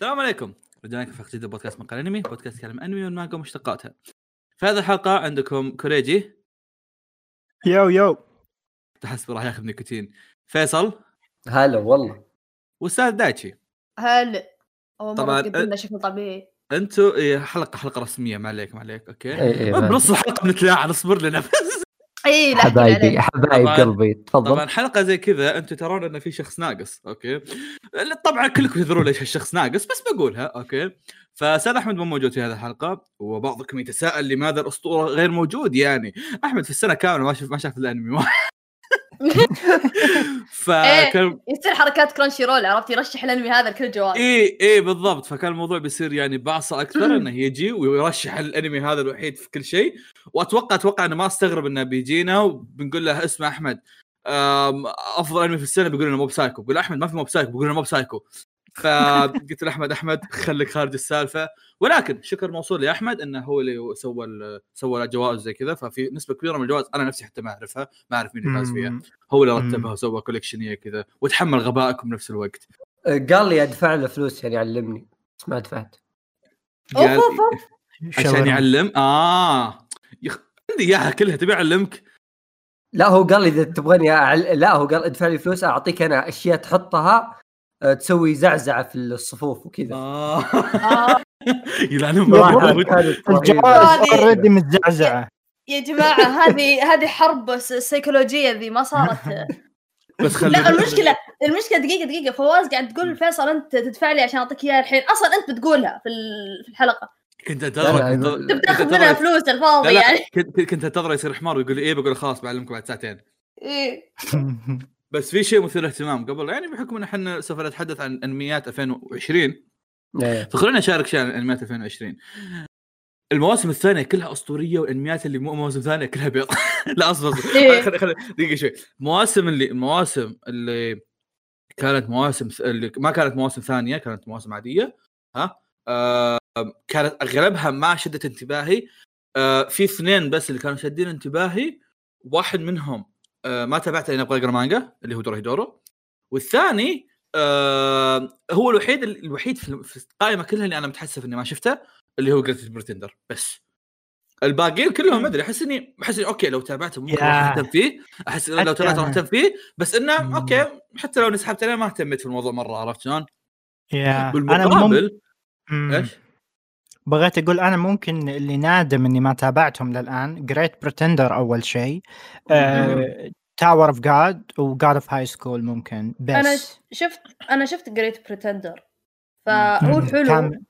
السلام عليكم. رجعنا لكم في حلقة جديدة بودكاست مقهى أنمي. بودكاست يتكلم أنمي والمانجا ومشتقاتها. في هذه الحلقة عندكم كوريجي. يو يو تحسب راح ياخذ نيكوتين. فيصل. هلا والله. واستاذ دايتشي. هلا. أول طبعاً، مره شكل طبيعي. أنتوا إيه، حلقة حلقة رسمية ما عليك ما عليك أوكي؟ إي إي، ما- بنص الحلقة بنتلاعب نصبر لنا اي حبايبي. حبايب قلبي تفضل. طبعا حلقة زي كذا أنتم ترون إن في شخص ناقص أوكي؟ طبعا كلكم تدرون ليش هالشخص ناقص بس بقولها أوكي؟ فاستاذ أحمد مو موجود في هذه الحلقة وبعضكم يتساءل لماذا الأسطورة غير موجود يعني أحمد في السنة كاملة ما شاف ما شاف الانمي واحد. فكان يصير حركات كرانشي رول عرفت؟ يرشح الأنمي هذا لكل جوال. اي اي بالضبط. فكان الموضوع بيصير يعني بعصه أكثر إنه يجي ويرشح الأنمي هذا الوحيد في كل شيء. وأتوقع أتوقع إنه ما استغرب إنه بيجينا وبنقول له اسمع أحمد. أفضل أنمي في السنة بيقول لنا موب سايكو. بقول أحمد ما في موب سايكو بيقول لنا موب سايكو. فقلت لاحمد أحمد خليك خارج السالفة. ولكن شكر موصول لأحمد إنه هو اللي سوى سوى الجوائز زي كذا. ففي نسبة كبيرة من الجوائز أنا نفسي حتى ما أعرفها ما أعرف مين اللي فاز فيها. هو اللي. رتبها وسوى collection ـيه كذا. وتحمل غبائكم بنفس الوقت. قال لي أدفع له فلوس يعني علمني بس ما دفعت. اوف قال- أوف أوف عشان. يعلم؟ آه. يخ... عندي إياها كلها تبي أعلمك؟ لا هو قال لي إذا تبغاني أعل... لا هو قال ادفع لي فلوس أعطيك أنا أشياء تحطها تسوي زعزعة في الصفوف وكذا. آه. الجوائز هذه- already متزعزعة. يا جماعة هذه هذه حرب سيكولوجية ذي ما صارت. بس خلي لا المشكلة المشكلة دقيقة دقيقة. فواز قاعد تقول فيصل أنت تدفع لي عشان أعطيك إياها الحين. أصلا أنت بتقولها في ال- في الحلقة. كنت لا، أنت كنت بتاخذ منها فلوس الفاضي يعني. كنت كنت انتظره يصير حمار ويقول لي إيه بقول خلاص بعلمكم بعد ساعتين. إيه. بس في شيء مثير اهتمام قبل يعني بحكم إن إحنا سوف نتحدث عن أنميات 2020 إيه. فخلونا نشارك شيء عن أنميات 2020 المواسم الثانية كلها أسطورية والأنميات اللي مو مواسم ثانية كلها بيض. لا أصبر أصبر. إيه. خلي خلي دقيقة شوي. مواسم اللي المواسم اللي كانت مواسم اللي ما كانت مواسم ثانية كانت مواسم عادية. ها؟ آه كانت أغلبها ما شدت انتباهي. آه في اثنين بس اللي كانوا شادين انتباهي. واحد منهم ما تابعته لأن أبغى أقرأ مانجا اللي هو دورهيدورو والثاني آه هو الوحيد الوحيد في القائمة كلها اللي أنا متحسف إني ما شفته اللي هو جريت بريتندر بس الباقيين كلهم ما أدري أحس إني أحس إني okay لو تابعته ممكن. راح أهتم فيه أحس لو تابعته راح. أهتم فيه بس إنه. okay حتى لو انسحبت عليه ما اهتميت في الموضوع مرة عرفت شلون؟ يا أنا مم... بالمقابل. إيش؟ بغيت أقول أنا ممكن اللي نادم إني ما تابعتهم للآن جريت بريتندر أول شيء تاور اوف جاد و God of High School ممكن بس. أنا شفت أنا شفت جريت بريتندر فهو. حلو. كان-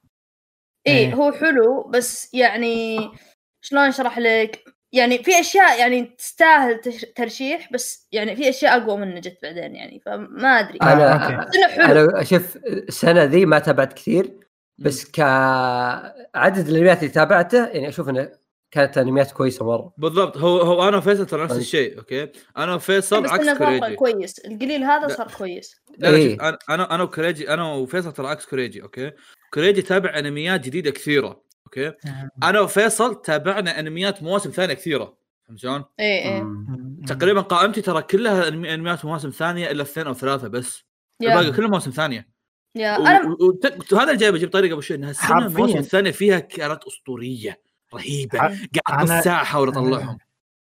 اي إيه. هو حلو بس يعني شلون أشرح لك؟ يعني في أشياء يعني تستاهل ترشيح بس يعني في أشياء أقوى منه جت بعدين يعني فما أدري. آه، أنا إنه حلو. أنا أشوف السنة ذي ما تابعت كثير. بس كعدد الانميات اللي تابعته يعني أشوف إنه كانت انميات كويسة مرة. بالضبط. هو هو أنا وفيصل ترى نفس طيب. الشيء okay؟ أنا وفيصل بس عكس كوريجي. كويس. القليل هذا لا. صار كويس. لا لا إيه. شوف أنا أنا أنا وكوريجي أنا وفيصل ترى عكس كوريجي okay؟ كوريجي تابع أنميات جديدة كثيرة أوكي؟ أنا وفيصل تابعنا أنميات مواسم ثانية كثيرة فهمت شلون؟ اي اي مم. تقريبا قائمتي ترى كلها أنميات مواسم ثانية إلا اثنين أو ثلاثة بس. يا. الباقي كلها مواسم ثانية. يا و- أنا وهذا اللي جاي بجيب طريقة أبو شيء إنها السنة حرفياً. المواسم الثانية فيها كانت أسطورية رهيبة قاعد نص أنا- ساعة أحاول أطلعهم.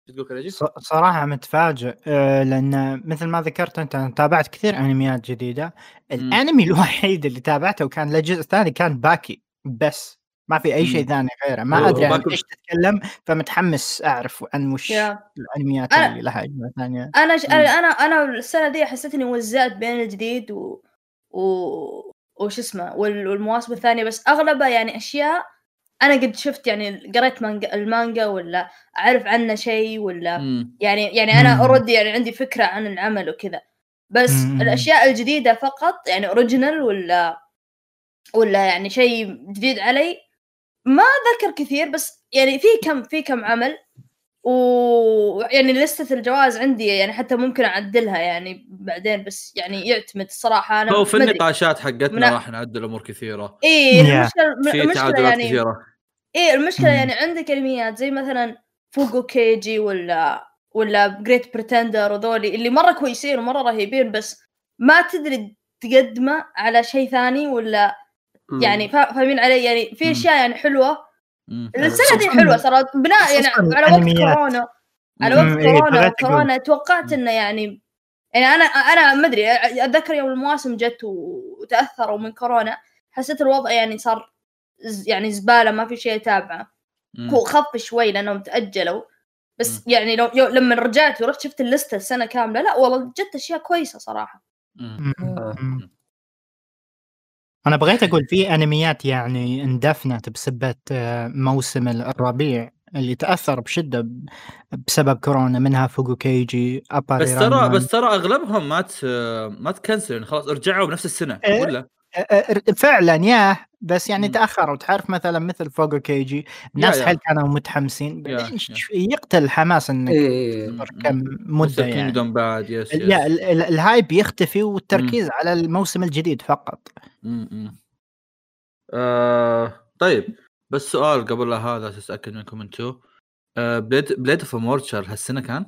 شو تقول كوريجي؟ ص- صراحة متفاجئ آه، لأن مثل ما ذكرت أنت أنا تابعت كثير أنميات جديدة. الأنمي الوحيد اللي تابعته وكان له جزء ثاني كان باكي بس ما في أي شيء. ثاني غيره. ما أدري عن إيش تتكلم فمتحمس أعرف عن وش يا. الأنميات أنا- اللي لها أجزاء ثانية. أنا ش... أنا أنا السنة دي حسيت إني وزعت بين الجديد و و وش اسمه وال... والمواسم الثانية بس أغلبها يعني أشياء أنا قد شفت يعني قريت مانجا المانجا ولا أعرف عنه شيء ولا مم. يعني يعني أنا مم. already يعني عندي فكرة عن العمل وكذا بس مم. الأشياء الجديدة فقط يعني original ولا ولا يعني شيء جديد علي ما ذكر كثير بس يعني في كم في كم عمل ويعني لستة الجوائز عندي يعني حتى ممكن أعدلها يعني بعدين بس يعني يعتمد الصراحة أنا هو في. النقاشات حقتنا من- راح نعدل امور كثيرة إيه Yeah. المشكلة في تعادلات يعني كثيرة إيه المشكلة. يعني عندك انميات زي مثلا فوجو كيجي ولا ولا جريت بريتندر وذولي اللي مرة كويسين ومرة رهيبين بس ما تدري تقدمه على شيء ثاني ولا. يعني فا- فاهمين علي يعني في. أشياء يعني حلوة. السنة دي خصوصاً- حلوة صراحة بناء يعني على وقت الأنميات. كورونا على مم. وقت إيه، كورونا. كورونا توقعت إنه يعني يعني أنا أنا ما أدري أتذكر يوم المواسم جت وتأثروا من كورونا حسيت الوضع يعني صار ز- يعني زبالة ما في شيء يتابعه مم. هو خف شوي لأنهم تأجلوا بس يعني لو يو- لما رجعت ورحت شفت اللستة السنة كاملة لا والله جت أشياء كويسة صراحة مم. آه. مم. أنا بغيت أقول في أنميات يعني اندفنت بسبه آه، موسم الربيع اللي تأثر بشدة بسبب كورونا منها فوجو كيجي بس ترى. بس ترى أغلبهم ما. ما تكنسل يعني خلاص رجعوا بنفس السنة إيه. ولا؟ آه، آه، فعلا yeah بس يعني مم. تاخروا تعرف مثلا مثل فوجو كيجي الناس يا. حيل كانوا متحمسين يا، بعدين يا. يقتل الحماس إنك إيه تصبر كم مدة يعني بعد yes yeah yes ال- ال- ال hype يختفي والتركيز على الموسم الجديد فقط مم. مم. آه... طيب بس سؤال قبل لا هذا أتأكد منكم أنتم آه بليد بليد اوف امورتال هالسنة كان؟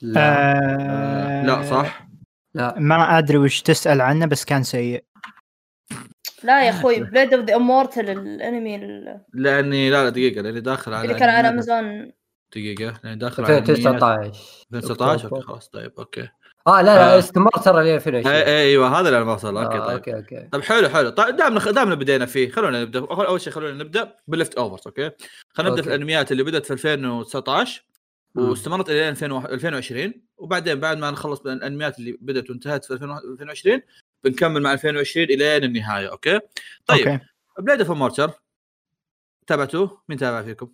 لا آه... لا صح؟ لا ما أدري وش تسأل عنه بس كان سيء لا يا أخوي بليد اوف ذا امورتال الأنمي اللي لأني لا لا دقيقة لأني داخل على كان على أمازون. دقيقة لأني داخل على أنميات- 2019 2019 okay خلاص طيب okay. آه لا لا آه. إستمر ترى ل 2020 اي أيوه هذا اللي أنا بوصل okay آه، طيب. okay okay. طيب حلو حلو. طيب دامنا دامنا بدينا فيه. خلونا نبدأ. أول شيء خلونا نبدأ بال left overs okay. خلينا نبدأ في. الأنميات اللي بدأت في 2019 مم. واستمرت إلى 2020 وبعدين بعد ما نخلص من الانميات اللي بدأت وانتهت في 2020 بنكمل مع 2020 إلى النهاية okay طيب okay Blade of Marsher تابعتوه مين تابع فيكم؟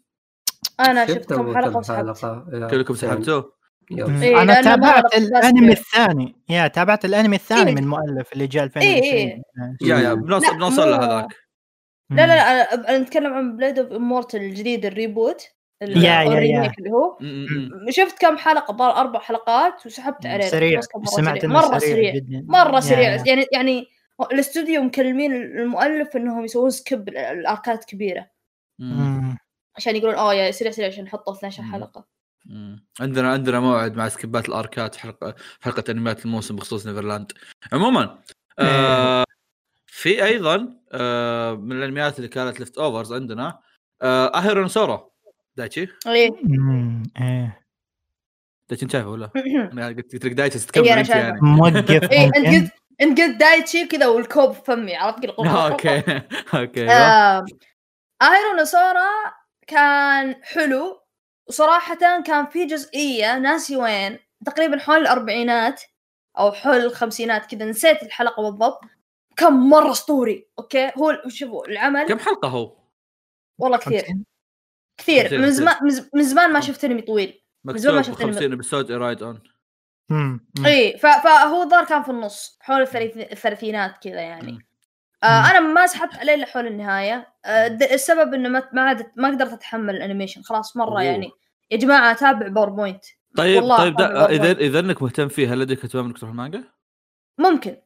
أنا شفت كم حلقة وسحبت. يا، كلكم. سحبتوه؟ إيه، أنا تابعت الأنمي بس- الثاني يا تابعت الأنمي الثاني إيه. من المؤلف اللي جاء 2020 إيه. يا يا مم. بنوصل بنوصل له مو- هذاك لا لا لا أنا نتكلم عن Blade of Immortal الجديد ال reboot يا- يا- ال remake اللي هو. شفت كم حلقة صار أربع حلقات وسحبت. عليه سريع بس كم مرة سمعت سريع. مرة سريع جدا مرة يا- سريع يا. يعني يعني الاستوديو مكلمين المؤلف إنهم يسوون skip الاركات كبيرة مم. عشان يقولون آه يا سريع سريع عشان نحطه 12 مم. حلقة مم. عندنا عندنا موعد مع سكيبات الأركات حلقة حلقة أنميات الموسم بخصوص نيفرلاند عموما آه في أيضا آه من الأنميات اللي كانت left overs عندنا آه آهيرو نو سورا دايتشي إيه. إيه دايتشي انت شايفه ولا؟ أنا قلت لك دايتشي تكمل إيه، أنت. يعني موقف إيه أنت ممكن قلت انت قلت دايتشي كذا والكوب في فمي عرفت كذا okay okay. آه، آهيرو نو سورا كان حلو وصراحة كان في جزئية ناسي وين تقريبا حول الأربعينات أو حول الخمسينات كذا نسيت الحلقة بالضبط كان مرة أسطوري okay هو شوفوا العمل كم حلقة هو؟ والله كثير؟ كثير من. زمان من ز- من زمان ما شفت انمي طويل زمان ما شفت أنمي. 50 episode right on. إي فهو الظاهر كان في النص حول الثلاث- الثلاثينات كذا يعني. آه. أنا ما سحبت عليه إلا حول النهاية آه د- السبب إنه ما ما عاد ما قدرت أتحمل ال animation خلاص مرة أوه. يعني يا جماعة اتابع PowerPoint طيب والله طيب دا اذا. إذا إنك مهتم فيه هل لديك اهتمام إنك تروح المانجا؟ ممكن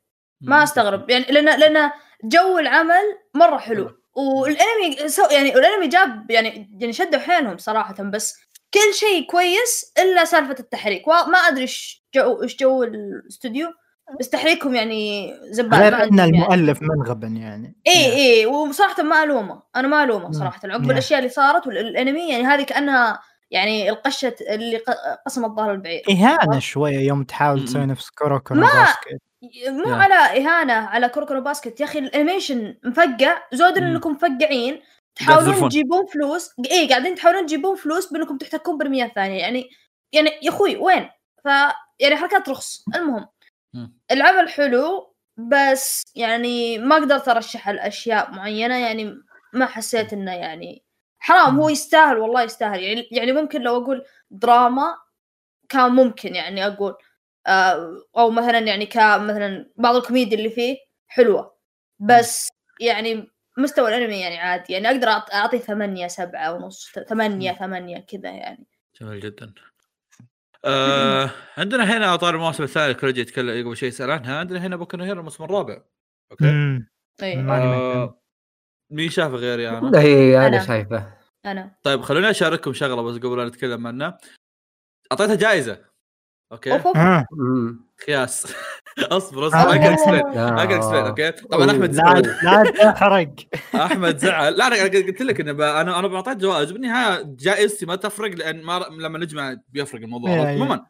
ما أستغرب يعني لأن لأن جو العمل مرة حلو والانمي so يعني الانمي جاب يعني يعني شدوا حيلهم صراحة بس كل شيء كويس إلا سالفة التحريك وا- ما أدري إيش جو إيش جو الاستوديو بس تحريكهم يعني زبال غير إن يعني. المؤلف منغبن يعني اي اي وصراحة ما ألومه أنا ما ألومه. صراحة عقب Yeah. الأشياء اللي صارت والانمي يعني هذه كأنها يعني القشة اللي قسمت ظهر البعير إهانة شوية يوم تحاول. تسوي نفس كوروكو نو- باسكت مو Yeah. على إهانة على كوروكو باسكت يا أخي ال animation مفقع زود. إنكم مفقعين تحاولون. تجيبون فلوس اي قاعدين تحاولون تجيبون فلوس بإنكم تحتكون برميات ثانية يعني يعني يا أخوي وين ف يعني حركات رخص المهم. العمل حلو بس يعني ما قدرت أرشح الأشياء معينة يعني ما حسيت إنه يعني حرام هو. يستاهل والله يستاهل يعني يعني ممكن لو أقول دراما كان ممكن يعني أقول أو مثلا يعني كمثلا بعض الكوميديا اللي فيه حلوة. بس يعني مستوى الأنمي يعني عادي. يعني أقدر اعطيه ثمانية سبعة ونص ثمانية ثمانية كذا يعني. جميل جدا. آه عندنا هنا اطار الموسم الثاني كريجي يتكلم قبل شيء يسال عنها. عندنا هنا بوكو هيرو الموسم الرابع. okay؟ أدري آه مين شافه غيري أنا؟ اي أنا أنا. شايفه. أنا. طيب خلوني أشارككم شغلة بس قبل لا نتكلم عنها. أعطيتها جائزه okay؟ مم. خياس. أصبر آه. اصبر ما أقدر explain آه. ما أقدر explain okay؟ طبعا أحمد لا زعل. لا تحرق أحمد زعل. لا أنا قلت لك إنه ب- أنا أنا بعطيت جوائز. بالنهاية جائزتي ما تفرق لأن ما لما نجمع بيفرق الموضوع عموما.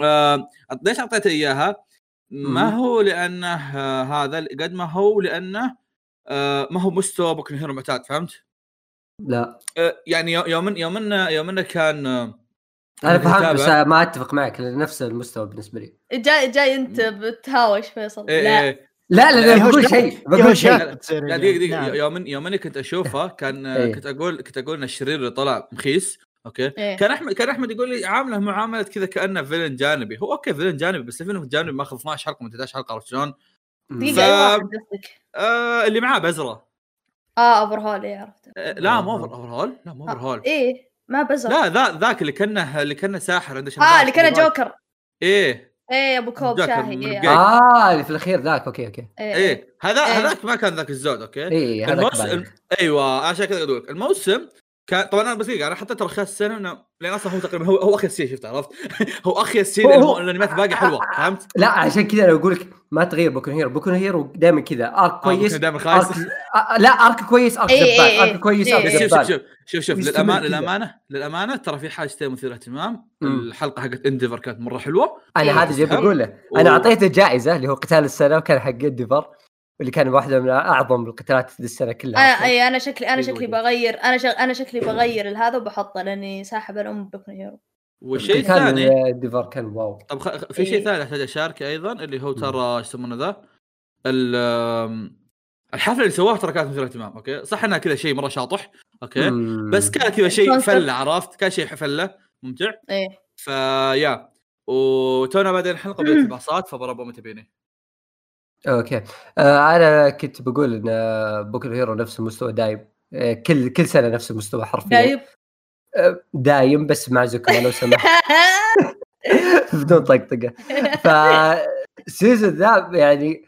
آه ليش اعطيته إياها؟ ما. هو لأنه آه هذا قد ما هو لأنه آه ما هو مستوى بوكو هيرو معتاد فهمت؟ لا. آه يعني يو- يوم يوم انه يوم انه كان آه أنا فهمت بس ما أتفق معك نفس المستوى بالنسبة لي. جاي جاي أنت بتهاوش فيصل. إيه لا. إيه. لا لا لا، لا بقول هو شيء بقول شيء. لا دقيقة نعم. يوم يوم اني كنت اشوفه كان إيه. كنت أقول كنت أقول ان الشرير اللي طلع مخيس okay؟ إيه. كان احمد كان أحمد يقول لي عاملة معاملة كذا كأنه villain جانبي. هو okay villain جانبي بس ال villain الجانبي ماخذ 12 حلقة من 11 حلقة عرفت شلون؟ دقيقة ف- قصدك؟ آه اللي معاه بزرة. آه Overhaul عرفت آه لا مو Overhaul لا مو Overhaul إيه. ما بزر. لا ذا ذاك اللي كأنه اللي كأنه ساحر عنده آه اللي كان جوكر. إيه. إيه أبو كوب جوكر شاهي إيه. الجاي. آه اللي في الأخير ذاك. okay okay. إيه إيه. هذا إيه. هذاك ما كان ذاك الزود okay. هذاك الموسم. أيوه عشان كذا أقول لك. الموسم كان طبعا أنا بس أنا حطيت رخاص السنة انه لأن أصلا هو تقريبا هو هو أخي السين شفت عرفت؟ هو أخي السين هو- الانمو- الانميات باقي حلوة فهمت؟ لا عشان كذا أنا أقول لك ما تغير بوكو هيرو بوكو هيرو دائما كذا arc كويس دائما خايس. آه، لا arc كويس arc زبال arc كويس إيه. arc شوف شوف زبال شوف شوف للأمانة. للأمانة للأمانة ترى في حاجتين مثيرة اهتمام. الحلقة حقت انديفر كانت مرة حلوة أنا إيه. هذا جاي تفهم؟ بقوله أنا أعطيته جائزة اللي هو قتال السنة وكان حق انديفر واللي كان واحدة من أعظم القتالات السنة كلها. أصلاً. أي أنا شكلي أنا شكلي. بغير أنا شغ... أنا شكلي بغير هذا وبحطه لأني ساحب الأم بوكو هيرو والشيء الثاني انديفر كان wow. طب خ... في شيء إيه. ثاني أحتاج أشاركه أيضا اللي هو ترى إيش يسمونه ذا؟ الحفلة اللي سواها ترى كانت مثيره اهتمام أوكي؟ صح إنها كذا شيء مرة شاطح أوكي؟ مم. بس كان كذا شيء. فلة عرفت؟ كان شيء فلة ممتع. إيه. فيا وتونا بعدين الحلقة بدات الباصات فبربو متى بيني أوكي. آه أنا كنت بقول إن بوكو هيرو نفس المستوى دايم. آه كل كل سنة نفس المستوى حرفيا. دايب آه، دايم بس مع زكما لو سمحت. بدون طقطقة. ف ذا يعني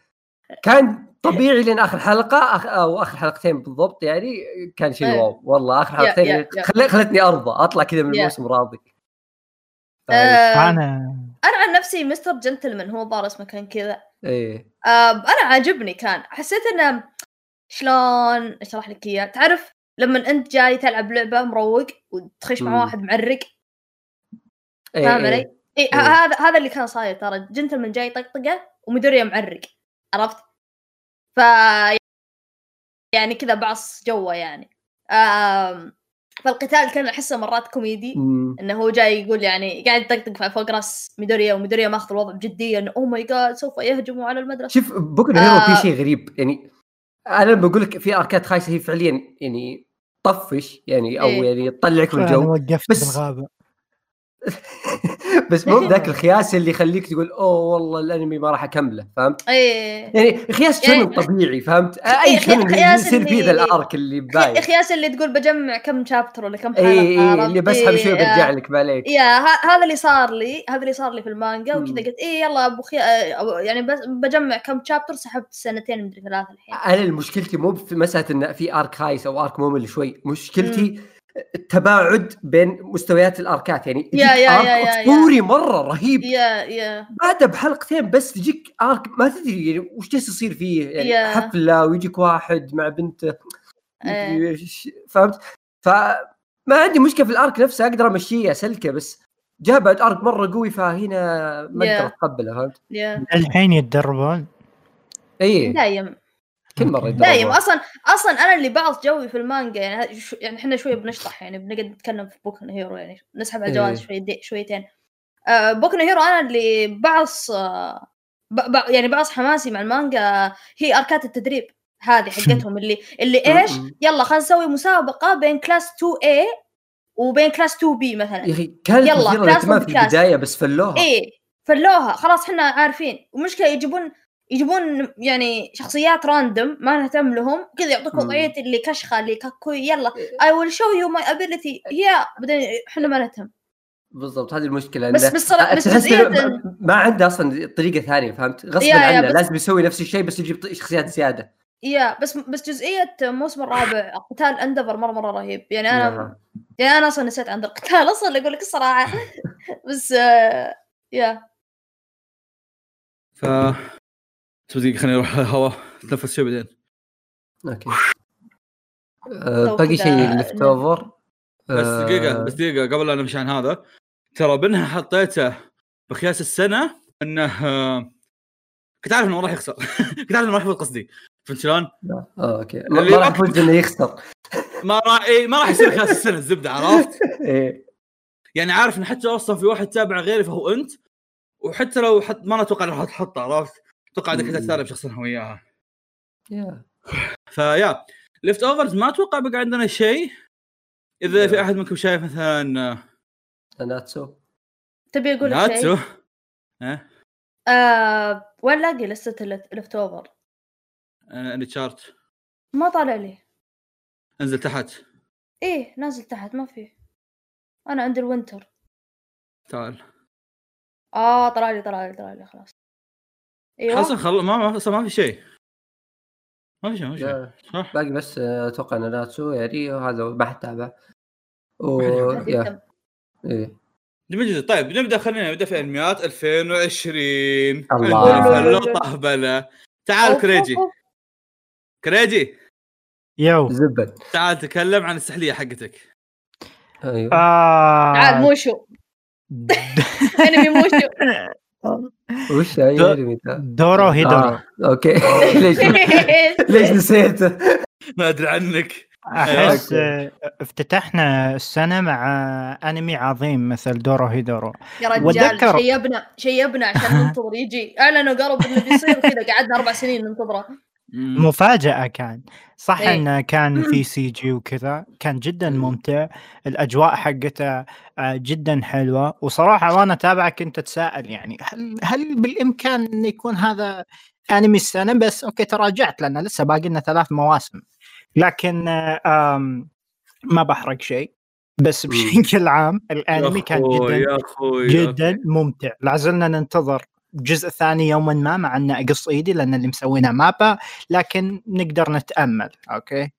كان طبيعي لين آخر حلقة أخ... أو آخر حلقتين بالضبط يعني كان شيء إيه. واو. والله آخر حلقتين يا- يا. خل... خلتني أرضى أطلع كذا من. الموسم راضي. ف- آه، أنا أنا عن نفسي مستر جنتلمان هو الظاهر اسمه كان كذا. إيه. أنا عاجبني كان حسيت إنه شلون أشرح لك إياه تعرف لما أنت جاي تلعب لعبة مروق وتخش. مع واحد معرق إيه، فاهم إيه. علي؟ إيه إيه. هذا هذا اللي كان صاير ترى جنتلمان جاي طقطقه ومدريا معرق عرفت؟ ف يعني كذا بعص جوه يعني آم... فالقتال كان أحسه مرات كوميدي مم. إنه هو جاي يقول يعني قاعد يطقطق فوق راس ميدوريا وميدوريا ماخذ الوضع بجديه انه oh my god سوف يهجموا على المدرسة شوف بوكو هيرو آه. في شيء غريب يعني أنا لما بقول لك في اركات خايسة هي فعليا يعني طفش يعني أو إيه. يعني تطلعك من أنا الجو وقفت بس- بالغابة بس مو ذاك الخياس اللي يخليك تقول أوه والله الأنمي ما راح أكمله فهمت؟ إيه يعني خياس يعني- شنن طبيعي فهمت؟ إيه، اي خي- شنن يصير فيه ذا ال arc اللي باين خياس اللي تقول بجمع كم chapter ولا كم حلقة اي اي؟ إيه، اللي بسحب شوي إيه، برجع لك ما عليك يا هذا اللي صار لي هذا اللي صار لي في المانجا. وكذا قلت إيه يلا أبو خي... يعني بس بجمع كم chapter سحبت سنتين مدري ثلاثة الحين أنا مشكلتي مو في مسألة إن في ارك خايس أو ارك ممل شوي مشكلتي التباعد بين مستويات الأركات. يعني يا- يا- أرك يا- يا- يا. اسطوري مرة رهيب. يا يا. بعدها بحلقتين بس تجيك أرك ما تدري يعني وش جالس يصير فيه. يعني يا. حفلة ويجيك واحد مع بنته إيش، فهمت؟ فما عندي مشكلة في الأرك نفسه أقدر أمشيه سلكة بس جاء بعد أرك مرة قوي فهنا ما يا. أقدر أتقبله فهمت؟ يا. الحين يتدربون؟ اي دايم. كل مرة. دايم. أصلا أصلا أنا اللي بعص جوي في المانجا يعني شو- يعني إحنا شوية بنشطح يعني بنقعد نتكلم في بوكو هيرو يعني نسحب على الجوائز إيه. شوي دي شويتين آه بوكو هيرو أنا اللي بعص آه ب ب يعني بعص حماسي مع المانجا هي أركات التدريب هذه حقتهم اللي اللي إيش. يلا خلينا نسوي مسابقة بين class 2A وبين class 2B مثلا يا أخي كانت يلا، class في. البداية بس فلوها إيه فلوها خلاص إحنا عارفين ومشكلة يجيبون يجيبون يعني شخصيات random ما نهتم لهم كذا يعطوك. وضعية اللي كشخة اللي kakkoii يلا. I will show you my ability yeah بعدين إحنا ما نهتم. بالضبط هذه المشكلة. بس- بس بس ما- عنده أصلا طريقة ثانية فهمت؟ غصبا عنه لازم يسوي نفس الشيء بس يجيب شخصيات زيادة. yeah بس بس جزئية الموسم الرابع قتال انديفر مرة مرة رهيب. يعني أنا. يعني أنا أصلا نسيت عند القتال أصلا أقول لك الصراحة. بس آه yeah. ف دقيقة خليني أروح الهواء. اتنفس شوي بعدين. okay. آه، باقي شيء left over بس آه، دقيقة بس دقيقة قبل لا نمشي عن هذا. ترى بنها حطيته بخياس السنة إنه آه، كنت عارف إنه ما راح يخسر. كنت عارف إنه ما راح يفوز قصدي. فهمت شلون؟ آه okay. ما اللي ما راح يفوز إنه يخسر. ما راح إيه ما راح يصير خياس السنة الزبدة عرفت؟ إيه. يعني عارف إن حتى أصلا في واحد تابع غيري فهو أنت وحتى لو حط ما أتوقع إنه راح تحطه عرفت؟ أتوقع انك مم. تحتاج بشخصنها وياها yeah. ف yeah left overs ما أتوقع بقى عندنا شيء. إذا في أحد منكم شايف مثلا ناتسو تبي أقول لك ناتسو شيء؟ ها آه وين لاقي لستة left over؟ عندي chart ما طالع لي. انزل تحت. إيه نازل تحت ما في. أنا عند ال winter تعال. آه طلع لي طلع لي طلع لي خلاص. أيوه. حسن خل ما ما ما في شيء. ما في شيء ما في شيء. صح. باقي بس آه، أتوقع انه ناتسو يعني وهذا ما حد تابع و... yeah. إيه. طيب نبدأ خلينا نبدأ في انميات 2020 الله. طهبله تعال كريجي. كريجي. يو. زبد. تعال تكلم عن السحلية حقتك. أيوه. آه. تعال موشو. انمي موشو وش اي انمي؟ دورو هيدورو آه. أوكي ليش ليش نسيته؟ ما أدري عنك أحس افتتحنا السنة مع أنمي عظيم مثل دورو هيدورو يا رجال وأتذكر- شيبنا شيبنا عشان ننتظر يجي إعلنوا قالوا إنه بيصير كذا قعدنا أربع سنين ننتظره. مفاجأة كان. صح إيه. إنه كان في CG وكذا كان جدا مم. ممتع. الأجواء حقته آه، جدا حلوة. وصراحة وأنا تابعك كنت اتساءل يعني هل هل بالإمكان انه يكون هذا أنمي السنة؟ بس okay تراجعت لأن لسه باقي لنا ثلاث مواسم. لكن ما بحرق شيء. بس. بشكل عام الأنمي كان أخوي، جدا يا أخوي يا جدا ممتع. لازلنا ننتظر جزء ثاني يوما ما مع إنه اقص ايدي لأن اللي مسوينه مابا لكن نقدر نتأمل okay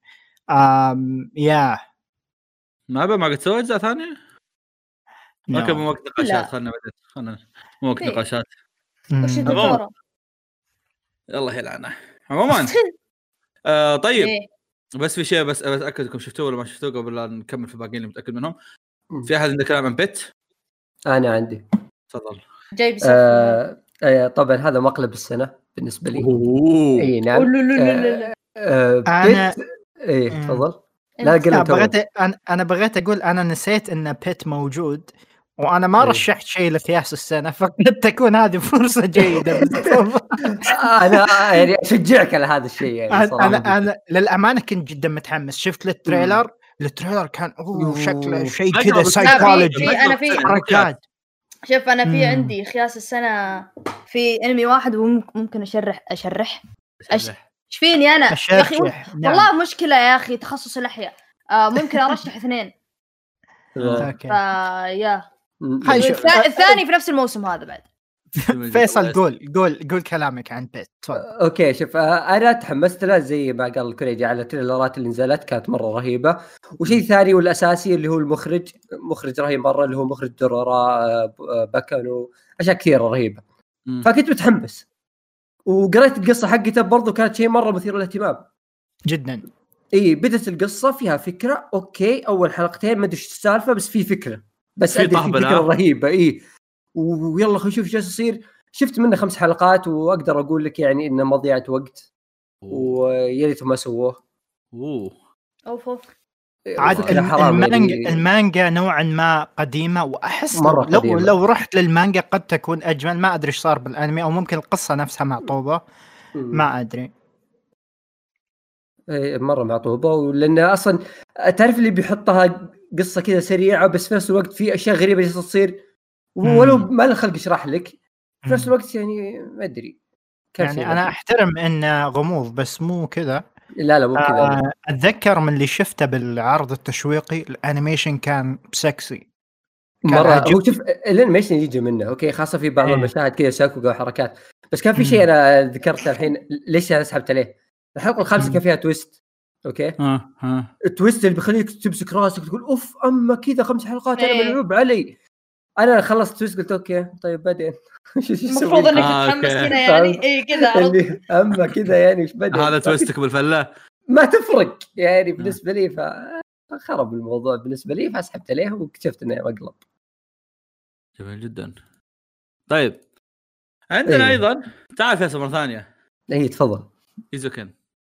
آم yeah ما بقى ما قد سوى اجزاء ثانية؟ okay. مو وقت نقاشات. خلنا بعدين خلنا مو وقت إيه. نقاشات؟ الله يلعنه عموما آه طيب إيه. بس في شيء بس بس اتاكد انكم شفتوه ولا ما شفتوه قبل لا نكمل في الباقيين اللي متأكد منهم. في أحد عنده كلام عن بيت أنا عندي تفضل جاي بيسفل آه آه طبعا هذا مقلب السنة بالنسبة لي. إي نعم. لا آه أنا- بيت إيه مم. تفضل. لا قل لا انت أول. بغيت أنا أنا بغيت أقول أنا نسيت إن بيت موجود وأنا ما. رشحت شيء لخياس السنة فقد تكون هذه فرصة جيدة. أنا يعني أشجعك على هذا الشيء يعني صراحة. أنا أنا للأمانة كنت جدا متحمس. شفت ال trailer؟ ال trailer كان أوه شكله أوه. شيء كذا لا، سايكولوجي حركات. شوف أنا في. عندي خياس السنة في أنمي واحد وممكن اشرح أشرح. أش- إيش فيني أنا؟ يا أخي نعم. والله مشكلة يا أخي تخصص الأحياء. آه ممكن أرشح اثنين. okay. ف yeah. الثاني في نفس الموسم هذا بعد. فيصل قول قول قول كلامك عن بيت. تفضل. okay شوف آه، أنا تحمست له زي ما قال الكوريجي على التريلرات اللي نزلت كانت مرة رهيبة. وشيء ثاني والأساسي اللي هو المخرج مخرج رهيب مرة اللي هو مخرج دورارارا آه، ب- آه، باكانو أشياء كثيرة رهيبة. فكنت متحمس. وقريت القصة حقته برضو كانت شيء مرة مثير للاهتمام. جدا. إي بدت القصة فيها فكرة okay أول حلقتين ما أدري إيش السالفة بس في فكرة. بس في. فكرة رهيبة إي. ويلا خلينا نشوف إيش جالس يصير. شفت منه خمس حلقات وأقدر أقول لك يعني إنه مضيعة وقت. ويا ريتهم ما سووه. أوه. أوف أوف. عاد المانجا يعني. المانجا نوعا ما قديمة وأحس مرة لو قديمة. لو رحت للمانجا قد تكون أجمل. ما أدري إيش صار بالأنمي أو ممكن القصة نفسها معطوبة. ما أدري. إيه، مرة معطوبة. ولأن أصلا تعرف اللي بيحطها قصة كذا سريعة بس في نفس الوقت في أشياء غريبة جالسة تصير؟ ولو. ما له خلق يشرح لك في نفس. الوقت يعني ما أدري يعني أنا. أحترم انه غموض بس مو كذا لا لا مو كذا آه، أتذكر من اللي شفته بالعرض التشويقي ال animation كان sexy مرة. هو شوف ال animation يجي منه okay خاصة في بعض إيه. المشاهد كذا sakuga وحركات بس كان في. شيء أنا ذكرته الحين ليش أنا سحبت عليه الحلقة الخامسة. كان فيها twist okay ها ها ال twist اللي بيخليك تمسك راسك تقول أوف أما كذا خمس حلقات أنا إيه. ملعوب علي أنا خلصت twist قلت okay طيب بعدين. شو- شو أسوي؟ المفروض إنك آه، تتحمس okay. كذا يعني اي كذا أما كذا يعني إيش بعدين؟ هذا twist ك بالفلة؟ ما تفرق يعني بالنسبة لي ف خرب الموضوع. بالنسبة لي فسحبت عليه واكتشفت انه مقلب. جميل جدا. طيب. عندنا إيه. أيضا تعال فيصل مرة ثانية. اي تفضل. إيزوكن.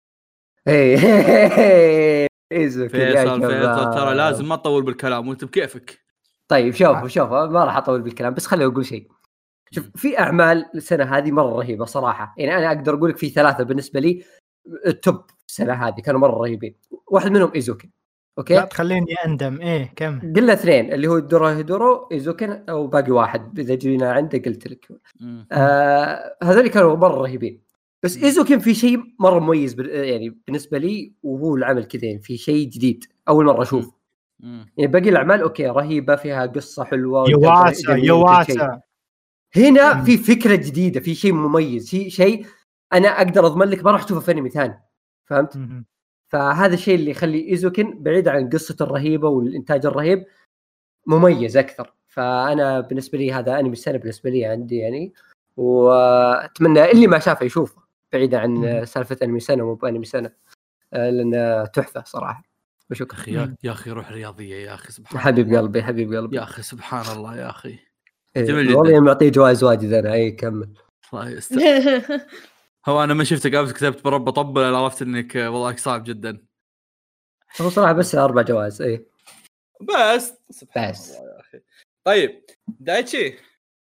اي ايزو كذا يا فيصل فيصل. ترى لازم ما تطول بالكلام وأنت بكيفك. طيب شوف شوف ما راح أطول بالكلام بس خليني أقول شيء. شوف في أعمال السنة هذه مرة رهيبة صراحة. يعني أنا أقدر أقول لك في ثلاثة بالنسبة لي ال top السنة هذه كانوا مرة رهيبين. واحد منهم إيزوكن لا أوكي تخليني أندم. إيه كم قلنا اثنين اللي هو دوروهيدورو إيزوكن أو باقي واحد. إذا جينا عنده قلت لك. آه هذول كانوا مرة رهيبين. بس إيزوكن في شيء مرة مميز يعني بالنسبة لي وهو العمل كذا يعني في شيء جديد. أول مرة أشوف. مم. يعني باقي الأعمال okay رهيبة فيها قصة حلوة يواسا شيء. يواسا هنا مم. في فكرة جديدة في شيء مميز في شيء أنا أقدر أضمن لك ما راح أشوفه في أنمي ثاني فهمت؟ مهم. فهذا الشيء اللي يخلي إيزوكن بعيد عن قصته الرهيبة والإنتاج الرهيب مميز أكثر فأنا بالنسبة لي هذا أنمي السنة بالنسبة لي عندي يعني وأتمنى اللي ما شافه يشوفه بعيدا عن مم. سالفة أنمي سنة مو بأنمي سنة لأنه تحفة صراحة وشكرا أخي يا- أخي روح رياضية يا أخي سبحان حبيب الله. قلبي حبيب قلبي. يا أخي سبحان الله يا أخي. إيه، جميل جداً. والله معطيه جوائز واجد أنا. اي كمل الله يستر. هو أنا ما شفتك أمس كتبت برب أنا عرفت إنك والله صعب جدا. هو صراحة بس أربع جوائز. اي بس. سبحان بس. الله يا أخي. طيب دايتشي.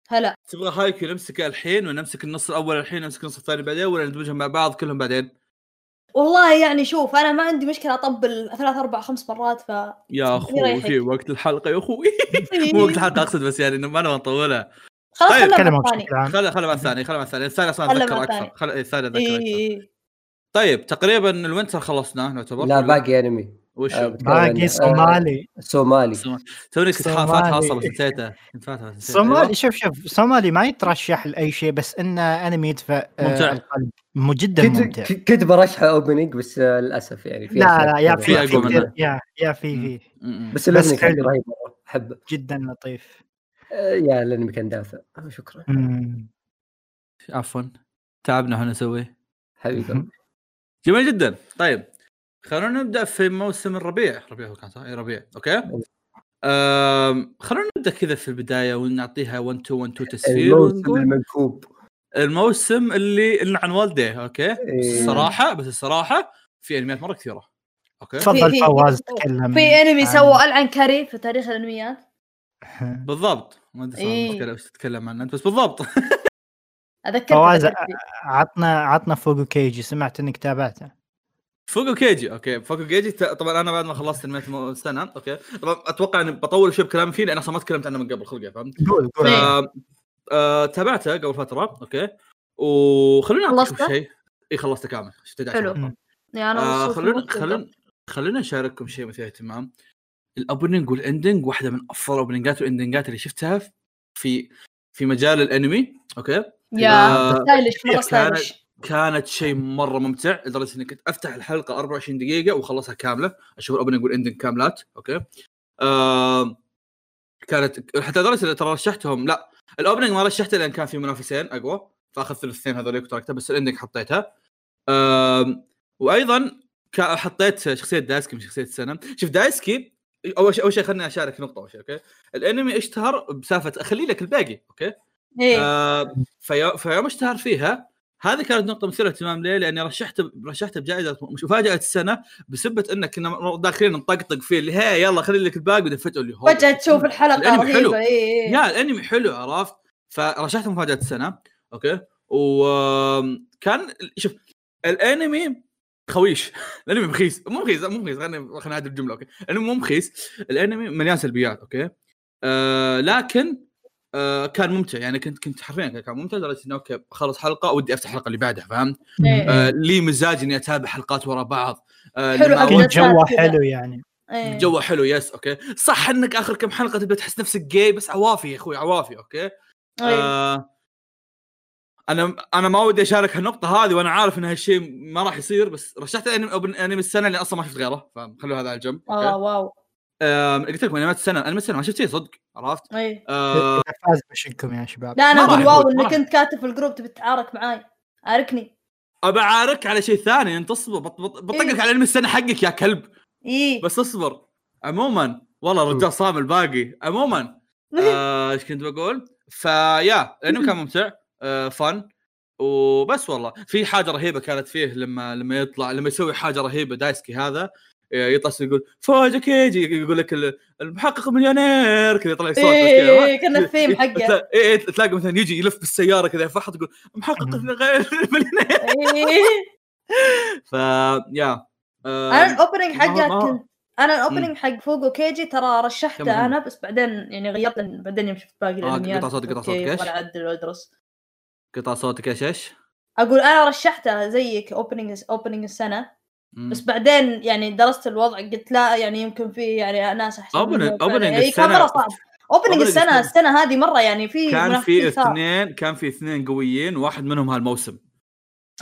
هلا. تبغى هايكيو نمسكه الحين ونمسك النص الأول الحين نمسك النص الثاني بعدين ولا ندمجهم مع بعض كلهم بعدين؟ والله يعني شوف أنا ما عندي مشكلة أطبل ثلاث أربع خمس مرات ف يا أخوي يريحك. في وقت الحلقة يا أخوي؟ مو وقت الحلقة أقصد بس يعني إنه ما نبغى نطولها خلاص طيب، خلنا كلمة مع الثاني خلها خلها مع الثاني خلها مع الثاني. الثاني أصلا اتذكر أكثر. الثاني. خل الثاني اتذكر أكثر. طيب تقريبا ال winter خلصناه نعتبر؟ لا؟ باقي أنمي. وش آه، باقي آه، صومالي صومالي توني كنت فاتحه صومالي. أصلا بس نسيته. صومالي أيوة. شوف شوف صومالي ما يترشح لأي شيء بس إنه أنمي يدفع آه، ممتع. القلب جدا ممتع كنت برشحه opening بس للأسف يعني في لا لا يا. في. يا يا في. في. بس الأنمي كان حلو. رهيب أحبه جدا لطيف يا الأنمي كان دافع شكرا. عفوا تعبنا إحنا نسوي حبيبي جميل جدا طيب خلونا نبدأ في موسم الربيع. ربيع هو كان صح؟ اي ربيع. okay. أم... خلونا نبدأ كذا في البداية ونعطيها 1 2 1 2 تسفير الموسم المنكوب الموسم اللي اللي والديه. okay. بس إيه. الصراحة بس الصراحة في أنميات مرة كثيرة. okay. تفضل في- فواز تكلم في أنمي عن- سوى ألعن كاري في تاريخ الأنميات. بالضبط. ما أدري إيه. تتكلم عنه أنت بس بالضبط. اذكرك فواز. عطنا عطنا فوقو كيجي. سمعت إنك تابعته. فوقو كيجي okay فوقو كيجي ت- طبعا أنا بعد ما خلصت انميات مو- السنة okay طبعا أتوقع إني بطول شوي بكلامي فيه لأن أصلا ما تكلمت عنه من قبل خلقه فهمت؟ قول ف... قول إيه. آه... تابعته قبل فترة okay وخلونا اعطيكم خلصته؟ شيء إي خلصته كامل شفت 11 حلو. حلقة. يعني أنا آه خلونا خلونا خلونا نشارككم شيء مثير اهتمام ال opening وال ending واحدة من أفضل الاوبننجات والإندنجات اللي شفتها في في مجال الأنمي okay يا آه، stylish مرة stylish كانت شيء مرة ممتع لدرجة إني كنت أفتح الحلقة 24 دقيقة واخلصها كاملة. أشوف ال opening وال ending كاملات okay؟ آه كانت حتى لدرجة ترى رشحتهم لا. ال opening ما رشحته لأن كان في منافسين أقوى فأخذت الاثنين هذوليك وتركتها بس ال ending حطيتها. آه وأيضا حطيت شخصية دايسكي من شخصية السنة شوف دايسكي أول شيء أول شيء خليني أشارك نقطة أول شيء okay؟ الأنمي اشتهر بسالفة اخلي لك الباقي okay؟ إيه. آه في فيوم اشتهر فيها هذه كانت نقطة مثيرة اهتمام ليه؟ لأني رشحت رشحته بجائزة مش مفاجأة السنة بسبة انه كنا داخلين نطقطق فيه اللي هي يلا خلي لك الباقي بعدين فجأة اللي هو فجأة تشوف الحلقة الأنمي حلو. رهيبه إيه إيه. يا الأنمي حلو عرفت؟ فرشحت مفاجأة السنة. okay؟ وكان شوف الأنمي خويش. الأنمي مخيس مو مخيس مو مخيس خلينا خلينا نعدل الجملة okay؟ الأنمي مو مخيس الأنمي مليان سلبيات okay؟ آه لكن آه كان ممتع يعني كنت كنت حرفيا كان ممتع لدرجة إنه okay خلص حلقة ودي أفتح الحلقة اللي بعدها فهمت؟ إيه. آه لي مزاج إني أتابع حلقات ورا بعض آه حلو جوه. حلو يعني إيه. جو حلو yes okay صح إنك آخر كم حلقة تبدا تحس نفسك جاي بس عوافي يا أخوي عوافي okay إيه. آه أنا أنا ما ودي أشارك هالنقطة هذه وأنا عارف إن هالشيء ما راح يصير بس رشحت انمي السنة اللي أصلا ما شفت غيره فخلوا هذا على جنب آه wow قلت لكم انميات السنة انميات السنة ما شفت شيء صدق عرفت؟ إي. آه، فاز بشكم يا شباب. لا أنا أقول wow إنك راح. كنت كاتب في الجروب تبي تتعارك معاي. عاركني. أبى أعارك على شيء ثاني أنت اصبر بط- بط- بطقك إيه. على انمي السنة حقك يا كلب. إي. بس اصبر. عموما والله الرجال صام الباقي عموما آه، إيش كنت بقول؟ ف yeah الانمي كان ممتع آه، فن. وبس والله في حاجة رهيبة كانت فيه لما لما يطلع لما يسوي حاجة رهيبة دايسكي هذا. آه، يطلع يقول فوجو كيجي يقول لك ال- المحقق مليونير كذا يطلع يصوت بس كذا. إيه، كان الثيم حقه. إيه، إيه، تلاقي مثلا يجي يلف بالسيارة كذا فرحه تقول محقق مليونير إيه. ف yeah آه، أنا ال opening حقه كنت أنا ال opening حق فوجو كيجي ترى. رشحته أنا بس بعدين يعني غيرت بعدين يوم شفت باقي الانميات قطع صوتك، قطع صوتك، إيش؟ وأنا اعدل وادرس قطع صوتك إيش إيش؟ أقول أنا رشحته زيك opening opening السنة مم. بس بعدين يعني درست الوضع قلت لا يعني يمكن في يعني ناس أحسن opening يعني السنة- مرة صعب. opening السنة السنة. السنة هذه مرة يعني في كان في. اثنين كان في اثنين قويين واحد منهم هالموسم.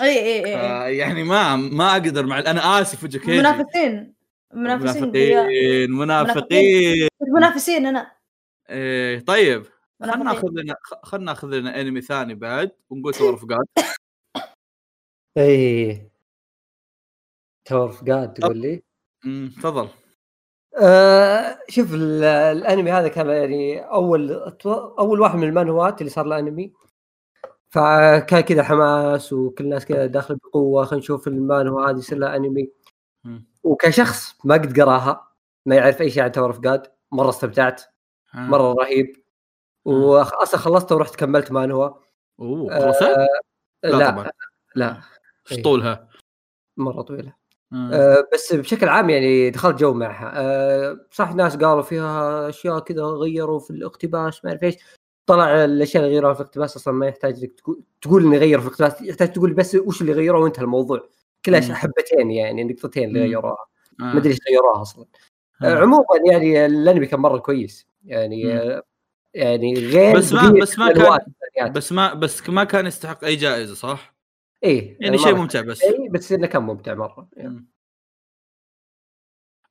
إي إي إي آه، يعني ما ما أقدر مع أنا آسف وجهك منافسين. منافسين. منافقين منافقين منافسين. أنا. إيه طيب خلنا. ناخذ لنا خلنا ناخذ لنا أنمي ثاني بعد ونقول Tower of God اي Tower of God تقول لي؟ تفضل. آه شوف ال- الأنمي هذا كان يعني أول أول واحد من المانهوات اللي صار له أنمي. فكان كذا حماس وكل الناس كذا داخل بقوة. خلينا نشوف المانهوا هذه يصير لها أنمي. وكشخص ما قد قراها ما يعرف أي شيء عن تور فقاد مرة استمتعت. ها. مرة رهيب. واصلا خلصته ورحت كملت مانهوا أوه خلصت؟ آه لا لا طبعا. لا. إيش طولها؟ مرة طويلة. آه. بس بشكل عام يعني دخلت جو معها آه، صح ناس قالوا فيها أشياء كذا غيروا في الاقتباس ما أعرف إيش طلع الأشياء اللي غيروها في الاقتباس أصلا ما يحتاج لك تقول اني غيروا في الاقتباس يحتاج تقول بس وش اللي غيروه وانتهى الموضوع كلها. حبتين يعني نقطتين اللي. غيروها آه. ما أدري إيش غيروها أصلا آه. آه، عموما يعني الأنمي كان مرة كويس يعني مم. آه، يعني غير بس ما- بس ما كان-. بس ما بس ما كان يستحق أي جائزة صح؟ إيه يعني مرة شيء ممتع بس. بس إنه كان ممتع مرة يعني.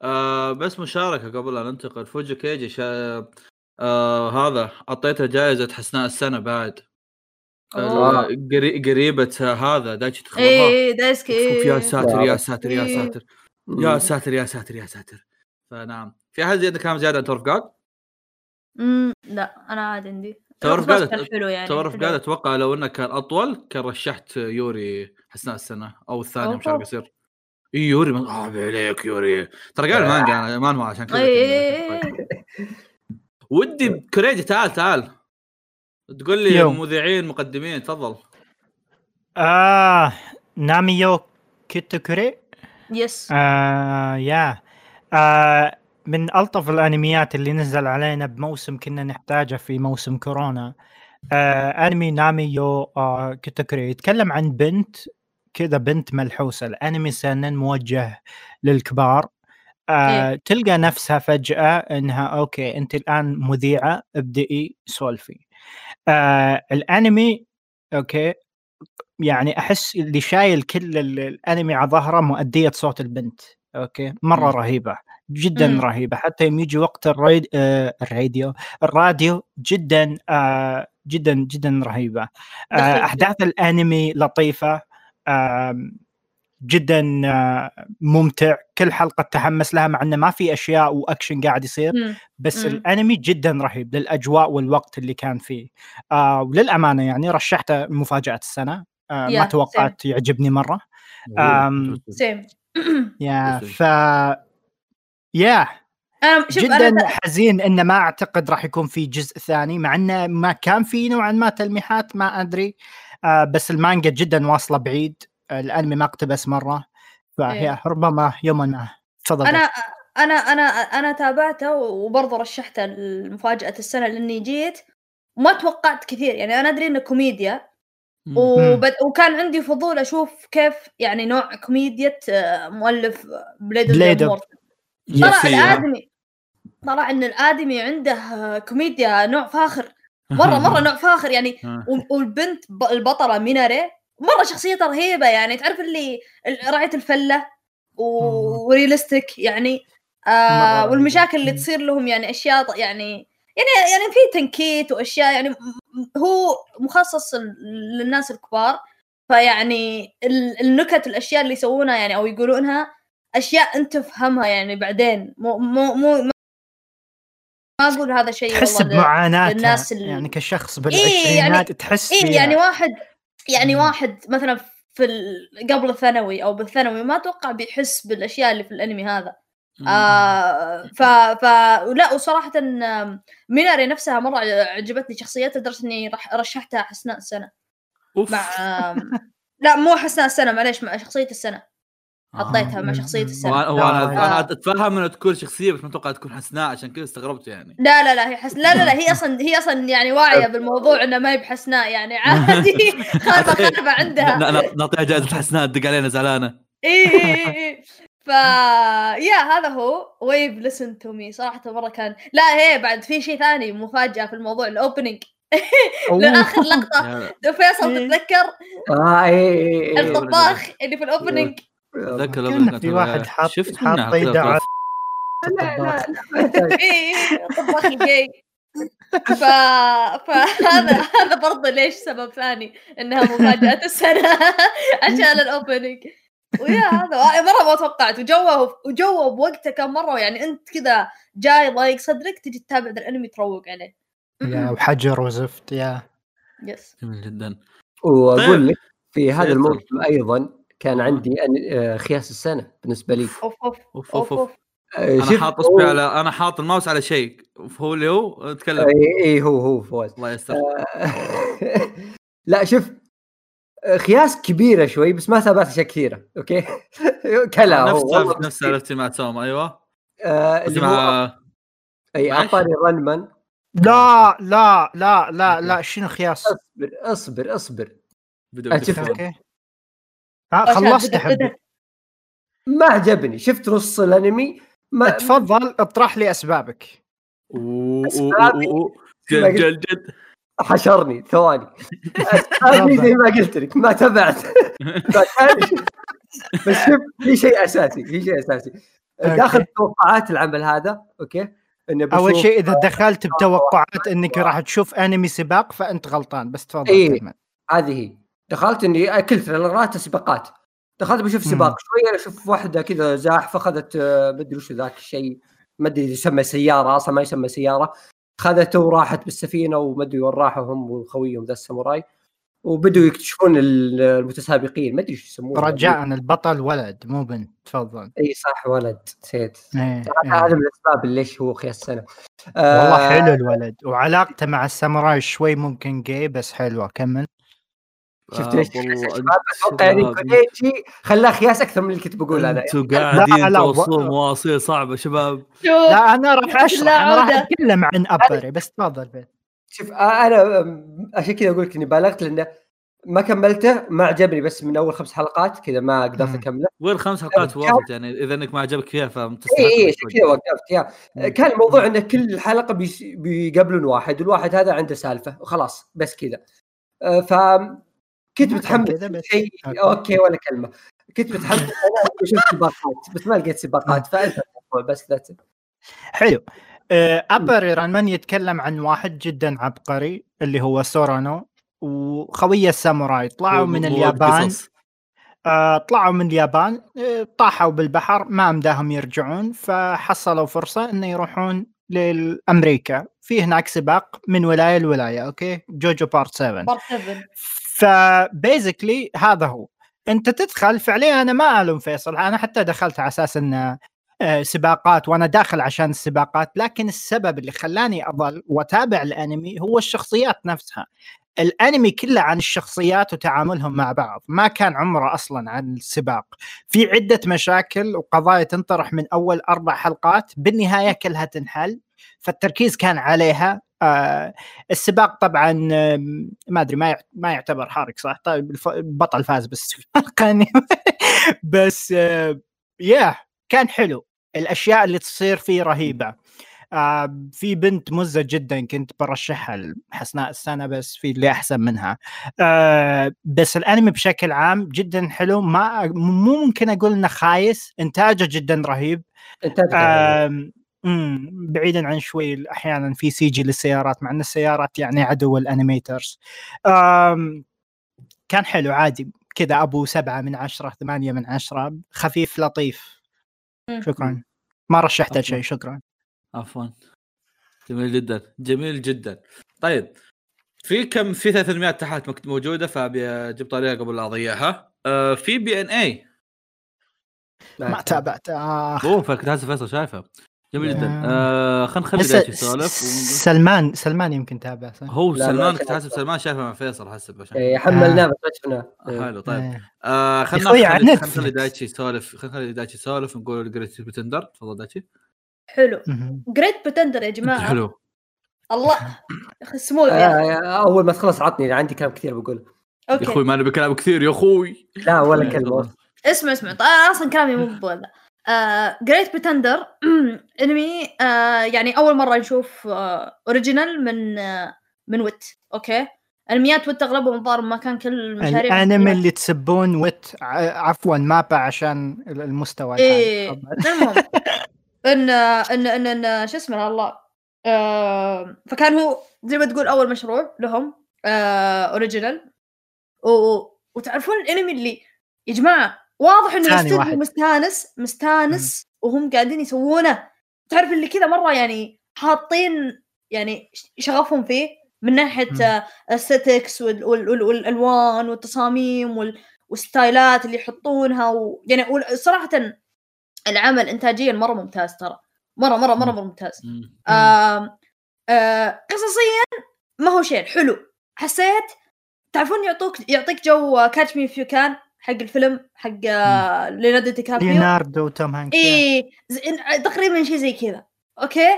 آه بس مشاركة قبل أن ننتقل فوجي كيجي شا... آه هذا أعطيته جائزة حسناء السنة بعد. آه قري- قريبة هذا دايتشي اي تخبرها اي دايسكي شوف يا إيه. ساتر يا ساتر يا إيه. ساتر. يا ساتر يا ساتر يا ساتر. فنعم. في أحد زيادة كلام زيادة عن تورف جاد؟ لا أنا عاد عندي. فقاد- كان حلو يعني تورف حلو. جاد أتوقع لو إنه كان أطول كان رشحت يوري حسناء السنة أو الثانية مش عارف. يصير. إي يوري ما آه عليك يوري. ترى قال المانجا أنا ما هو عشان كذا ودي كوريجي تعال تعال. تقول لي. مذيعين مقدمين تفضل. آه ناميو كيتوكوري يس آه يا. آه من ألطف الأنميات اللي نزل علينا بموسم كنا نحتاجه في موسم كورونا آه أنمي ناميو آه كيتوكوري يتكلم عن بنت كذا بنت ملحوسة. الأنمي سينن موجه للكبار. آه إيه. تلقى نفسها فجأة إنها okay أنت الآن مذيعة ابدئي سولفي. آه الأنمي okay يعني أحس اللي شايل كل ال- الأنمي على ظهره مؤدية صوت البنت. okay مرة مم. رهيبة جدا مم. رهيبة حتى يوم يجي وقت الريد آه الراديو الراديو جدا آه جدا جدا رهيبة آه. أحداث الأنمي لطيفة آه جدا آه، ممتع كل حلقة تحمس لها مع إنه ما في أشياء وأكشن قاعد يصير مم. بس مم. الأنمي جدا رهيب للأجواء والوقت اللي كان فيه آه وللأمانة يعني رشحته مفاجأة السنة آه ما توقعت يعجبني مرة أم، سيم يا. ف يا. أنا شوف جدا أنا حزين انه ما أعتقد راح يكون في جزء ثاني مع انه ما كان في نوعا ما تلميحات ما أدري. آه بس المانجا جدا واصلة بعيد. آه الأنمي ما اقتبس مرة. فهي إيه. ربما يوما ما تفضل أنا أنا أنا أنا تابعته وبرضه رشحته لمفاجأة السنة لأني جيت. وما توقعت كثير يعني أنا أدري إنه كوميديا وبد... وكان عندي فضول أشوف كيف يعني نوع كوميديا آه، مؤلف Blade of- طلع. الأنمي طلع إن الأنمي عنده كوميديا نوع فاخر مرة مرة نوع فاخر يعني. آه. والبنت البطلة ميناري مرة شخصيتها رهيبة يعني. تعرف اللي ال- راعيه الفلة و- و realistic يعني؟ آه والمشاكل اللي. تصير لهم يعني أشياء يعني يعني يعني في تنكيت وأشياء يعني هو مخصص للناس الكبار فيعني ال- النكت الأشياء اللي يسوونها يعني أو يقولونها أشياء أنت تفهمها يعني بعدين مو مو مو ما أقول هذا شيء تحس والله ل- بمعاناتها للناس ال- يعني كشخص إيه، بالعشرينات يعني- تحس فيها. يعني واحد يعني مم. واحد مثلا في ال... قبل الثانوي أو بالثانوي ما أتوقع بيحس بالأشياء اللي في الأنمي هذا آه ف ف لا وصراحه ميناري نفسها مرة عجبتني شخصيتها لدرجة إني رح رشحتها حسناء السنة. أوف. مع لا مو حسناء السنة معليش مع شخصية السنة. حطيتها مع. شخصية السنة. وأنا وأنا آه. أنا أتفهم انها تكون شخصية بس ما أتوقع تكون حسناء عشان كذا استغربت يعني. لا لا لا هي حس... لا لا لا هي أصلا هي أصلا يعني واعية بالموضوع انها ما هي بحسناء يعني عادي. خالفه خالفه عندها. نعطيها جائزة حسناء تدق علينا زعلانة. اي اي اي ف yeah هذا هو Wave Listen to Me صراحة مرة كان لا هي بعد في شيء ثاني مفاجأة في الموضوع ال opening. لاخر لقطة. فيصل إيه. تتذكر آه اي اي اي الطباخ اللي في الاوبننج ذكر كان ال opening في واحد حاط شفت حاط كذا على لا. لا اي اي الطباخ الجاي. ف... فهذا هذا برضه ليش سبب ثاني إنها مفاجأة السنة عشان ال opening و yeah هذا. مره ما توقعت. وجوه وجوه بوقته كان مرة. يعني أنت كذا جاي ضايق صدرك تجي تتابع ذا الأنمي تروق عليه. يا وحجر وزفت يا. yes. جميل جدا. وأقول طيب. لك في هذا. الموسم أيضا كان عندي أن- آه، خياس السنة بالنسبة لي. أوف أوف أوف أوف أوف أوف. آه، أنا حاط اصبعي على أنا حاط الماوس على شيء. هو اللي هو؟ تكلم اي اي هو هو فواز. الله يستر. آه، لا شوف آه، خياس كبيرة شوي بس ما تابعت أشياء كثيرة okay؟ كلا نفس نفس سالفتي مع توم أيوه. آه، اللي مع أي. أعطاني رنمان لا لا لا لا لا شنو خياس؟ اصبر اصبر اصبر. بدو شفت. أوكي ها خلصت حبي. ما عجبني. شفت نص الأنمي؟ ما تفضل اطرح لي أسبابك. جد جد جد. حشرني ثواني. أسألني زي ما قلت لك ما تبعت. بس شوف في شيء أساسي في شيء أساسي. داخل توقعات العمل هذا okay؟ أول شيء إذا دخلت بتوقعات إنك راح تشوف أنمي سباق فأنت غلطان. بس تفضل إيه. هذه هي. دخلت إني أكلت تريلرات سباقات. دخلت بشوف. سباق. شوية أشوف واحدة كذا زاحفه اخذت آه، مدري وش ذاك الشيء ما أدري يسمى سيارة أصلا ما يسمى سيارة. خذته وراحت بالسفينة ومدري وين راحوا هم وخويهم ذا الساموراي. وبدوا يكتشفون ال- المتسابقين. ما أدري إيش يسمونه. رجاء البطل ولد مو بنت تفضل. إي صح ولد نسيت. إيه، هذا إيه. من الأسباب ليش هو خياس السنة. والله آه، حلو الولد. وعلاقته مع الساموراي شوي ممكن جاي بس حلوة. كمل. شفت ليش آه، والله أتوقع يعني كوريجي خلاه خياس أكثر من اللي كنت بقول أنا أنتوا قاعدين توصلون مواصيل صعبة شباب لا أنا راح أشرح لا أنا راح. أتكلم عن أبري بس تفضل بيت. شوف أنا عشان كذا أقول لك إني بالغت لأنه ما كملته ما عجبني بس من أول خمس حلقات كذا ما قدرت. أكمله وين خمس حلقات رجال. واحد يعني إذا إنك ما عجبك فيها فتستحق اي اي كذا وقفت yeah. كان الموضوع إنه كل حلقة بيقابلون واحد والواحد هذا عنده سالفة وخلاص بس كذا ف كنت متحمس. شيء okay. okay ولا كلمة. كنت متحمس سباقات بس ما لقيت سباقات فأنت بس that's حلو. آه، Appare-Ranman يتكلم عن واحد جدا عبقري اللي هو سورانو وخويه الساموراي. طلعوا من اليابان. آه، طلعوا من اليابان آه، طاحوا بالبحر ما أمداهم يرجعون فحصلوا فرصة انه يروحون لامريكا في هناك سباق من ولاية لولاية okay؟ JoJo part 7 part 7 ف basically هذا هو. أنت تدخل فعليا أنا ما ألوم فيصل أنا حتى دخلت على أساس إنه آه، سباقات وأنا داخل عشان السباقات لكن السبب اللي خلاني أظل وأتابع الأنمي هو الشخصيات نفسها. الأنمي كله عن الشخصيات وتعاملهم مع بعض ما كان عمره أصلا عن السباق. في عدة مشاكل وقضايا تنطرح من أول أربع حلقات بالنهاية كلها تنحل فالتركيز كان عليها. آه السباق طبعا ما أدري ما ما يعتبر حارق صح؟ طيب البطل فاز يعني بس آه، yeah كان حلو. الأشياء اللي تصير فيه رهيبة. آه في بنت مزة جدا كنت برشحها حسناء السنة بس في اللي أحسن منها. آه بس الأنمي بشكل عام جدا حلو. ما مو ممكن أقول إنه خايس. إنتاجه جدا رهيب. انتاج آم، مم، بعيدا عن شوي أحيانا في CG للسيارات مع إن السيارات يعني عدو ال animators. كان حلو عادي كذا أبو سبعة من عشرة ثمانية من عشرة خفيف لطيف. شكرا. ما رشحت. شيء شكرا. عفوا. جميل جدا جميل جدا. طيب في كم في ثلاث انميات تحت مكت- موجودة فأبي أجيب طريقة قبل لا أضيعها. آه في بي إن اي ما تابعت آخ. أوه فكنت حاسس فيصل شايفه جميل جدا آه. آه خلينا نخلي دايتشي يسولف س- سلمان سلمان يمكن تابع صح؟ هو لا، سلمان كنت. حاسب سلمان شايفه مع فيصل حسب عشان إيه، حملناه آه. بس ما شفناه إيه. حلو طيب. آه خلينا نخلي. دايتشي يسولف خلينا نخلي دايتشي يسولف ونقول Great Pretender تفضل دايتشي حلو. Great Pretender يا جماعة حلو الله يا أخي. آه، أول ما تخلص عطني عندي كلام كثير بقول يا أخوي okay ما نبي كلام كثير يا أخوي لا ولا كلمة. اسمع اسمع طيب أنا أصلا كلامي مو بهذا Great Pretender انمي آه يعني أول مرة نشوف original من آه من Wit okay أنميات Wit أغلبهم الظاهر ما كان كل المشاريع الأنمي اللي تسبون Wit عفوا MAPPA عشان المستوى. إيه طبعاً. المهم إن إن إن, إن شو اسمه الله آه فكان هو زي ما تقول أول مشروع لهم آه original. وتعرفون الأنمي اللي يا جماعة واضح إنه الاستوديو. مستانس مستانس وهم قاعدين يسوونه. تعرف اللي كذا مرة يعني حاطين يعني شغفهم فيه من ناحية مم. استاتكس والالوان والتصاميم وال... والستايلات اللي يحطونها و... يعني صراحة العمل انتاجيا مرة ممتاز ترى. مره مره مرة, مرة ممتاز. مم. آم آه قصصيا ما هو شيء حلو. حسيت تعرفون يعطوك يعطيك جو Catch Me If You Can حق الفيلم حق آه، ليوناردو دي كابريو. ليوناردو وتوم هانكس اي تقريبا شيء زي كذا okay.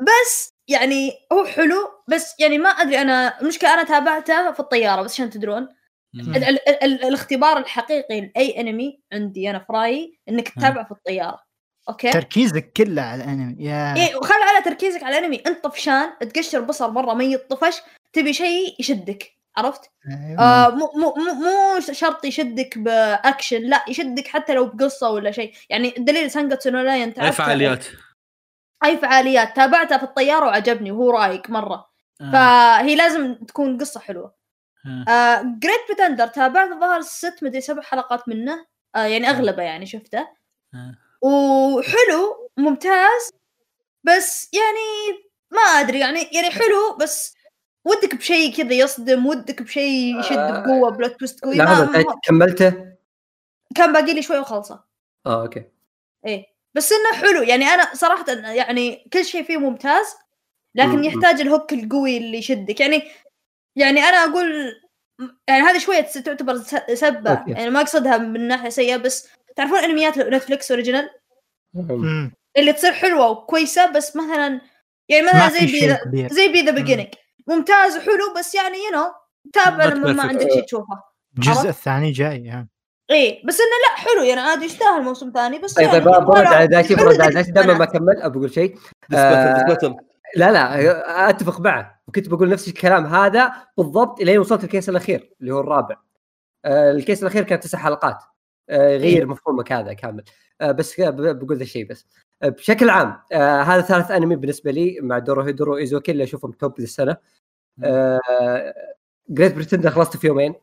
بس يعني هو حلو بس يعني ما أدري أنا المشكلة أنا تابعته في الطيارة بس عشان تدرون. ال- ال- ال- الاختبار الحقيقي لأي أنمي عندي أنا في رأيي إنك تتابعه في الطيارة okay؟ تركيزك كله على الأنمي yeah. إيه وخل على تركيزك على الأنمي أنت طفشان تقشر بصر مرة ميت طفش تبي شيء يشدك. عرفت؟ أيوة. آه مو مو مو مو شرط يشدك بأكشن لا يشدك حتى لو بقصة ولا شيء يعني الدليل سانجاتسو نو لاين أي فعاليات أي فعاليات تابعتها في الطيارة وعجبني وهو رايق مرة آه. فهي لازم تكون قصة حلوة آه. آه جريت بتندر تابعت الظاهر ست مدري سبع حلقات منه آه يعني أغلبه يعني شفته آه. وحلو ممتاز بس يعني ما أدري يعني يعني حلو بس ودك بشيء كذا يصدم ودك بشيء يشد آه، بقوة plot twist قوي. ما- كملته؟ كان باقي لي شوي وخلصه. آه okay. إيه. بس إنه حلو. يعني أنا صراحة يعني كل شيء فيه ممتاز لكن مم. يحتاج ال hook القوي اللي يشدك. يعني يعني أنا أقول يعني هذه شوية تعتبر سبة. okay. يعني ما أقصدها من ناحية سيئة بس تعرفون أنميات Netflix original مم. اللي تصير حلوة وكويسة بس مثلا يعني مثلا زي في بي زي B: The Beginning ممتاز وحلو بس يعني you know تابع ما لما ما. عندك شيء تشوفه الجزء؟ الثاني جاي ها. إيه بس إنه لا حلو يعني عادي يستاهل موسم ثاني بس طيب يعني طيب برد على حلو برد على دايتشي دائما ما البنات. كمل ابى أقول شيء آه،. لا لا أتفق معه وكنت بقول نفس الكلام هذا بالضبط إلين وصلت ال case الأخير اللي هو الرابع آه، ال case الأخير كان تسع حلقات آه، غير مفهومك هذا كامل آه، بس بقول ذا الشيء بس آه، بشكل عام آه، هذا ثالث أنمي بالنسبة لي مع Dorohedoro Eizouken اللي أشوفهم top ذي السنة Great Pretender خلصته في يومين.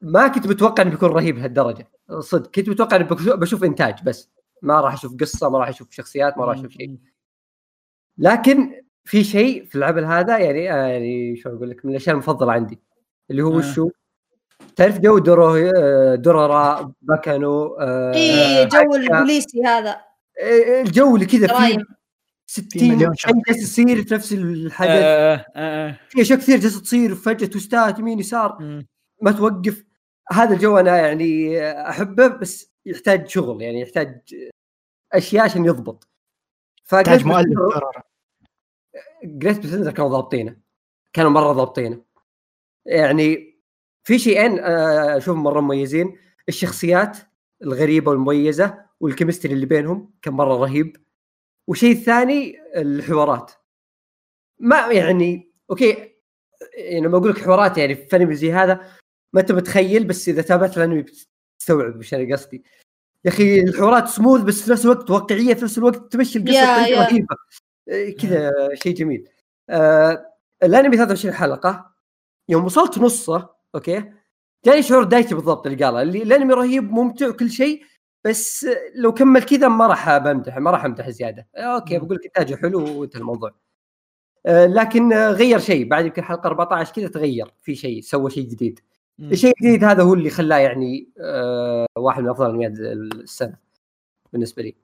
ما كنت متوقع إنه بيكون رهيب لهالدرجه صدق كنت متوقع اني بشوف- إنتاج بس. ما راح أشوف قصة ما راح أشوف شخصيات ما راح أشوف شيء. لكن في شيء في العمل هذا يعني آه، يعني شو أقول لك من الأشياء المفضلة عندي. اللي هو آه. وشو تعرف جو دورو آه، Durarara Baccano آه، إيه جو. البوليسي هذا. الجو اللي كذا فيه 60 مليون شيء جالس يصير في نفس الحدث آه، آه، في أشياء كثير جالسة تصير فجاه twist ات يمين يسار. ما توقف. هذا الجو أنا يعني أحبه بس يحتاج شغل يعني يحتاج أشياء عشان يضبط. تحتاج مؤلف. Great Pretender كانوا ضابطينه. كانوا مرة ضابطينه. يعني في شيئين آه، اشوفهم مرة مميزين. الشخصيات الغريبة والمميزة وال chemistry اللي بينهم كان مرة رهيب. والشيء الثاني الحوارات. ما يعني okay يعني لما أقول لك حوارات يعني في انمي زي هذا ما أنت متخيل بس إذا تابعت الأنمي بتستوعب وش أنا قصدي. يا أخي الحوارات سموث بس في نفس الوقت واقعية في نفس الوقت تمشي القصة بطريقة. رهيبة. إيه، كذا شيء جميل. آه الأنمي 23 حلقة. يوم وصلت نصه okay جاني شعور دايتشي بالضبط اللي قاله اللي الأنمي رهيب ممتع وكل شيء بس لو كمل كذا ما راح بمدح ما راح امدح زيادة. okay مم. بقول لك إنتاجه حلو وانتهى الموضوع. آه، لكن آه، غير شيء بعد يمكن حلقة 14 كذا تغير في شيء سوى شيء جديد. الشيء الجديد هذا هو اللي خلاه يعني آه، واحد من أفضل أنميات السنة بالنسبة لي.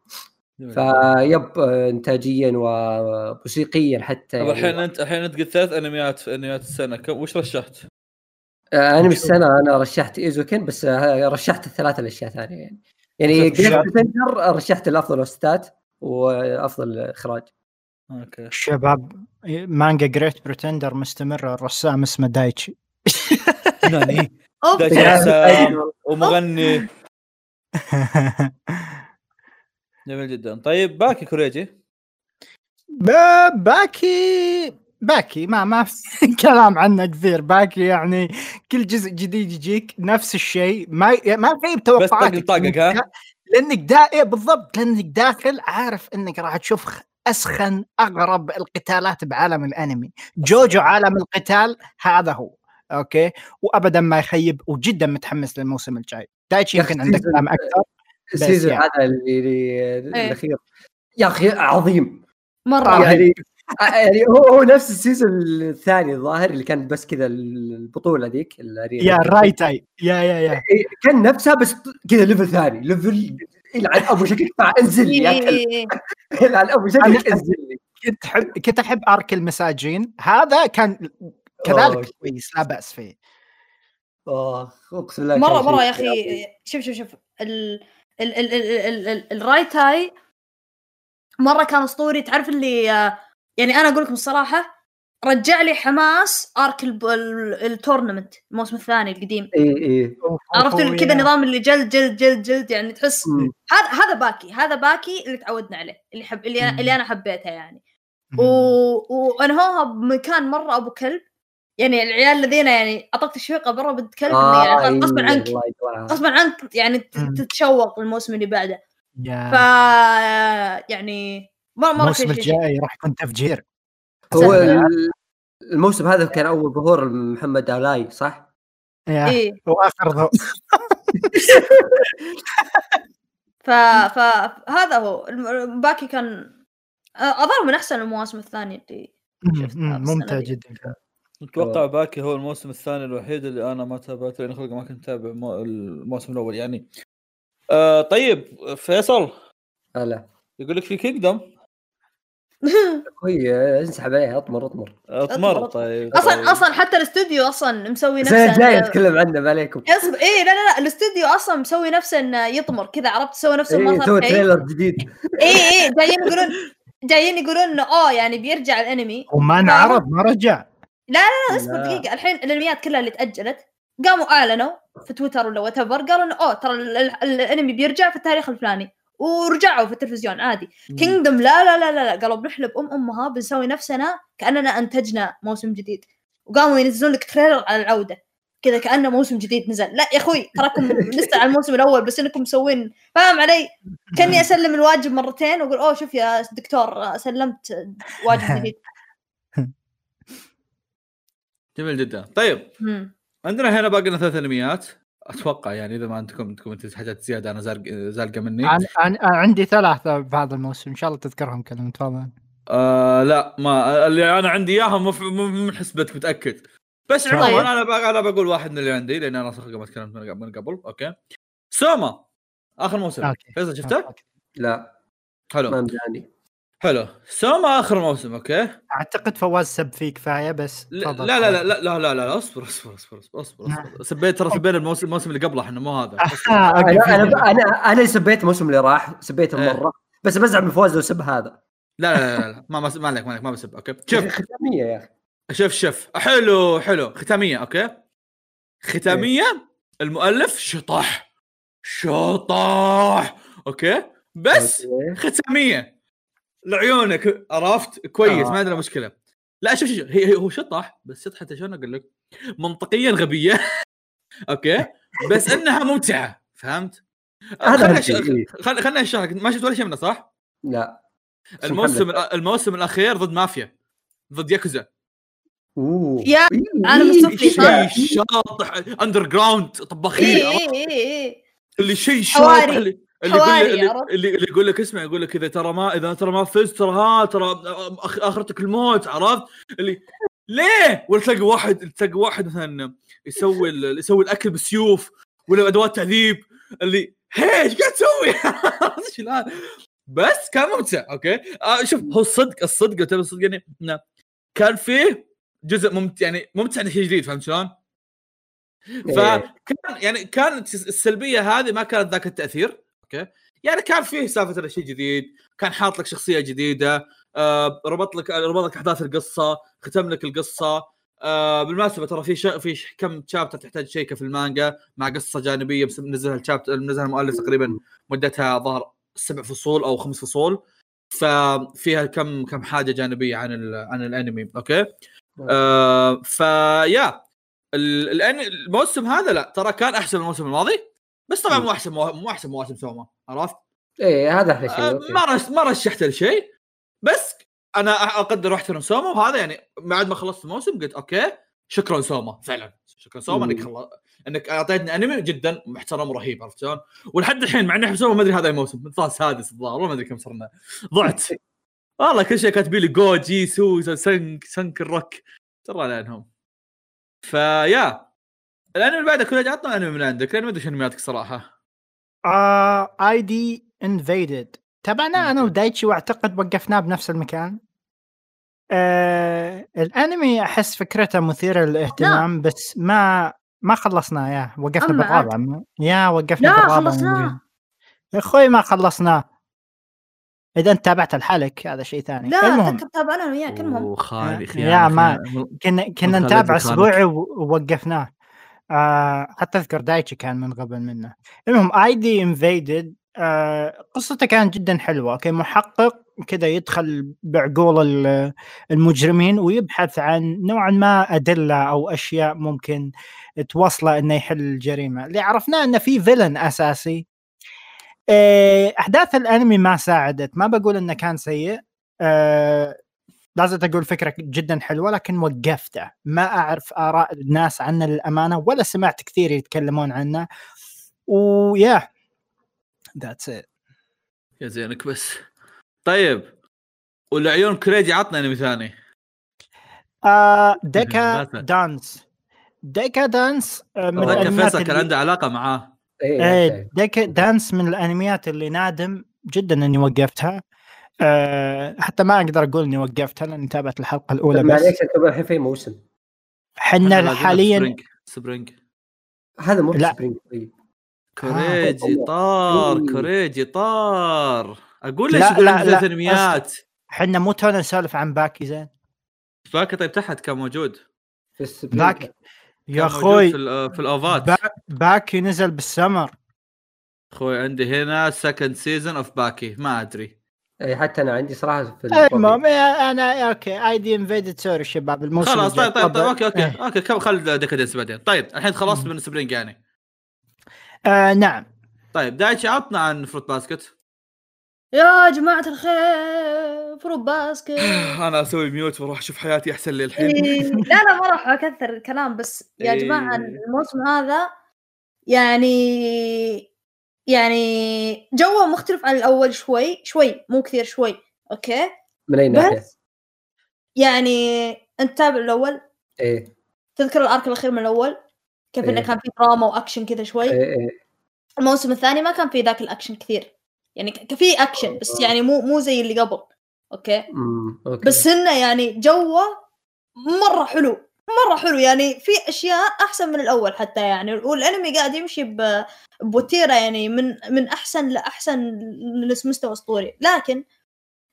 فيب آه، انتاجيا وموسيقيا حتى يعني. الحين أنت الحين أنت قلت ثلاث أنميات في أنميات السنة. كم وش رشحت؟ آه، أنمي السنة أنا رشحت إيزوكن بس آه، رشحت الثلاث الأشياء ثانية يعني. يعني بريتندر رشحت الأفضل استات وأفضل إخراج. okay. شباب مانجا Great Pretender مستمرة الرسام اسمه دايتشي. دايتشي رسام ومغني. جميل جدا. طيب باكي كوريجي. باكي! باكي ما ما في كلام عنه كثير. باكي يعني كل جزء جديد يجيك نفس الشيء. ما ما في بس توقعات طق طقك ها؟ لأنك دا إيه بالضبط لأنك داخل عارف إنك راح تشوف أسخن أغرب القتالات بعالم الأنمي. جوجو عالم القتال هذا هو. okay؟ وابدا ما يخيب وجدا متحمس للموسم الجاي. دايتشي يمكن عندك كلام أكثر بس ال season يعني. هذا اللي اللي- الأخير. يا أخي عظيم. مرة. يعني يعني هو هو نفس ال season الثاني الظاهر اللي كان بس كذا البطولة ذيك. يا رايتاي يا يا يا إيه، كان نفسها بس كذا level ثاني level يلعن أبو شكلك انزل لي يا إيه، إيه،. يلعن أبو شكلك أنزل لي كنت احب كنت أحب arc المساجين هذا كان. كذلك كويس لا بأس فيه آه أقسم بالله مره مرة يا أخي. شوف شوف شوف ال ال ال ال ال ال الرايتاي مرة كان أسطوري تعرف اللي آه، يعني أنا أقول لكم الصراحة رجع لي حماس arc ال tournament الموسم الثاني القديم إيه إيه عرفتوا اللي كذا نظام اللي جلد جلد جلد جلد يعني تحس. هذا هذا باكي هذا باكي اللي تعودنا عليه اللي حب اللي أنا. اللي أنا حبيته يعني. و... وانهوها بمكان مرة أبو كلب يعني العيال الذين يعني اعطت تشويقه برا بنت كلب آه يعني إيه، غصبا عنك. غصبا عنك يعني. تتشوق الموسم اللي بعده يا ف يعني مره مره الموسم. الجاي راح يكون تفجير هو الموسم هذا كان أول ظهور محمد علاي صح؟ إيه وآخر ذو ف فهذا هو باكي كان أظهر من أحسن المواسم الثانية اللي ممتع. جدا. أتوقع باكي هو الموسم الثاني الوحيد اللي أنا ما تابعته لأن خلق ما كنت اتابع مو- الموسم الأول يعني آه طيب فيصل هلا يقول لك في كينجدوم أخوي انسحب. عليه أطمر أطمر. أطمر طيب أصلا طيب. أصلا حتى الاستوديو أصلا مسوي السنة نفسه الجايه إنه- نتكلم عنه ما عليكم. اصبر إيه لا لا لا الاستوديو أصلا مسوي نفسه إنه يطمر كذا عرفت؟ سوى نفسه إيه، ما سوى صار شيء trailer جديد. إيه إيه جايين يقولون جايين يقولون إنه اوه يعني بيرجع الأنمي. وما؟ انعرض ما رجع. لا اصبر لا. دقيقة. الحين الأنميات كلها اللي تأجلت قاموا أعلنوا في تويتر ولا what قالوا إنه اوه ترى ال- ال- الأنمي بيرجع في التاريخ الفلاني. ورجعوا في التلفزيون عادي. مم. كينجدم لا لا لا لا لا قالوا بنحلب ام أمها بنسوي نفسنا كأننا أنتجنا موسم جديد. وقاموا ينزلون لك تريلر على العودة. كذا كأنه موسم جديد نزل. لا يا أخوي تراكم لسه على الموسم الأول بس إنكم مسوين. فاهم علي؟ كأني أسلم الواجب مرتين وأقول أوه شوف يا دكتور سلمت واجب جديد. جميل جدا. طيب. مم. عندنا هنا باقي لنا ثلاث أنميات. أتوقع يعني إذا ما عندكم عندكم حاجات زيادة أنا زالق زالقه مني. أنا, عندي ثلاثة بهذا الموسم إن شاء الله تذكرهم كلهم تفضل. آه لا ما اللي أنا عندي إياهم من حسبتك متأكد. بس طيب. عموما أنا ب- أنا بقول واحد من اللي عندي لأن أنا صراحة ما تكلمت من من قبل. okay. سوما آخر موسم. فيصل شفته؟ لا. حلو. ما مداني حلو. سوما آخر موسم okay؟ أعتقد فواز سب فيه كفايه بس لا لا لا لا لا لا, لا, لا أصبر أصبر أصبر أصبر, أصبر, أصبر. سبيت ترى سبينا الموسم الموسم اللي قبله إحنا مو هذا. آه، أنا أنا أنا سبيت الموسم اللي راح سبيته إيه. مرة بس بزعل من فواز لو سب هذا. لا لا لا, لا. ما ما ما عليك ما عليك ما بسب. okay. شوف. ختامية يا أخي. شوف شوف. حلو حلو. ختامية okay؟ ختامية المؤلف شطح. شطح. okay؟ بس. ختامية. لعيونك عرفت كويس آه. ما عندنا مشكلة لا شوف شوف هي هي- هو شطح بس شطحته شلون أقول لك منطقيا غبية okay بس إنها ممتعة فهمت؟ هذا خلنا إيه. خل- خلنا اشرح لك ما شفت ولا شيء منه صح؟ لا الموسم الموسم الأخير ضد مافيا ضد ياكوزا أوه يا إيه، إيه، السفلي، إيه. شيء شاطح underground طباخين اي؟ اي اي اللي شيء. شاطح اللي اللي يقول اللي؟ اللي, اللي يقول لك اسمع يقول لك إذا ترى ما إذا ترى ما فزت ترى ها ترى أخ- آخرتك الموت عرفت؟ اللي ليه؟ ولا تلاقي واحد تلاقي واحد مثلا يسوي يسوي الأكل بالسيوف ولا ادوات تعذيب اللي هي إيش قاعد تسوي؟ بس كان ممتع okay؟ آه شوف هو الصدق الصدق له الصدق يعني إنه كان فيه جزء ممتع يعني ممتع إنه شيء جديد فهمت شلون؟ إيه. فكان يعني كانت السلبية هذه ما كانت ذاك التأثير okay؟ يعني كان فيه سالفة شيء جديد كان حاط لك شخصية جديدة آه ربط لك ربط لك أحداث القصة ختم لك القصة. آه بالمناسبة ترى في ش... في. كم شابتر تحتاج تشيكه في المانجا؟ مع قصة جانبية بس منزلها الشابتر منزلها المؤلف تقريبا مدتها ظهر سبع فصول أو خمس فصول. ففيها كم كم حاجة جانبية عن ال... عن الأنمي أوكي؟ آه فيا الموسم هذا لا ترى كان أحسن من الموسم الماضي. بس طبعا مو احسن مو مو احسن مواسم سوما عرفت؟ إيه هذا أحلى شيء آه، okay. ما رش ما رشحت لشيء بس أنا أقدر واحترم سوما وهذا يعني بعد ما خلصت الموسم قلت okay شكرا سوما فعلا شكرا سوما إنك. خل... إنك أعطيتني أنمي جدا محترم ورهيب عرفت شلون؟ ولحد الحين مع إني أحب سوما ما أدري هذا أي موسم الظاهر السادس الظاهر ما أدري كم صرنا ضعت والله كل شيء كاتبين لي جو جي سو سنك سنك الروك ترى لانهم فيا الأنمي اللي بعده كله عطنا أنمي من عندك لأن ما أدري شو انمياتك صراحة. آي دي انفيدد تابعنا أنا. ودايتشي وأعتقد وقفناه بنفس المكان. آه الأنمي أحس فكرته مثيرة للاهتمام بس ما ما خلصناه. يا وقفنا بالرابع. يا وقفنا لا، بالرابع خلصناه. يا أخوي ما خلصناه. إذا انت تابعت الحلق هذا شيء ثاني. لا المهم. اتذكر تابعنا أنا وياك المهم يا ما- كنا كنا نتابع. أسبوعي ووقفناه. آه حتى أذكر دايتشي كان من قبل منه. المهم ID Invaded آه قصته كانت جدا حلوة okay؟ محقق كذا يدخل بعقول ال- المجرمين ويبحث عن نوعا ما أدلة أو أشياء ممكن توصله إنه يحل الجريمة. اللي عرفناه إنه في villain أساسي. آه، أحداث الأنمي ما ساعدت. ما بقول إنه كان سيء. آه، لازم أقول فكره جدا حلوة لكن وقفته. ما أعرف آراء الناس عنه للأمانة ولا سمعت كثير يتكلمون عنه. و yeah that's it يا زينك بس. طيب والعيون كوريجي عطنا أنمي ثاني. ديكا ثلاثة. دانس. Deca-Dence آه، من الأنميات فيصل كان عنده علاقة معاه. إيه إيه،. Deca-Dence من الأنميات اللي نادم جدا إني وقفتها. أه حتى ما أقدر أقول إني وقفتها لاني تابعت الحلقة الأولى بس؟ معليش انت الحين في موسم. إحنا حنا لازلنا حاليا بسبرينج سبرينج. هذا مو لا. spring طيب. كوريجي الله. طار. كوريجي طار. أقول ليش لا، لا، لك انميات حنا مو تونا نسولف عن باكي زين. باكي طيب تحت كان موجود. في ال spring. باكي كان يا أخوي في, في ال OVAات. با- باكي نزل بالسمر. أخوي عندي هنا second season of باكي. ما أدري. اي حتى أنا عندي صراحة في المهم. يا- أنا أوكي اي دي انفيدد سوري شباب الموسم خلاص. طيب طيب, طيب. okay okay إيه. أوكي كم خل Deca-Dence بعدين طيب الحين خلصت. من spring يعني آه نعم طيب دايتشي عطنا عن Fruits Basket يا جماعة الخير فروت باسكت أنا أسوي mute وأروح أشوف حياتي أحسن لي الحين إيه، لا لا ما راح أكثر الكلام بس yeah إيه. جماعة الموسم هذا يعني يعني جوه مختلف عن الأول شوي شوي مو كثير شوي okay؟ من أي ناحية؟ يعني أنت تابع الأول؟ إيه. تذكر ال arc الأخير من الأول؟ كيف إنه إيه. كان في دراما وأكشن كذا شوي؟ إيه إيه. الموسم الثاني ما كان في ذاك الأكشن كثير. يعني في أكشن بس يعني مو مو زي اللي قبل okay؟ أمم، okay. بس إنه يعني جوه مرة حلو. مرة حلو يعني في أشياء أحسن من الأول حتى يعني والأنمي قاعد يمشي بوتيرة يعني من من أحسن لأحسن لمستوى أسطوري. لكن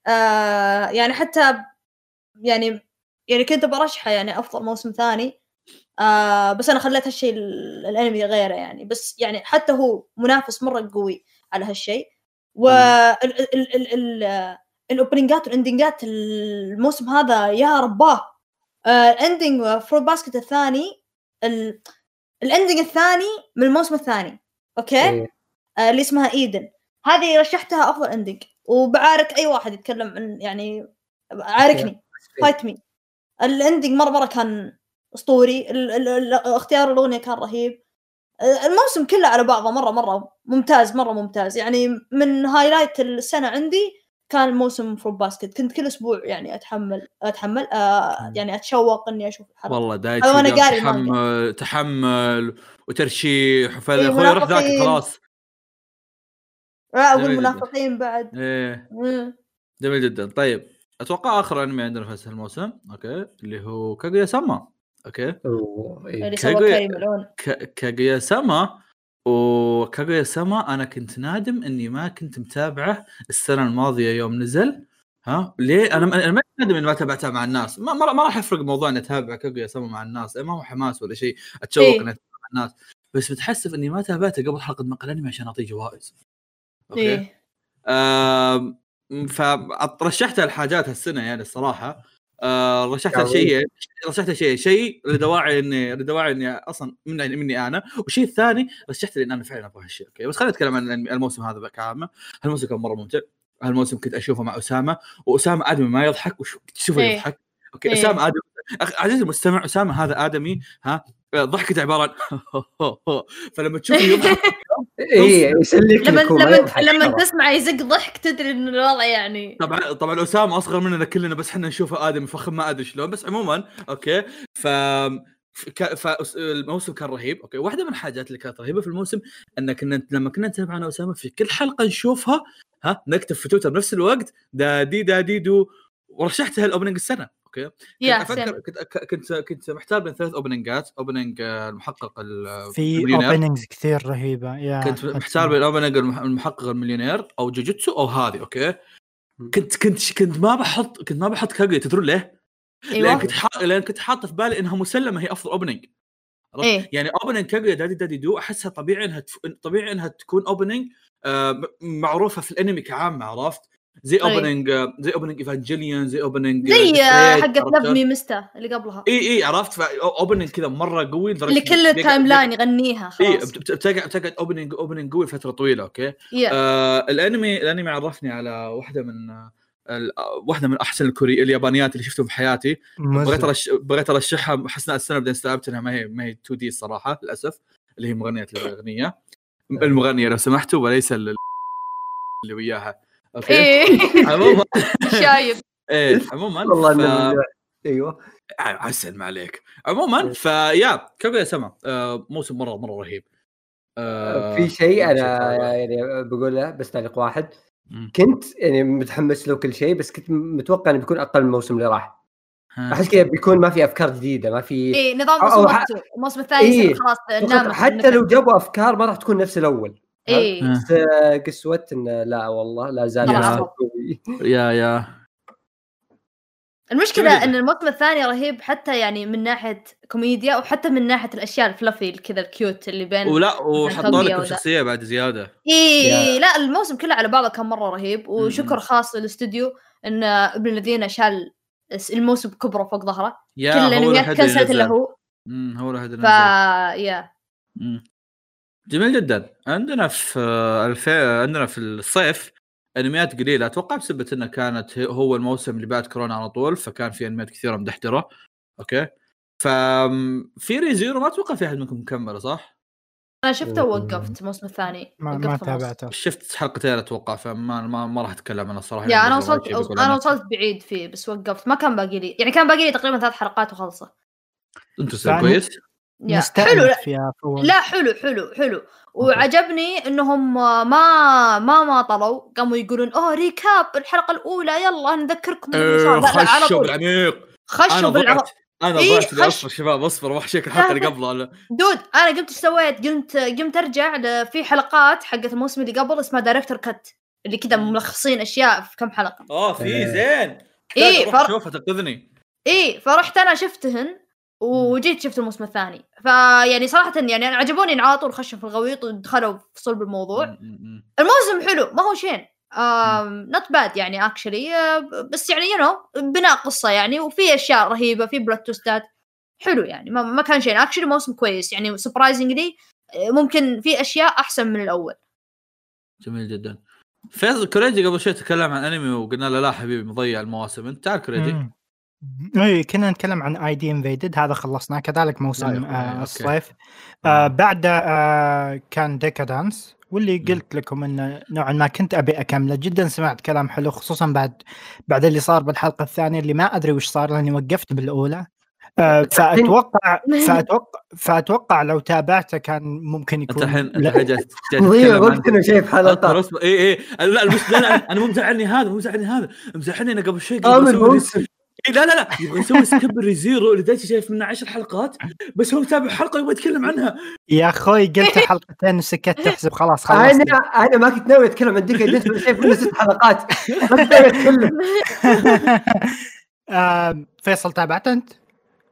آه يعني حتى يعني يعني كنت برشحه يعني أفضل موسم ثاني آه بس أنا خليت هالشيء ال- الأنمي غيره يعني. بس يعني حتى هو منافس مرة قوي على هالشيء و ال ال ال ال الأوبننجات والإندنجات الموسم هذا يا رباه! ال ending Fruits Basket الثاني ال- ال ending الثاني من الموسم الثاني. okay؟ إيه. آه، اللي اسمها Eden هذه رشحتها أفضل ending وبعارك أي واحد يتكلم عن يعني عاركني fight me ال ending مرة مرة كان أسطوري. ال- ال- ال- اختيار الأغنية كان رهيب. آه، الموسم كله على بعضه مرة مرة ممتاز مرة ممتاز. يعني من highlight السنة عندي كان موسم Fruits Basket. كنت كل أسبوع يعني أتحمل أتحمل آه يعني أتشوق إني أشوف الحلقة. والله دايتشي أنا قال قاري تحمل تحمل وترشيح وفهد إيه، أخوي روح ذاك منافقين. خلاص. آه جميل جداً. والمنافقين بعد. إيه. مم. جميل جدا. طيب أتوقع آخر أنمي عندنا في الموسم okay اللي هو كاغويا سما okay. أوه، إيه. ك- كاغويا سما وكاغويا سما أنا كنت نادم إني ما كنت متابعه السنة الماضية يوم نزل ها؟ ليه؟ أنا أنا ما نادم إني ما تابعتها مع الناس. ما, ما, ما راح يفرق موضوع إني أتابع كاغويا سما مع الناس. ما هو حماس ولا شيء. أتشوق إيه. إني أتابع مع الناس. بس متحسف إني ما تابعته قبل حلقة مقهى أنمي عشان أعطيه جوائز. okay؟ إيه. آم، فرشحتها الحاجات هالسنة يعني الصراحة. آه قوي. شيء رشحتها شيء شيء لدواعي إني لدواعي إني أصلا مني مني أنا والشيء الثاني رشحت لأن أنا فعلا أبغى هالشيء أوكي بس خلينا نتكلم عن الموسم هذا كعامه هالموسم كان مرة ممتع هالموسم كنت أشوفه مع أسامة وأسامة آدمي ما يضحك وش تشوفه إيه. يضحك أوكي إيه. أسامة آدمي عزيزي المستمع أسامة هذا آدمي ها ضحكته عباره عن فلما تشوفه يضحك إيه يسلك لما لما يضحك لما. تسمع يزق ضحك تدري إن الوضع يعني. طبعا طبعا أسامة أصغر مننا كلنا بس إحنا نشوفه ادمي فخم ما أدري شلون بس عموما okay. ف فالموسم كان رهيب okay. واحدة من الحاجات اللي كانت رهيبة في الموسم إن كنا لما كنا نتابع أنا واسامه في كل حلقة نشوفها ها نكتب في تويتر بنفس الوقت Daddy Daddy Do. ورشحتها ال opening السنة. okay yeah كنت. أفكر كنت كنت كنت محتار بين ثلاث openingات opening آه، المحقق ال- في. openings كثير رهيبة yeah كنت محتار بين opening المح- المحقق المليونير أو جوجيتسو أو هذه okay كنت كنت كنت ما بحط كنت ما بحط كاغويا تدرون ليه؟ لأن أيوه كنت حاط لأن كنت حاط في بالي إنها مسلمة هي أفضل opening عرفت؟ إيه. يعني opening كاغويا Daddy Daddy Do أحسها طبيعي إنها تف... طبيعي إنها تكون opening آه معروفة في الأنمي كعامة عرفت؟ زي. opening آه زي opening ايفانجيليون زي opening زي حقت نبمي مستا اللي قبلها. إي إي عرفت. opening كذا مرة قوي لدرجة اللي كل ال time line يغنيها إي خلاص. بتقعد بتقعد opening opening قوي فتره طويلة okay؟ yeah آه الأنمي الأنمي عرفني على واحدة من ال- واحدة من أحسن الكوري اليابانيات اللي شفتهم في حياتي. بغيت أرش... بغيت أرشحها اثناء السنة بعدين استوعبت إنها ما هي ما هي 2D الصراحه للأسف اللي هي مغنية الأغنية. المغنية لو سمحتوا وليس ال- اللي وياها. okay؟ إيه. عموما. شايب إيه عموما والله ف... أيوه. عسل ما عليك. عموما فيا كاغويا سما؟ آه موسم مرة مرة رهيب. آه في شيء أنا صعب. يعني بقوله بس تعليق واحد. كنت يعني متحمس له كل شيء بس كنت متوقع إنه بيكون أقل من الموسم اللي راح. أحس كذا بيكون ما في أفكار جديدة ما في إيه نظام ح- الموسم الثاني إيه. خلاص حتى لو جابوا أفكار ما راح تكون نفس الأول. إيه. بس آه، قسوت انه لا والله لا زال يا. yeah yeah جداً. إن الموسم الثاني رهيب حتى يعني من ناحية كوميديا وحتى من ناحية الأشياء ال fluffy كذا ال cute اللي بين ولا وحطوا وذا. شخصية بعد زيادة اي yeah. إيه لا الموسم كله على بعضه كان مرة رهيب وشكر. خاص للاستوديو إن ابن الذين شال الموسم كبره فوق ظهره كل الانميات كنسلت الا. هو هو الوحيد اللي ف. yeah. جميل جدا. عندنا في الف... عندنا في الصيف أنميات قليلة. أتوقع بسبب إنه كانت هو الموسم اللي بعد كورونا على طول فكان في أنميات كثيرة مدحدره okay؟ ف في Re:Zero ما أتوقع في أحد منكم مكمله صح؟ أنا شفته ووقفت الموسم الثاني. ما, ما. تابعته. شفت حلقتين أتوقع فما ما, ما راح أتكلم أنا الصراحه yeah لأن أنا وصلت أنا أنا. وصلت بعيد فيه بس وقفت. ما كان باقي لي يعني كان باقي لي تقريبا ثلاث حلقات وخلصه يعني- كويس؟ yeah حلو فوز. لا حلو حلو حلو. وعجبني إنهم ما ما ما طلوا قاموا يقولون أوه recap الحلقة الأولى يلا نذكركم على خشوا بالعميق. أنا خشوا بالعمق ضعت. أنا إيه، ضعت خش. أصبر شباب اصبر وحشك الحلقة اللي لا. قبلها لا. dude أنا قمت إيش سويت؟ قمت قمت أرجع في حلقات حقت الموسم اللي قبل اسمها director cut اللي كذا ملخصين أشياء في كم حلقة. آه في إيه. زين. إيه، أروح فر- اشوفها تنقذني اي فرحت أنا شفتهن. وجيت شفت الموسم الثاني. فيعني صراحة يعني أنا عجبوني إن على طول خشوا في الغويط ودخلوا في صلب الموضوع. الموسم حلو ما هو شين. not bad يعني actually بس يعني you know بناء قصة يعني وفي أشياء رهيبة في plot twist ات حلو يعني ما, ما كان شيء actually موسم كويس يعني surprisingly ممكن في أشياء أحسن من الأول. جميل جدا. فيصل كوريجي قبل شوي تكلم عن انمي وقلنا له لا حبيبي مضيع المواسم. أنت تعرف كوريجي. اي كنا نتكلم عن ID: Invaded هذا خلصناه كذلك موسم آه. الصيف. آه بعده آه كان Deca-Dence واللي قلت لكم انه نوعا ما كنت أبي أكمله. جدا سمعت كلام حلو خصوصا بعد بعد اللي صار بالحلقة الثانية اللي ما أدري وش صار لأني وقفت بالأولى. آه فأتوقع فأتوقع فأتوقع لو تابعته كان ممكن أنت يكون الحين أنت الحين تتكلم عن- وقتنا شايف اصبر اي اي لا المس... لا, لا أنا مو مزعلني هذا مو مزعلني هذا مزعلني أنا قبل شوي قبل إيه لا لا لا. يبغى يسوي skip Re:Zero اللي دايتي شايف منه عشر حلقات بس هو تابع حلقة يبغى يتكلم عنها. يا أخوي قلت حلقتين وسكت تحسب خلاص خلصت. أنا أنا ما كنت ناوي أتكلم عن Deca بس شايف منه ست حلقات. ما كنت ناوي أتكلم. آه فيصل تابعت أنت؟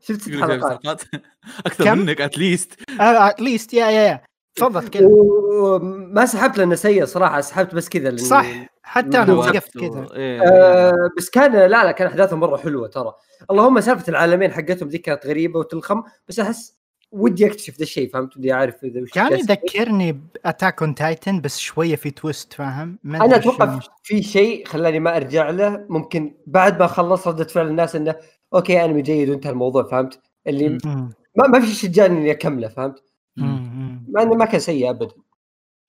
شفت ست حلقات. أكثر؟ منك at least at least yeah yeah yeah. تفضل تكلم وما سحبت لأنه سيء صراحة سحبت بس كذا لأن- صح حتى أنا. وقفت كذا إيه. آه بس كان لا لا كان احداثه مرة حلوة ترى اللهم سالفة العالمين حقتهم ذي كانت غريبة وتلخم بس أحس ودي أكتشف ذا الشيء فهمت ودي أعرف إذا وش كان. يذكرني ب Attack on Titan بس شوية في twist فاهم؟ أنا أتوقع في شيء خلاني ما أرجع له ممكن بعد ما خلص رده فعل الناس إنه okay أنمي جيد وانتهى الموضوع فهمت اللي. ما, ما في شيء شجعني إني أكمله فهمت. مع إنه ما كان سيء ابدا.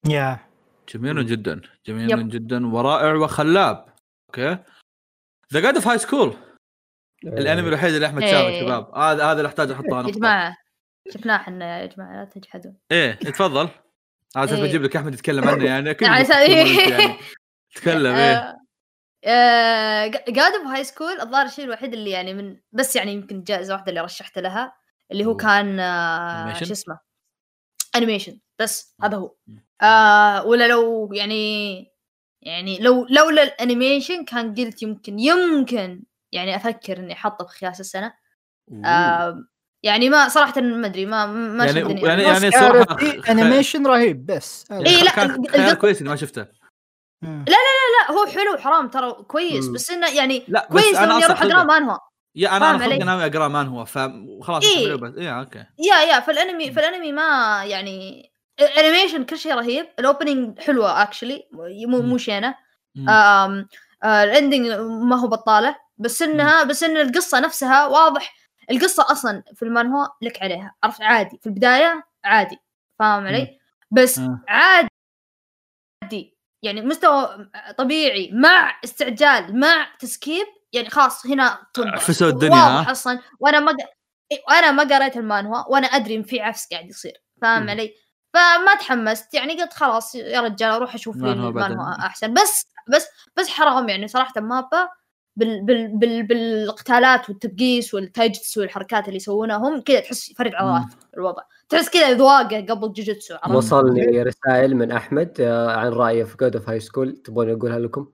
yeah. جميل جدا. جميل yep. جدا. ورائع وخلاب. okay. The God of High School الأنمي الوحيد اللي أحمد شافه إيه. شباب. هذا هذا اللي أحتاج أحطه يا نقطه جماعة شفناه إحنا يا جماعة لا تجحدون. إيه تفضل. على أساس إيه. بجيب لك أحمد يتكلم عنه يعني. أكيد أساس- أنت يعني. تكلم إيه. God of High School الظاهر الشيء الوحيد اللي يعني من بس يعني يمكن جائزة واحدة اللي رشحت لها اللي هو. كان آه،؟ شو اسمه؟ animation بس هذا هو. آه ولا لو يعني يعني لو لولا ال animation كان قلت يمكن يمكن يعني أفكر إني أحطه في خياس السنة. آه يعني ما صراحة ما أدري ما ما يعني- شدني يعني- يعني في خ- animation رهيب بس إيه، لا، كان كويس إني ما شفته مم. لا هو حلو حرام ترى كويس. بس إنه يعني لا كويس اني أروح أقرأ مانهوا yeah أنا أنا خلقه علي؟ ناوي أقرأ مانهوا فخلاص إيه. بس. إيه okay. yeah yeah فالانمي فالانمي ما يعني ال animation كل شيء رهيب. ال opening حلوة actually مو مو شينة. آه، ال ending ما هو بطالة بس إنها بس إن القصة نفسها واضح. القصة أصلا في المانهوا لك عليها. عرفت؟ عادي. في البداية عادي. فاهم علي؟ بس آه. عادي. يعني مستوى طبيعي مع استعجال مع تسكيب يعني خلاص هنا طب عفسوا الدنيا،؟ أصلا وأنا ما ق- وأنا ما قريت المانهوا وأنا أدري إن في عفس قاعد يصير فاهم. علي؟ فما تحمست يعني قلت خلاص يا رجال أروح أشوف لي. المانهوا أحسن بس بس بس حرام يعني صراحة مابا بال بال بال بالقتالات والتبقيس والتايجتسو والحركات اللي يسوونها هم كذا تحس فرد عضلات الوضع تحس كذا ذواقه قبل جوجيتسو؟ وصلني رسائل من أحمد آه، عن رأيه في God of High School تبغوني أقولها لكم.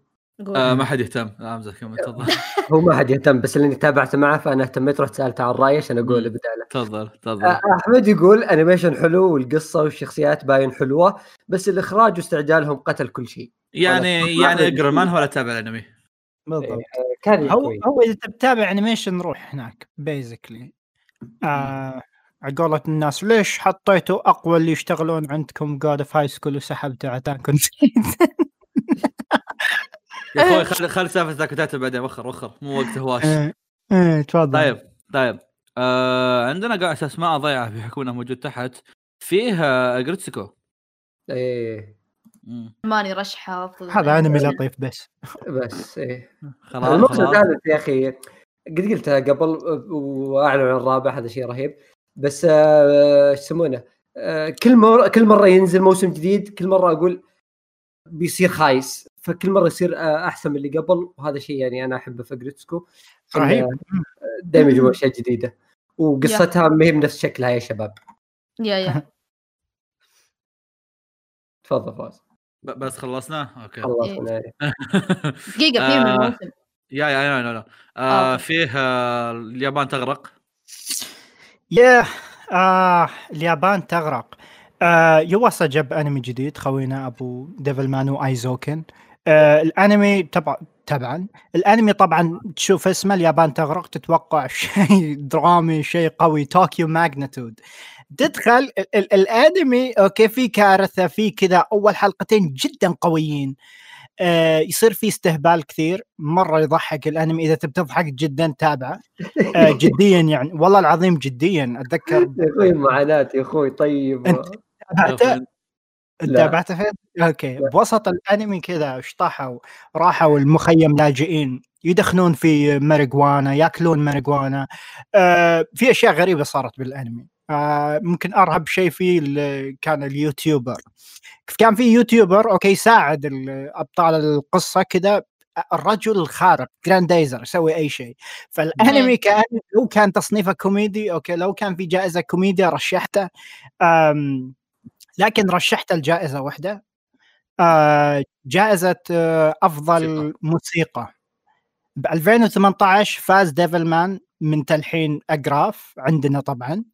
آه ما حد يهتم. لا امزح كمل تفضل. هو ما حد يهتم بس اللي تابعته معه فأنا اهتميت رحت سألته عن رأيه عشان أقول مم. بدالة. تفضل تفضل. آه، أحمد يقول animation حلو والقصة والشخصيات باين حلوة بس الإخراج واستعجالهم قتل كل شيء. يعني يعني أقرأ مانهوا ولا تابع الأنمي؟ بالضبط. كان هو. هو إذا تتابع animation روح هناك basically آه على قولة الناس ليش حطيتوا أقوى اللي يشتغلون عندكم God of High School وسحبتوا Attack on يا أخوي خل خل سالفة ذاك بعدين وخر وخر. مو وقت هواش. إيه. تفضل. طيب طيب. آه عندنا قاعد أساس ما ضيعه بحكم انه موجود تحت. فيه آه، Aggretsuko. إيه. ماني رشحة هذا أنمي لطيف بس. بس إيه. خلاص خلاص. الثالث يا أخي قد قلتها قبل واعلنوا عن الرابع هذا شيء رهيب. بس آه، إيش يسمونه؟ آه، كل مرة كل مرة ينزل موسم جديد كل مرة أقول بيصير خايس. فكل مرة يصير آه، أحسن من اللي قبل وهذا شيء يعني أنا أحبه في جريتسكو رهيب دائما يجيبون أشياء جديدة. وقصتها ما هي بنفس شكلها يا شباب. يا يا. تفضل فاز. بس خلصنا؟ okay. خلصنا دقيقة في من آه. الموسم يا يا يا لا لا آه، آه. فيه آه اليابان تغرق؟ ياه آه اليابان تغرق. آه يواسا جاب أنمي جديد خوينا أبو Devilman و Eizouken. آه الانمي طبعا طبعا الانمي طبعا تشوف اسمه اليابان تغرق تتوقع شيء درامي شيء قوي. Tokyo Magnitude تدخل ال- ال- الانمي okay في كارثة في كذا. أول حلقتين جدا قويين. آه يصير في استهبال كثير. مرة يضحك الانمي. إذا تبي تضحك جدا تابعه آه جديا يعني. والله العظيم جديا. أتذكر. يا أخوي معاناة يا أخوي. طيب. تابعته لا. فين؟ okay بوسط الأنمي كذا شطحوا راحوا المخيم لاجئين يدخنون في ماريجوانا ياكلون ماريجوانا آه في أشياء غريبة صارت بالأنمي آه ممكن أرهب شيء فيه كان ال YouTuber كان في YouTuber okay يساعد ال- ابطال القصة كذا الرجل الخارق جراندايزر يسوي أي شيء فالأنمي. كان لو كان تصنيفه كوميدي okay لو كان في جائزة كوميديا رشحته لكن رشحت الجائزة واحدة. آه جائزة آه أفضل موسيقى. موسيقى. ب 2018 فاز Devilman من تلحين agraph عندنا طبعا.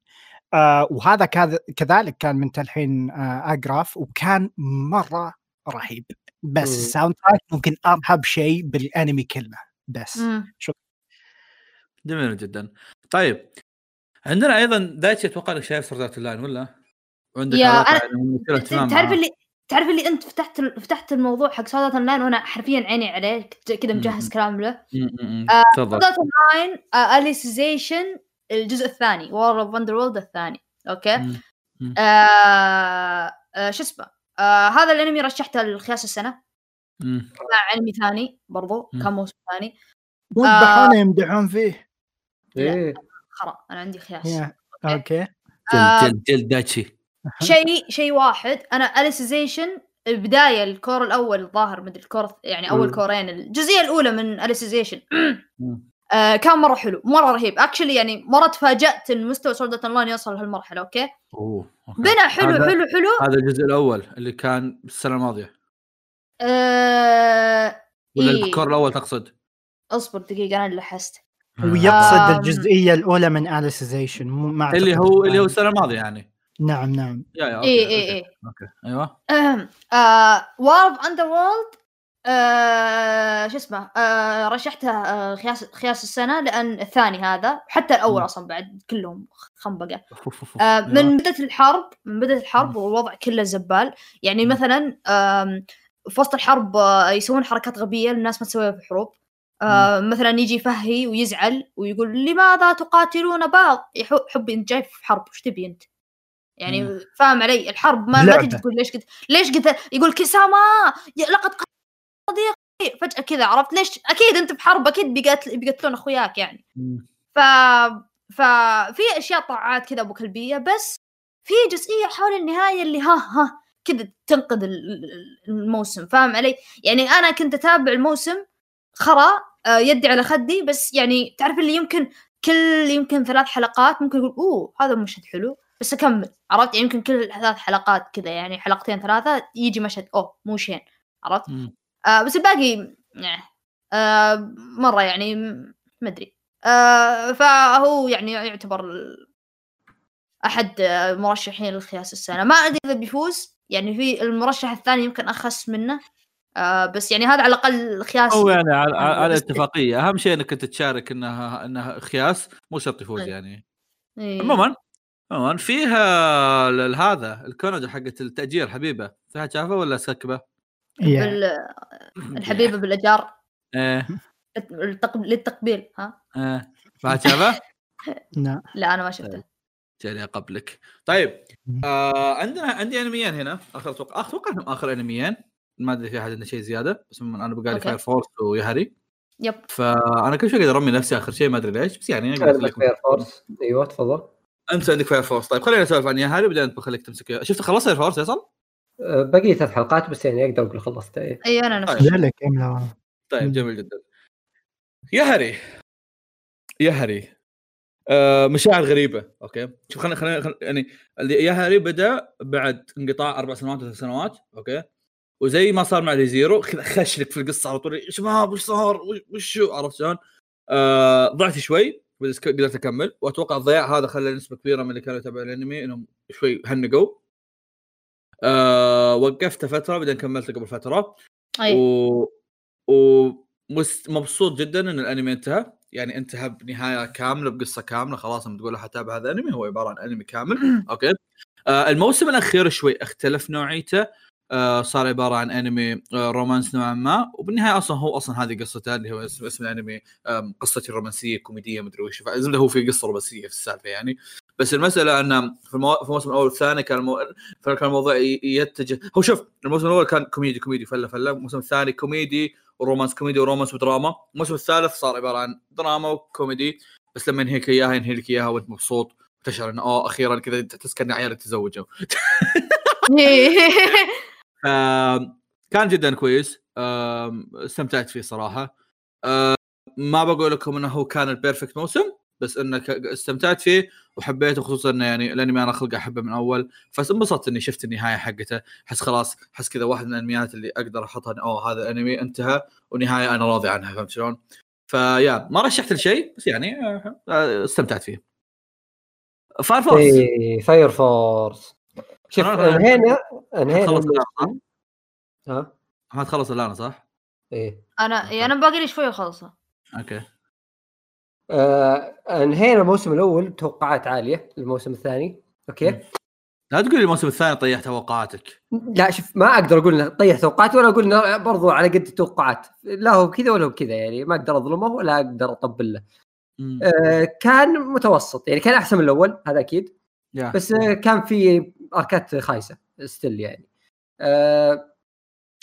آه وهذا كذ- كذلك كان من تلحين آه agraph وكان مرة رهيب. بس. ال soundtrack ممكن أرهب شيء بالأنمي كله. بس. مم. جميل جدا. طيب. عندنا أيضا دايتشي أتوقع إنك شايف Sword Art Online ولا؟ وعندك يا أنا- تعرف. اللي تعرف اللي أنت فتحت فتحت الموضوع حق Sword Art Online وأنا حرفيا عيني عليه كذا مجهز. كلام له. آه، تفضل. Sword Art Online Alicization الجزء الثاني War of Underworld الثاني. okay. آه آه شو اسمه؟ آه هذا الأنمي رشحته لخياس السنة. مع انمي ثاني برضو مم. كان موسم ثاني. مو يذبحونه يمدحون فيه؟ إيه. خرا أنا عندي خياس. يا، okay؟ آه، جلد جلد جلد دايتشي شيء شيء واحد أنا Alicization البدايه ال cour الأول الظاهر مدري ال cour يعني أول. كورين الجزئية الأولى من Alicization. آه كان مرة حلو مرة رهيب actually يعني مرة تفاجأت إن مستوى Sword Art Online يوصل لهالمرحلة okay أوه okay. بنى حلو هذا- حلو حلو هذا الجزء الأول اللي كان السنة الماضية آه ولا إيه. ال cour الأول تقصد؟ أصبر دقيقة أنا اللي لاحظت ويقصد آم. الجزئية الأولى من Alicization ما اللي هو. اللي هو السنة الماضية يعني نعم نعم yeah yeah اي okay. اي اي okay أيوه War of Underworld شو اسمه آه رشحتها آه خياس خياس السنة لأن الثاني هذا حتى الأول. أصلا بعد كلهم خنبقة. آه، أيوة. من بداية الحرب من بداية الحرب. والوضع كله زبال يعني. مثلا آم، في وسط الحرب آه، يسوون حركات غبية الناس ما تسويها في الحروب آه، مثلا يجي فهي ويزعل ويقول لماذا تقاتلون بعض يا حبيبي انت جاي في حرب وش تبي أنت يعني. فاهم علي الحرب ما, ما. تجي تقول ليش قلت ليش قلت يقول كسامة لقد صديقي فجأة كذا عرفت ليش أكيد أنت في حرب أكيد بيقتل بيقتلون أخوياك يعني م. ف ففي أشياء طاعات كذا أبو كلبية بس في جزئية حول النهاية اللي ها ها كذا تنقذ ال- ال- الموسم فاهم علي؟ يعني أنا كنت أتابع الموسم خرا آه، يدي على خدي بس يعني تعرف اللي يمكن كل يمكن ثلاث حلقات ممكن يقول أوه هذا مشهد حلو بس أكمل عرفت يعني يمكن كل ثلاث حلقات كذا يعني حلقتين ثلاثة يجي مشهد أوه مو شين عرفت؟ م. آه بس الباقي يعني آه مرة يعني ما أدري آه فهو يعني يعتبر أحد مرشحين للخياس السنة ما أدري إذا بيفوز يعني في المرشح الثاني يمكن أخس منه آه بس يعني هذا على الأقل خياس هو يعني على, يعني على اتفاقية أهم شيء إنك أنت تشارك انها إنها خياس مو شرط يفوز أي. يعني إيه. عموما عموما فيها ال- هذا الكونجا حقت التأجير حبيبة. فيها شافة ولا سكبة؟ يا. بال... الحبيبة بالأجار. إيه. للتقبيل ها؟ إيه. فيها شافة؟ نعم لا أنا ما شفته جاني قبلك طيب آه عندنا عندي أنميين هنا. آخر أتوقع أتوقع إنهم آخر أنميين. ما أدري في أحد عنده شيء زيادة بس أنا بقى لي okay. Fire Force و Yahari. yep. فأنا كل شوي قاعد أرمي نفسي آخر شيء ما أدري ليش بس يعني Fire Force أيوه تفضل. أنت عندك Fire Force. طيب خلينا نسولف عن Yahari وبعدين بخليك تمسك. شفت خلصت Fire Force فيصل؟ أه، باقي ثلاث حلقات بس يعني أقدر أقول خلصت. إيه. أي أنا نفس طيب. طيب. جميل جدا. Yahari Yahari آه مشاعر غريبة. okay. شوف خلينا خلينا يعني اللي Yahari بدأ بعد انقطاع أربع سنوات وثلاث سنوات. okay. وزي ما صار مع Re:Zero كذا خش لك في القصة على طول. يا شباب وش صار؟ وش- عرفت شلون؟ آه ضعت شوي. قدرت أكمل. وأتوقع الضياع هذا خلى نسبة كبيرة من اللي كانوا يتابعوا الأنمي إنهم شوي هنقوا. آه وقفت فترة بعدين كملت قبل فترة. أي. و ومبسوط جدا إن الأنمي انتهى. يعني انتهى بنهاية كاملة بقصة كاملة. خلاص لما تقول حتابع هذا أنمي هو عبارة عن أنمي كامل. okay. آه الموسم الأخير شوي اختلف نوعيته. صار عبارة عن انمي آه romance نوعا ما. وبالنهاية أصلا هو أصلا هذه قصته اللي هو اسم, اسم الانمي آم، قصتي الرومانسية كوميدية مدري وش. هو في قصة رومانسية في السالفة يعني. بس المسألة أن في, المو... في الموسم الأول والثاني كان المو... كان الموضوع يتجه. هو شوف الموسم الأول كان كوميدي كوميدي فلة فلة. الموسم الثاني كوميدي و romance كوميدي و romance ودراما. الموسم الثالث صار عبارة عن دراما وكوميدي. بس لما ينهيك إياها ينهي لك إياها وأنت مبسوط. تشعر إنه اوه أخيرا كذا تحس كان عيالك تزوجوا. كان جدا كويس. استمتعت فيه صراحة. ما بقول لكم إنه هو كان البيرفكت موسم بس انك استمتعت فيه وحبيته خصوصا إنه يعني الانمي أنا خلق أحبه من أول. فانبسطت إني شفت النهاية حقته. حس خلاص حس كذا واحد من الأنميات اللي أقدر أحطها أوه هذا الانمي انتهى ونهاية أنا راضي عنها فهمت شلون؟ فيا ما رشحت لشيء بس يعني آه، استمتعت فيه. Fire Force اي Fire Force شوف أنا- انهينا انهينا الآن، الموسم. ها؟ ما تخلص الا أنا صح؟ إيه. أنا إيه، أنا باقي لي شوي وخلصه. okay. آه انهينا الموسم الأول بتوقعات عالية الموسم الثاني okay؟ مم. لا تقول لي الموسم الثاني طيح توقعاتك. لا شوف ما أقدر أقول إنه طيح توقعات ولا أقول إنه برضو على قد التوقعات. لا هو بكذا ولا هو بكذا يعني ما أقدر أظلمه ولا أقدر أطبل له. آه كان متوسط يعني كان أحسن من الأول هذا أكيد. يا. بس آه كان في اركات خايسة ستيل يعني. آه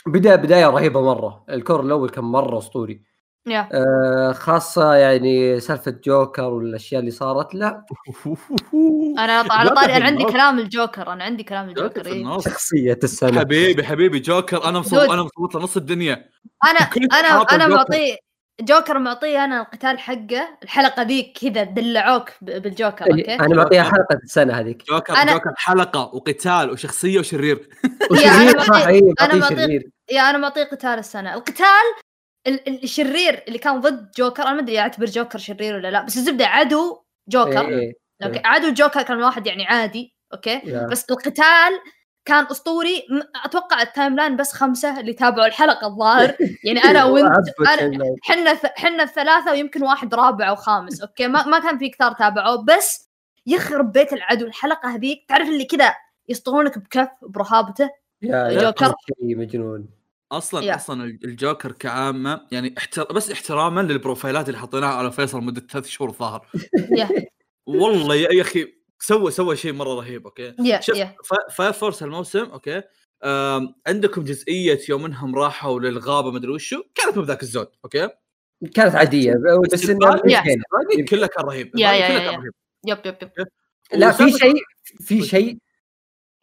بدا بداية رهيبة مرة. الكور الأول كان مرة أسطوري. يا آه خاصة يعني سالفة جوكر والأشياء اللي صارت. لا. أنا على طاري في أنا عندي. كلام الجوكر. أنا عندي كلام جوكر الجوكر إيه. شخصية السنة. حبيبي حبيبي جوكر. أنا مصوت. أنا مصوت له نص الدنيا. أنا أنا أنا. معطيه جوكر معطيه أنا القتال حقه الحلقة ذيك كذا دلعوك بالجوكر okay؟ أنا معطيها حلقة السنة هذيك. جوكر أنا- جوكر حلقة وقتال وشخصية وشرير. yeah أنا وشرير صح معطيه- اي أنا معطيه yeah أنا معطيه قتال السنة. القتال ال- ال- الشرير اللي كان ضد جوكر أنا ما أدري اعتبر جوكر شرير ولا لا بس الزبدة عدو جوكر. إيه، إيه. okay عدو جوكر كان واحد يعني عادي okay؟ yeah. بس القتال كان أسطوري. أتوقع ال timeline بس خمسة اللي تابعوا الحلقة الظاهر. يعني أنا وأنت عبت أنا ال- حنا ث- حنا الثلاثه ويمكن واحد رابع أو خامس okay؟ ما, ما كان في كثار تابعوه. بس يخرب بيت العدو الحلقة هذيك. تعرف اللي كذا يسطرونك بكف برهابته؟ yeah جوكر. شيء مجنون. أصلا yeah. أصلا الجوكر كعامة يعني احتر... بس احتراما للبروفايلات اللي حطيناها على فيصل مدة ثلاث شهور yeah. والله يا يا أخي سوى سوى شيء مرة رهيب okay؟ yeah شوف فا- Fire Force الموسم okay؟ عندكم جزئية يوم إنهم راحوا للغابة مدري وشو كانت مو بذاك الزود أوكي؟ كانت عادية بس. الباقي كله كان رهيب كله كان. رهيب. yep yep yep لا في شيء في شيء.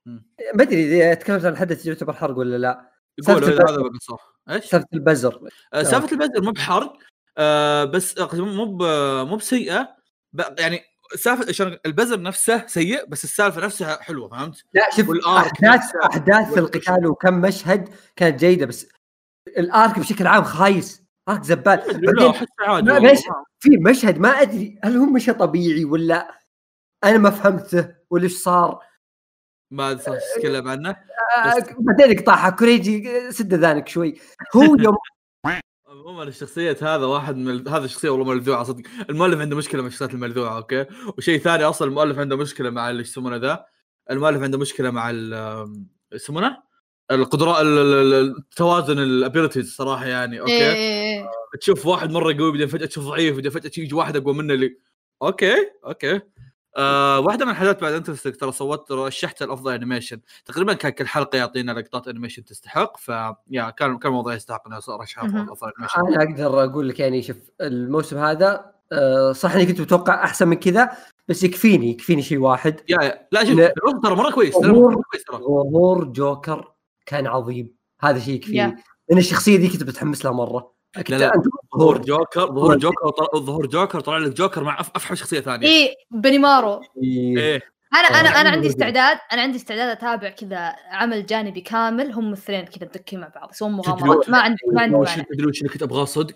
ما أدري إذا تكلمت عن الحدث يعتبر حرق ولا لا. سالفة اذا هذا بقى صح إيش؟ سالفه البزر. آه، سالفه البزر مو بحرق آه، بس آه، مو ب- مو بسيئة ب- يعني سالفه البزر نفسه سيء بس السالفة نفسها حلوة فهمت؟ لا شوف احداث. أحداث القتال وكم مشهد كانت جيدة بس الآرك بشكل عام خايس آرك زبال بعدين. ليش؟ في مشهد ما أدري هل هو مشى طبيعي ولا أنا ما فهمته ولا إيش صار ما أدري تتكلم عنه آه، بس- بعدين قطعها كوريجي آه، سد ذانك شوي هو يوم عموما الشخصية هذا واحد من ال- هذه الشخصية والله ملذوعة صدق. المؤلف عنده مشكلة مع الشخصيات الملذوعة okay؟ وشيء ثاني أصلا المؤلف عنده مشكلة مع اللي يسمونه ذا؟ المؤلف عنده مشكلة مع ال يسمونه؟ القدرات ال- ال- ال- التوازن ال abilities صراحة يعني okay؟ إيه، إيه، إيه. تشوف واحد مرة قوي بعدين فجأة تشوف ضعيف بعدين فجأة يجي واحد أقوى منه اللي okay okay. آه واحدة من الحاجات بعد interesting ترى صوت رشحت الأفضل animation تقريبا كان كل حلقة يعطينا لقطات animation تستحق ف yeah كان كان الموضوع يستحق إنه مهم. افضل animation أنا أقدر أقول لك يعني شوف الموسم هذا آه، صح إني كنت متوقع أحسن من كذا بس يكفيني يكفيني شيء واحد yeah yeah لا شوف ترى مرة كويس ترى أمور. مره كويس ترى ظهور جوكر كان عظيم هذا شيء يكفيني. لأن الشخصية ذي كنت متحمس لها مرة لا، لا. ظهور جوكر ظهور جوكر ظهور جوكر طلع لك جوكر مع أف- افحم شخصية ثانية. إيه بنيمارو. إيه. إيه. أنا أنا آه. أنا عندي استعداد أنا عندي استعداد أتابع كذا عمل جانبي كامل هم الاثنين كذا متكين مع بعض يسوون مغامرات ما عندي ما عندي تدري وش اللي كنت أبغاه صدق؟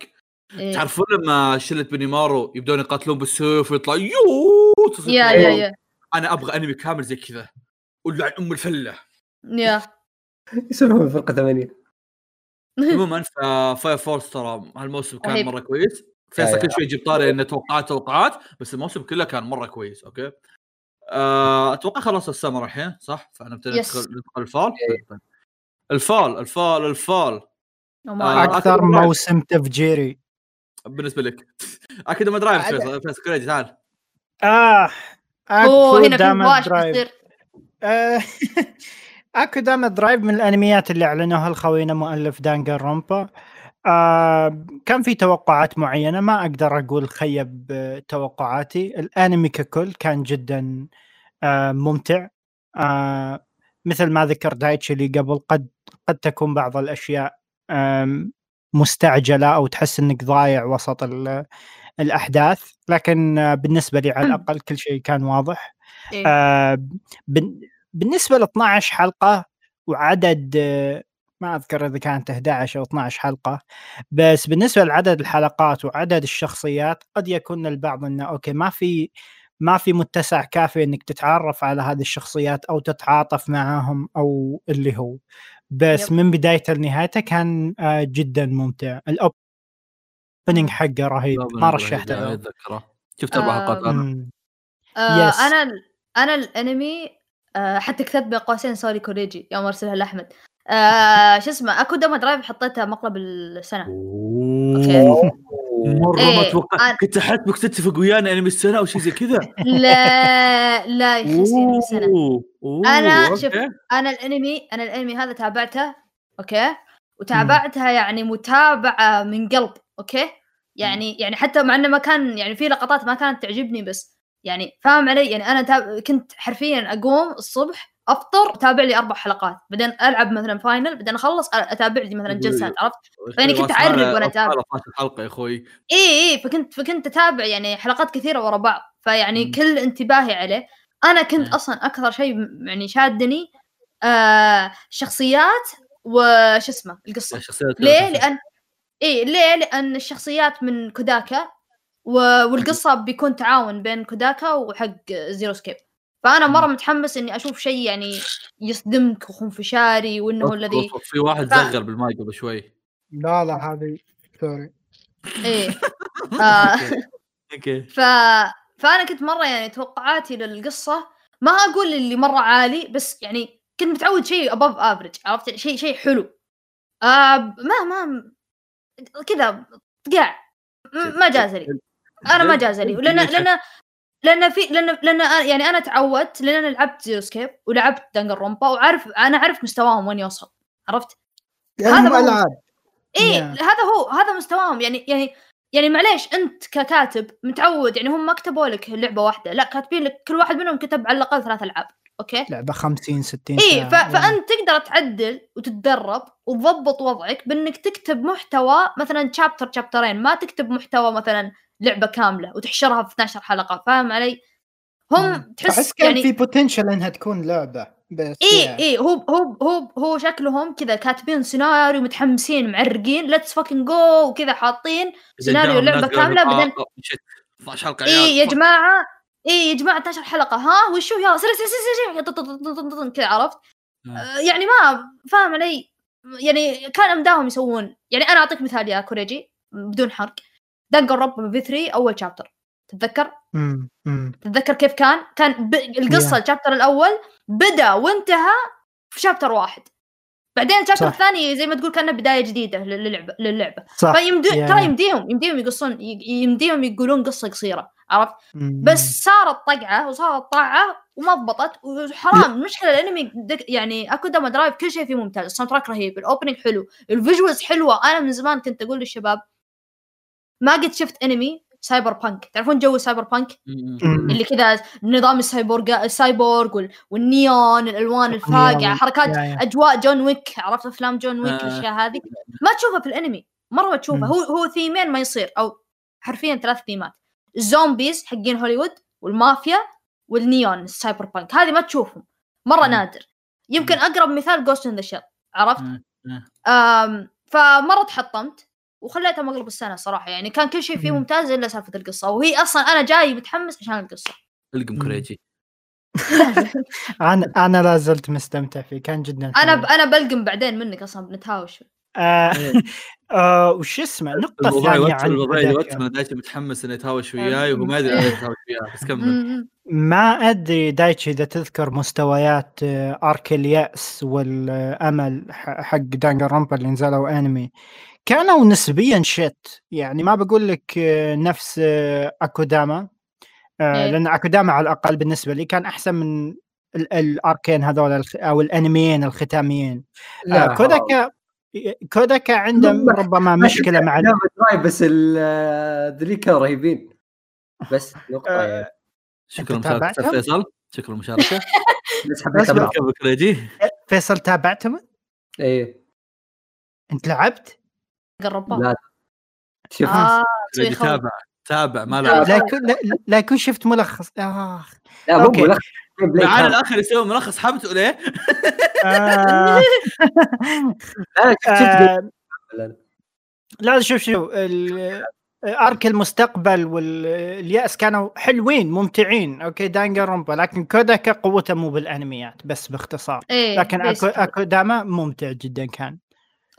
إيه. تعرفون لما شلة بنيمارو يبدون يقاتلون بالسيف ويطلع يو تصير yeah كذا. yeah yeah. أنا أبغى أنمي كامل زي كذا ولعن أم الفلة. يا. يسمونه فرقه ثمانيه عموما Fire Force ترى هالموسم كان. مرة كويس فيصل. كل شوي يجيب طاري إنه توقعات توقعات بس الموسم كله كان مرة كويس okay آه، أتوقع خلاص السمر الحين صح فأنا ابتديت yes. ندخل ال fall إيه. طيب. الفال الفال الفال وما آه، أدري. أكثر. موسم تفجيري بالنسبة لك أكيد ما درايف فيصل فيصل كريدي تعال آه أوه هنا في درايف بيصير آه، اكو داما درايف من الأنميات اللي أعلنوها الخوينا مؤلف دانجر رومبا آه كان في توقعات معينة ما أقدر أقول خيب آه، توقعاتي. الأنمي ككل كان جدا آه ممتع. آه مثل ما ذكر دايتشي اللي قبل قد قد تكون بعض الأشياء آم، مستعجلة أو تحس إنك ضايع وسط ال- الأحداث. لكن آه، بالنسبة لي على. الأقل كل شيء كان واضح. إيه. آه، بالنسبة ل 12 حلقة وعدد آه، ما أذكر إذا كانت 11 أو 12 حلقة بس بالنسبة لعدد الحلقات وعدد الشخصيات قد يكون البعض إنه أوكي ما في ما في متسع كافي إنك تتعرف على هذه الشخصيات أو تتعاطف معاهم أو اللي هو. بس yep. من بدايته لنهايته كان آه، جدا ممتع. ال opening حقه رهيب. ما رشحته شفت أربع حلقات أنا. آه Yes. أنا ال- أنا الأنمي آه حتى كتبت بين قوسين sorry كوريجي يوم أرسلها لأحمد. آه شو اسمه Akudama Drive حطيتها مقلب السنة. أوه. مرة ما إيه، أتوقع أنا- كنت احسبك تتفق ويانا أنمي السنة أو شيء زي كذا. لا لا انمي السنة. okay. شوف، أنا الأنمي أنا الأنمي هذا تابعته okay؟ وتابعتها يعني متابعة من قلب okay؟ يعني يعني حتى مع إنه ما كان يعني في لقطات ما كانت تعجبني بس. يعني فاهم علي؟ يعني أنا تاب... كنت حرفيا أقوم الصبح أفطر أتابع لي أربع حلقات بعدين ألعب مثلا Final بعدين أخلص أتابع لي مثلا جلسات عرفت؟ يعني كنت أعرب وأنا أتابع. 12 حلقة يا أخوي. إي إي فكنت فكنت أتابع يعني حلقات كثيرة ورا بعض فيعني مم. كل انتباهي عليه. أنا كنت مم. أصلا أكثر شيء م- يعني شادني آه شخصيات وش اسمه القصة. ليه؟ لأن إي ليه؟ لأن الشخصيات من كوداكا والقصة بيكون تعاون بين كوداكا وحق Zero Escape. فأنا مرة. متحمس إني أشوف شيء يعني يصدمك وخنفشاري وإنه الذي في واحد ف- زغر بالماي قبل شوي. لا لا هذه سوري. إيه. آه. أوكي ف... فأنا كنت مرة يعني توقعاتي للقصة ما أقول اللي مرة عالي بس يعني كنت متعود شيء ابوف افريج عرفت؟ يعني شيء شيء حلو. آه ما ما كذا قاع ما جاز لي. أنا ما جاز لي. لأن لأن لأن في لأن لأن يعني أنا تعودت لأن أنا لعبت Zero Escape ولعبت Danganronpa وعارف أنا أعرف مستواهم وين يوصل. عرفت؟ هذا ألعاب. إيه Yeah. هذا هو هذا مستواهم. يعني يعني يعني معليش أنت ككاتب متعود يعني هم ما كتبوا لك لعبة واحدة. لا كاتبين لك كل واحد منهم كتب على الأقل ثلاث ألعاب. okay؟ لعبة 50 60 إيه ساعة. ف... فأنت تقدر تعدل وتتدرب وتضبط وضعك بأنك تكتب محتوى مثلا chapter شابترين ما تكتب محتوى مثلا لعبة كاملة وتحشرها في 12 حلقة فاهم علي؟ هم. تحس أحس كان يعني في potential إنها تكون لعبة بس اي يعني. اي هو هو هو هو شكلهم كذا كاتبين سيناريو متحمسين معرقين let's fucking go وكذا حاطين سيناريو لعبة كاملة، بعدين- 12 حلقة اي يا عيال. جماعة اي يا جماعة 12 حلقة ها وشو يلا سريع سريع سريع كذا عرفت آه. آه، يعني ما فاهم علي يعني كان أمداهم يسوون يعني أنا أعطيك مثال يا كوريجي بدون حرق Danganronpa V3 أول chapter تتذكر مم. مم. تتذكر كيف كان كان ب... القصة Yeah. ال chapter الأول بدأ وانتهى في chapter واحد بعدين ال chapter. الثاني زي ما تقول كأنه بداية جديدة للعبه للعبة صح فيمدي Yeah. ترى يمديهم يمديهم يقصون يمديهم يقولون قصة قصيرة عرفت. بس صارت طقعة وصارت طاعة وما ضبطت وحرام المشكلة الانمي دك يعني Akudama Drive كل شيء فيه ممتاز ال soundtrack رهيب ال opening حلو ال visuals حلوة أنا من زمان كنت أقول للشباب ما قد شفت انمي cyberpunk تعرفون جو cyberpunk. اللي كذا نظام ال cyborg ال cyborg وال- والنيون الألوان الفاقعه. حركات. أجواء John Wick. عرفت أفلام John Wick آه. الاشياء هذه؟ ما تشوفها في الانمي مرة ما تشوفها. هو هو ثيمين ما يصير. أو حرفيا ثلاث ثيمات ال zombies حقين هوليوود والمافيا والنيون ال cyberpunk هذه ما تشوفهم. مرة. نادر. يمكن. أقرب مثال Ghost in the Shell عرفت؟ فمرة تحطمت. وخليتها مقلب السنة صراحة يعني كان كل شيء فيه مم. ممتاز إلا سالفة القصة وهي أصلا أنا جاي متحمس عشان القصة القم. كريجي أنا أنا لا زلت مستمتع فيه كان جدا أنا. ب... أنا بلقم بعدين منك أصلا بنتهاوش آه، إيه. آه، وش اسمه النقطة الثانية يوتر عن الموضوع ذاك- يوتر دايتشي متحمس انه يتهاوش وياي وهو ما يدري انه يتهاوش وياه بس كمل. ما أدري دايتشي إذا تذكر مستويات آه، arc الياس والأمل ح- حق Danganronpa اللي نزلوا أنمي كانوا نسبيا شت يعني ما بقول لك آه، نفس آه، أكوداما. آه، إيه. لأن أكوداما على الأقل بالنسبة لي كان أحسن من ال- الاركين هذول أو الانميين الختاميين. لا كوداكا كوداكا عنده ما- ربما مشكلة مع بس ذريكا رهيبين. بس آه، يعني شكرا مشاركة؟ فيصل شكرا مشاركة بس حبيت فيصل تابعتهم؟ إيه. أنت لعبت؟ قربها لا شوف كريجي خوف تابع تابع ما لا، لا لا يكون لا, لا يكون شفت ملخص آه. لا مو. ملخص معانا كامل. الآخر يسوي ملخص حبته ليه؟ آه. شفت شفت game آه. play. لا شوف شوف ال- arc المستقبل واليأس كانوا حلوين ممتعين أوكي Danganronpa لكن كوداكا قوته مو بالأنميات بس باختصار إيه لكن أكو basically. أكوداما ممتع جدا كان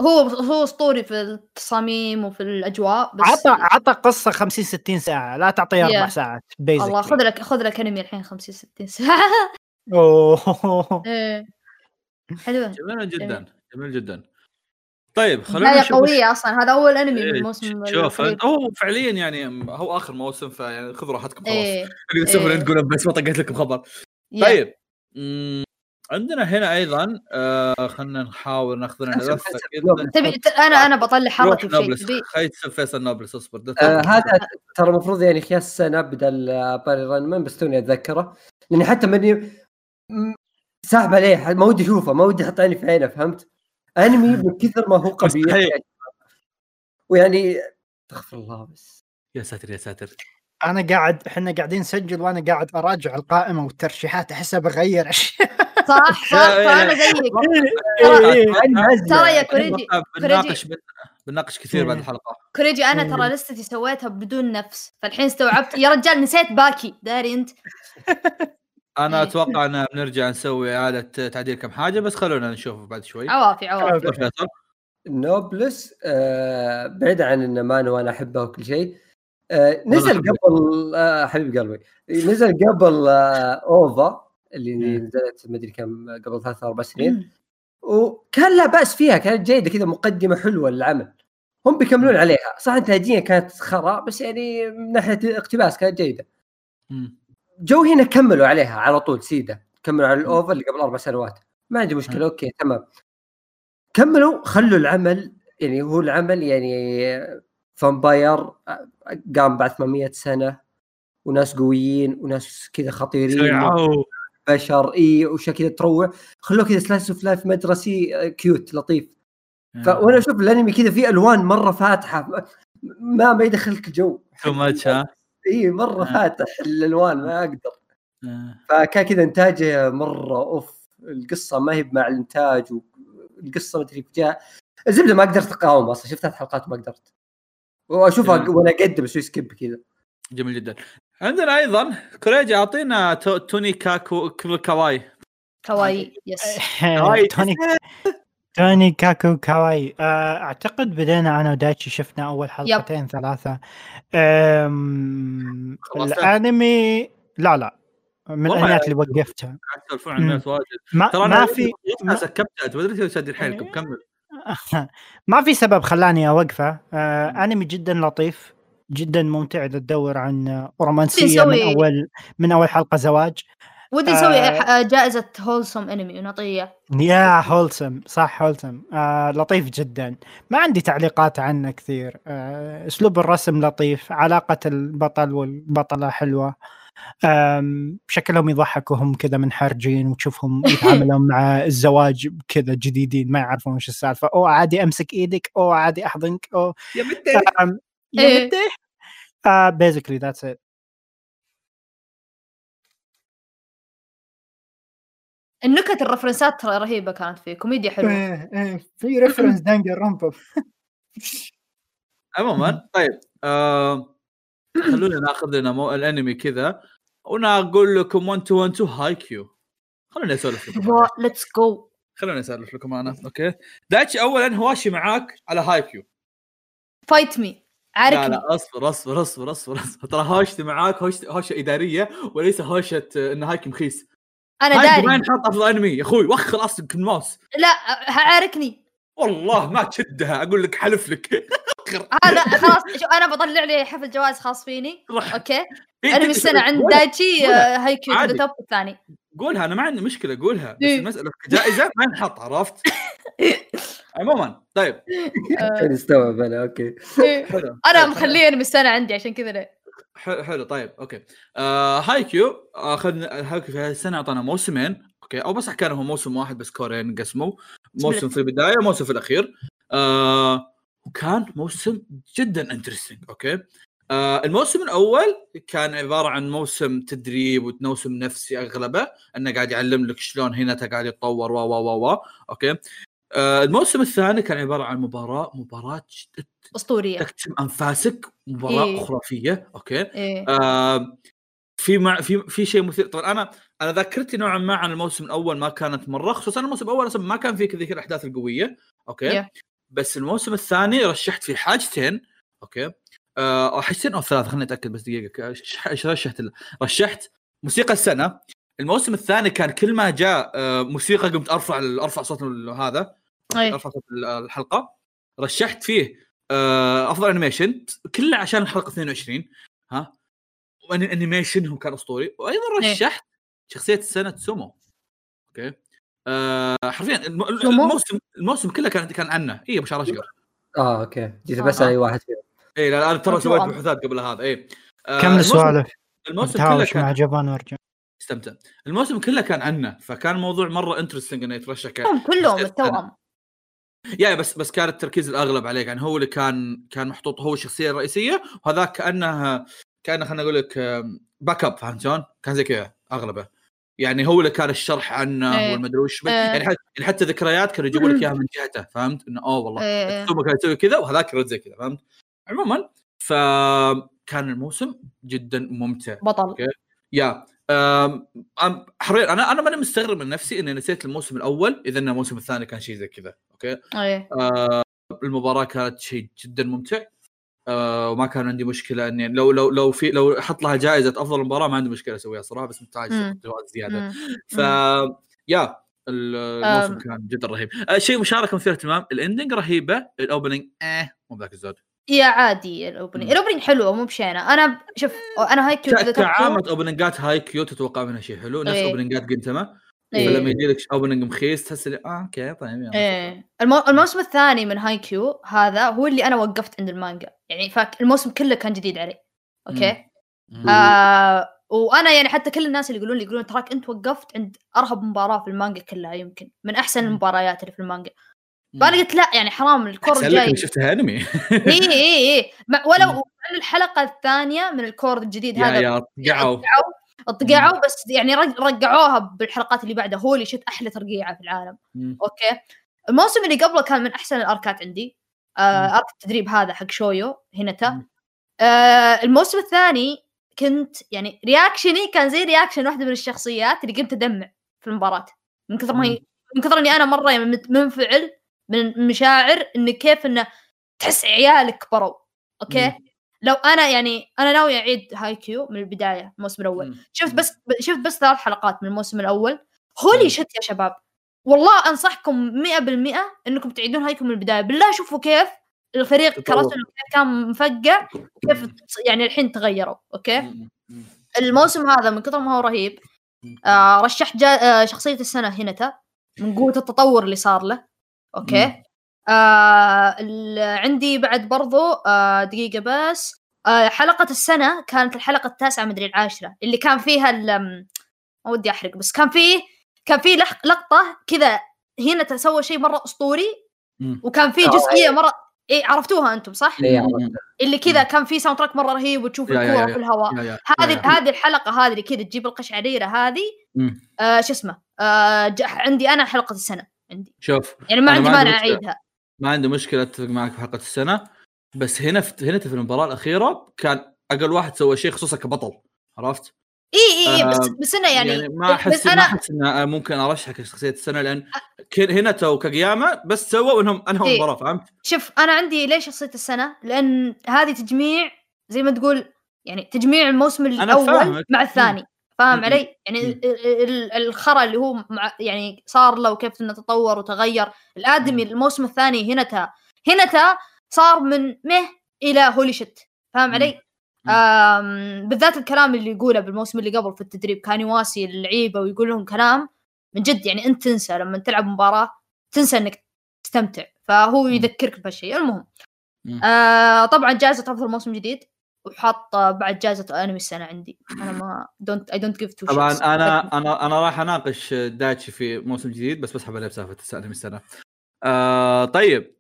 هو هو اسطوري في التصاميم وفي الأجواء بس عطى عطى قصة 50 60 ساعة لا تعطيه أربع Yeah. ساعات الله خذ بيزك لك خذ لك انمي الحين 50 60 ساعة. أوه. إيه. حلوة. جميل. جدا جميل جدا. طيب بدايه نشوف قوية أصلا هذا أول انمي من إيه، الموسم شوف. هو فعليا يعني هو آخر موسم فيعني خذوا راحتكم خلاص. إيه اللي تسوون إيه. تقولون بس ما طقيت لكم خبر. طيب. عندنا هنا أيضا آه خلينا نحاول نأخذ لنا لفة كذا. تبي ت- أنا أنا بطلع حركه خلي تصير فيصل Noblesse اصبر آه. هذا ترى المفروض يعني خلال السنة بدل Appare-Ranman بس توني أتذكره لأني حتى ماني ساحب عليه ما ودي أشوفه ما ودي أحط عيني في عينه فهمت؟ أنمي من كثر ما هو قبيح. يعني. ويعني استغفر الله بس يا ساتر يا ساتر أنا قاعد إحنا قاعدين نسجل وأنا قاعد أراجع القائمة والترشيحات احسها بغير أشياء صح صح. إيه، فأنا إيه. زيك إيه. أنا عزة. ترى يا كوريجي بنناقش بن- بنناقش كثير بعد. الحلقة. كوريجي أنا. ترى لستي سويتها بدون نفس. فالحين استوعبت. يا رجال نسيت باكي. داري أنت. أنا إيه. أتوقع إن بنرجع نسوي إعادة تعديل كم حاجة بس خلونا نشوف بعد شوي. عوافي عوافي. Noblesse آه بعيد عن انه مانهوا وأنا أحبه وكل شيء. آه نزل. قبل آه حبيب قلبي. نزل قبل آه OVA. اللي. نزلت مدري كم قبل ثلاث أربع سنين. وكان لا بأس فيها كانت جيدة كذا مقدمة حلوة للعمل. هم بيكملون عليها. صح انتاجيا كانت خرا بس يعني من ناحية اقتباس كانت جيدة. جو هنا كملوا عليها على طول سيده كملوا على ال OVA اللي قبل أربع سنوات. ما عندي مشكلة أوكي تمام. كملوا خلوا العمل يعني هو العمل يعني vampire قام بعد 800 سنة وناس قويين وناس كذا خطيرين. بشر إي واشياء كذا تروع. خلوه كذا slice of life مدرسي آه، cute لطيف. ف... وأنا أشوف الأنمي كذا فيه ألوان مرة فاتحة. ما- ما يدخلك جو. too much ها؟ إي مرة آه. فاتح الألوان ما أقدر. آه. فكان كذا إنتاجه مرة off. القصة ما هي مع الإنتاج والقصة ما أدري جاء. الزبدة ما قدرت أقاوم أصلا شفت ثلاث حلقات ما قدرت. وأشوفها. وأنا أقدم أسوي skip كذا. جميل جدا. عندنا أيضا كوريجي أعطينا تو- توني كاكو كو- كواي كواي yes كواي. توني توني كاكو كاواي. آه، أعتقد بدينا أنا ودايتشي شفنا أول حلقتين ثلاثة. أم... الأنمي لا لا. من الأنميات يعني- اللي وقفتها. تسولفون عن الناس واجد. ما, ترى ما في ما سكبت ما أدري شادين حيلكم. كمل. ما في سبب خلاني أوقفه. آه أنمي جدا لطيف. جدا ممتع إذا تدور عن رومانسية من أول من أول حلقة زواج. ودي نسوي آه. آه، جائزة هولسوم انمي ونعطيه يا هولسم صح هولسم آه لطيف جدا. ما عندي تعليقات عنه كثير. آه أسلوب الرسم لطيف علاقة البطل والبطلة حلوة. شكلهم يضحك وهم كذا منحرجين وتشوفهم يتعاملون مع الزواج كذا جديدين ما يعرفون وش السالفة. أو عادي أمسك إيدك أو عادي أحضنك أو يا يا إيه. متى آه basically that's it. النكت الرفرنسات ترى رهيبة كانت فيه كوميديا حلوة. إيه، إيه، في reference Danganronpa عموما طيب آه خلونا ناخذ لنا مو... الانمي كذا وأنا أقول لكم 1 2 1 2 هاي كيو خلونا نسولف لكم let's go خلوني أسولف لكم أنا okay. دايتشي اولا هواشي معاك على هايكيو fight me لا عاركني لا اصبر اصبر اصبر اصبر, أصبر. ترى هوشتي معاك هوشة هوشة إدارية وليس هوشة آه، ان هايكيو مخيس أنا هايكي ما داري ينحط أفضل أنمي. يا أخوي وخر اصلك الماوس لا عاركني. والله ما تشدها أقول لك حلف لك. هذا خلاص شوف أنا بطلع لي حفل جوائز خاص فيني. روح. okay. إيه، انمي تك- السنة عند قولها- دايتشي قولها. آه، هايكيو top الثاني. قولها أنا ما عندي مشكلة قولها. بس إيه. المسألة كجائزه ما ينحط عرفت؟ عموما طيب. آه، نستوعب أنا okay. حلو. أنا مخليه انمي السنة عندي عشان كذا. حلو حلو طيب okay. آه هايكيو آخذنا هايكيو في هذه السنة أعطانا موسمين okay. أو بس كان هو موسم واحد بس cour ين قسموا. موسم في البداية وموسم في الأخير. آه وكان موسم جدا interesting okay؟ آه الموسم الأول كان عبارة عن موسم تدريب وموسم نفسي أغلبه إنه قاعد يعلم لك شلون هنا قاعد يتطور و و و و okay؟ آه الموسم الثاني كان عبارة عن مباراة مباراة أسطورية. تكتم أنفاسك مباراة إيه. خرافية okay؟ إيه. آه في مع في في شيء مثير. طبعا أنا أنا ذاكرتي نوعا ما عن الموسم الأول ما كانت مرة خصوصا الموسم الأول أصلا ما كان فيه ذيك الأحداث القوية. okay؟ Yeah. بس الموسم الثاني رشحت فيه حاجتين. okay؟ آه أو حاجتين أو ثلاثة خليني أتأكد بس دقيقة. رشحت؟ رشحت موسيقى السنة. الموسم الثاني كان كل ما جاء آه موسيقى قمت أرفع أرفع صوت هذا. إيه أرفع صوت ال- الحلقة. رشحت فيه آه، أفضل animation. كله عشان الحلقة 22 ها؟ و animation هو كان أسطوري. وأيضا إيه. رشحت شخصية السنة اتسومو. okay؟ آه حرفيا؟ الموسم الموسم كله كان كان عنه. اي أبو شعر اشقر آه okay. جيت بس آه. أي واحد فيهم. اي لا أنا ترى. سويت بحوثات قبل هذا. اي آه، كمل الموسم- سوالف الموسم كله كان مع جبان وارجع استمتع. الموسم كله كان عنه. فكان الموضوع مرة interesting إنه يترشح كلهم شخصية التوأم يا بس بس كان التركيز الأغلب عليه. يعني هو اللي كان كان محطوط هو الشخصية الرئيسية. وهذاك كانه كأنه خلينا أقول لك backup فهمت شلون؟ كان زي كذا أغلبه يعني هو اللي كان الشرح عنه إيه. والمدري وش إيه. يعني حتى يعني حتى ذكريات كانوا يجيبوا لك إياها من جهته فهمت؟ إنه أوه والله إيه، إيه. ثم كان يسوي كذا وهذاك يرد زي كذا فهمت؟ عموما فكان الموسم جدا ممتع بطل okay. يا حرفيا أنا أنا ماني مستغرب من نفسي إني نسيت الموسم الأول إذا إن الموسم الثاني كان شيء زي كذا okay إيه آه المباراة كانت شيء جدا ممتع آه وما كان عندي مشكلة إني لو لو لو في لو أحط لها جائزة أفضل مباراة ما عندي مشكلة أسويها صراحة بس محتاج. جوائز زيادة. ف يا ال- الموسم أم. كان جدا رهيب آه شيء مشاركة مثير اهتمام ال ending رهيبة ال opening آه مو بذاك الزود يا عادي ال opening. ال opening حلوة مو بشينة أنا شوف أنا هايكيو ك- إذا تبغوا- كعامة opening ات هاي كيو تتوقع منها شيء حلو نفس إيه. opening ات جنتما إيه. فلما يجي لك opening مخيس تحس اللي آه okay طيب يلا. إيه. المو... الموسم الثاني من هاي كيو هذا هو اللي أنا وقفت عند المانجا. يعني فاك الموسم كله كان جديد علي. okay؟ مم. آه وأنا يعني حتى كل الناس اللي يقولون لي يقولون تراك أنت وقفت عند أرهب مباراة في المانجا كلها يمكن. من أحسن مم. المباريات اللي في المانجا. فأنا قلت لا يعني حرام ال cour الجاي شفتها انمي اي اي اي ما- ولو. الحلقة الثانية من ال cour الجديد يا هذا. يا قعوا طقعوا بس يعني رجعوها بالحلقات اللي بعدها. holy shit أحلى ترقيعة في العالم. مم. okay. الموسم اللي قبله كان من أحسن ال arc ات عندي. آه. arc التدريب هذا حق شويو هيناتا. مم. آه الموسم الثاني كنت يعني reaction ي كان زي reaction واحدة من الشخصيات اللي قمت أدمع في المباراة. من كثر ما هي من كثر إني أنا مرة يعني منفعل من مشاعر إن كيف إنه تحس عيالك كبروا okay؟ مم. لو أنا يعني أنا ناوي أعيد هاي كيو من البداية الموسم الأول مم. شفت بس شفت بس ثلاث حلقات من الموسم الأول holy. shit يا شباب والله أنصحكم 100% إنكم تعيدون هايكيو من البداية بالله شوفوا كيف الفريق كيف كان مفقع وكيف يعني الحين تغيروا okay مم. مم. الموسم هذا من كثر ما هو رهيب. آه رشحت جا... آه شخصية السنة هيناتا من قوة التطور اللي صار له okay. آه ال- عندي بعد برضو آه دقيقة بس آه حلقة السنة كانت الحلقة التاسعة مدري العاشرة اللي كان فيها ال- ما ودي أحرق بس كان فيه كان في لح- لقطة كذا هنا سوى شيء مرة أسطوري مم. وكان في آه، جزئية مرة اي عرفتوها أنتم صح؟ إيه،. اللي كذا كان في soundtrack مرة رهيب وتشوف يا- في الهواء هذه. هذه الحلقة هذه اللي كذا تجيب القشعريرة هذه. آه شو اسمه آه عندي أنا حلقة السنة عندي شوف يعني ما أنا عندي ما عندي مانع مشكلة. ما عندي مشكلة أتفق معك في حلقة السنة بس هنا في هنا في المباراة الأخيرة كان أقل واحد سوى شيء خصوصا كبطل عرفت؟ اي اي بس آه، بس إنه يعني, يعني, ما احس بس ما أنا أحس ان ممكن ارشحك شخصيه السنة لأن ك- هيناتا وكاجياما بس سووا انهم أنهوا إيه. المباراة فهمت؟ شوف أنا عندي ليش شخصية السنة؟ لأن هذه تجميع زي ما تقول يعني تجميع الموسم الأول. مع الثاني فاهم. علي؟ يعني مم. ال- ال- الخرا اللي هو يعني صار له وكيف إنه تطور وتغير الآدمي. الموسم الثاني هنتا هنتا صار من مه إلى holy shit فاهم. علي؟ بالذات الكلام اللي يقوله بالموسم اللي قبل في التدريب كان يواسي اللعيبة ويقول لهم كلام من جد يعني أنت تنسى لما تلعب مباراة تنسى إنك تستمتع فهو يذكرك بهالشيء المهم. آه طبعا جائزة أفضل موسم جديد وحاط بعد جائزة أنمي السنة عندي. أنا ما دونت اي دونت جيف تو طبعا أنا أنا أنا راح أناقش دايتشي في موسم جديد بس بسحب عليه بسالفة من السنة. آه طيب.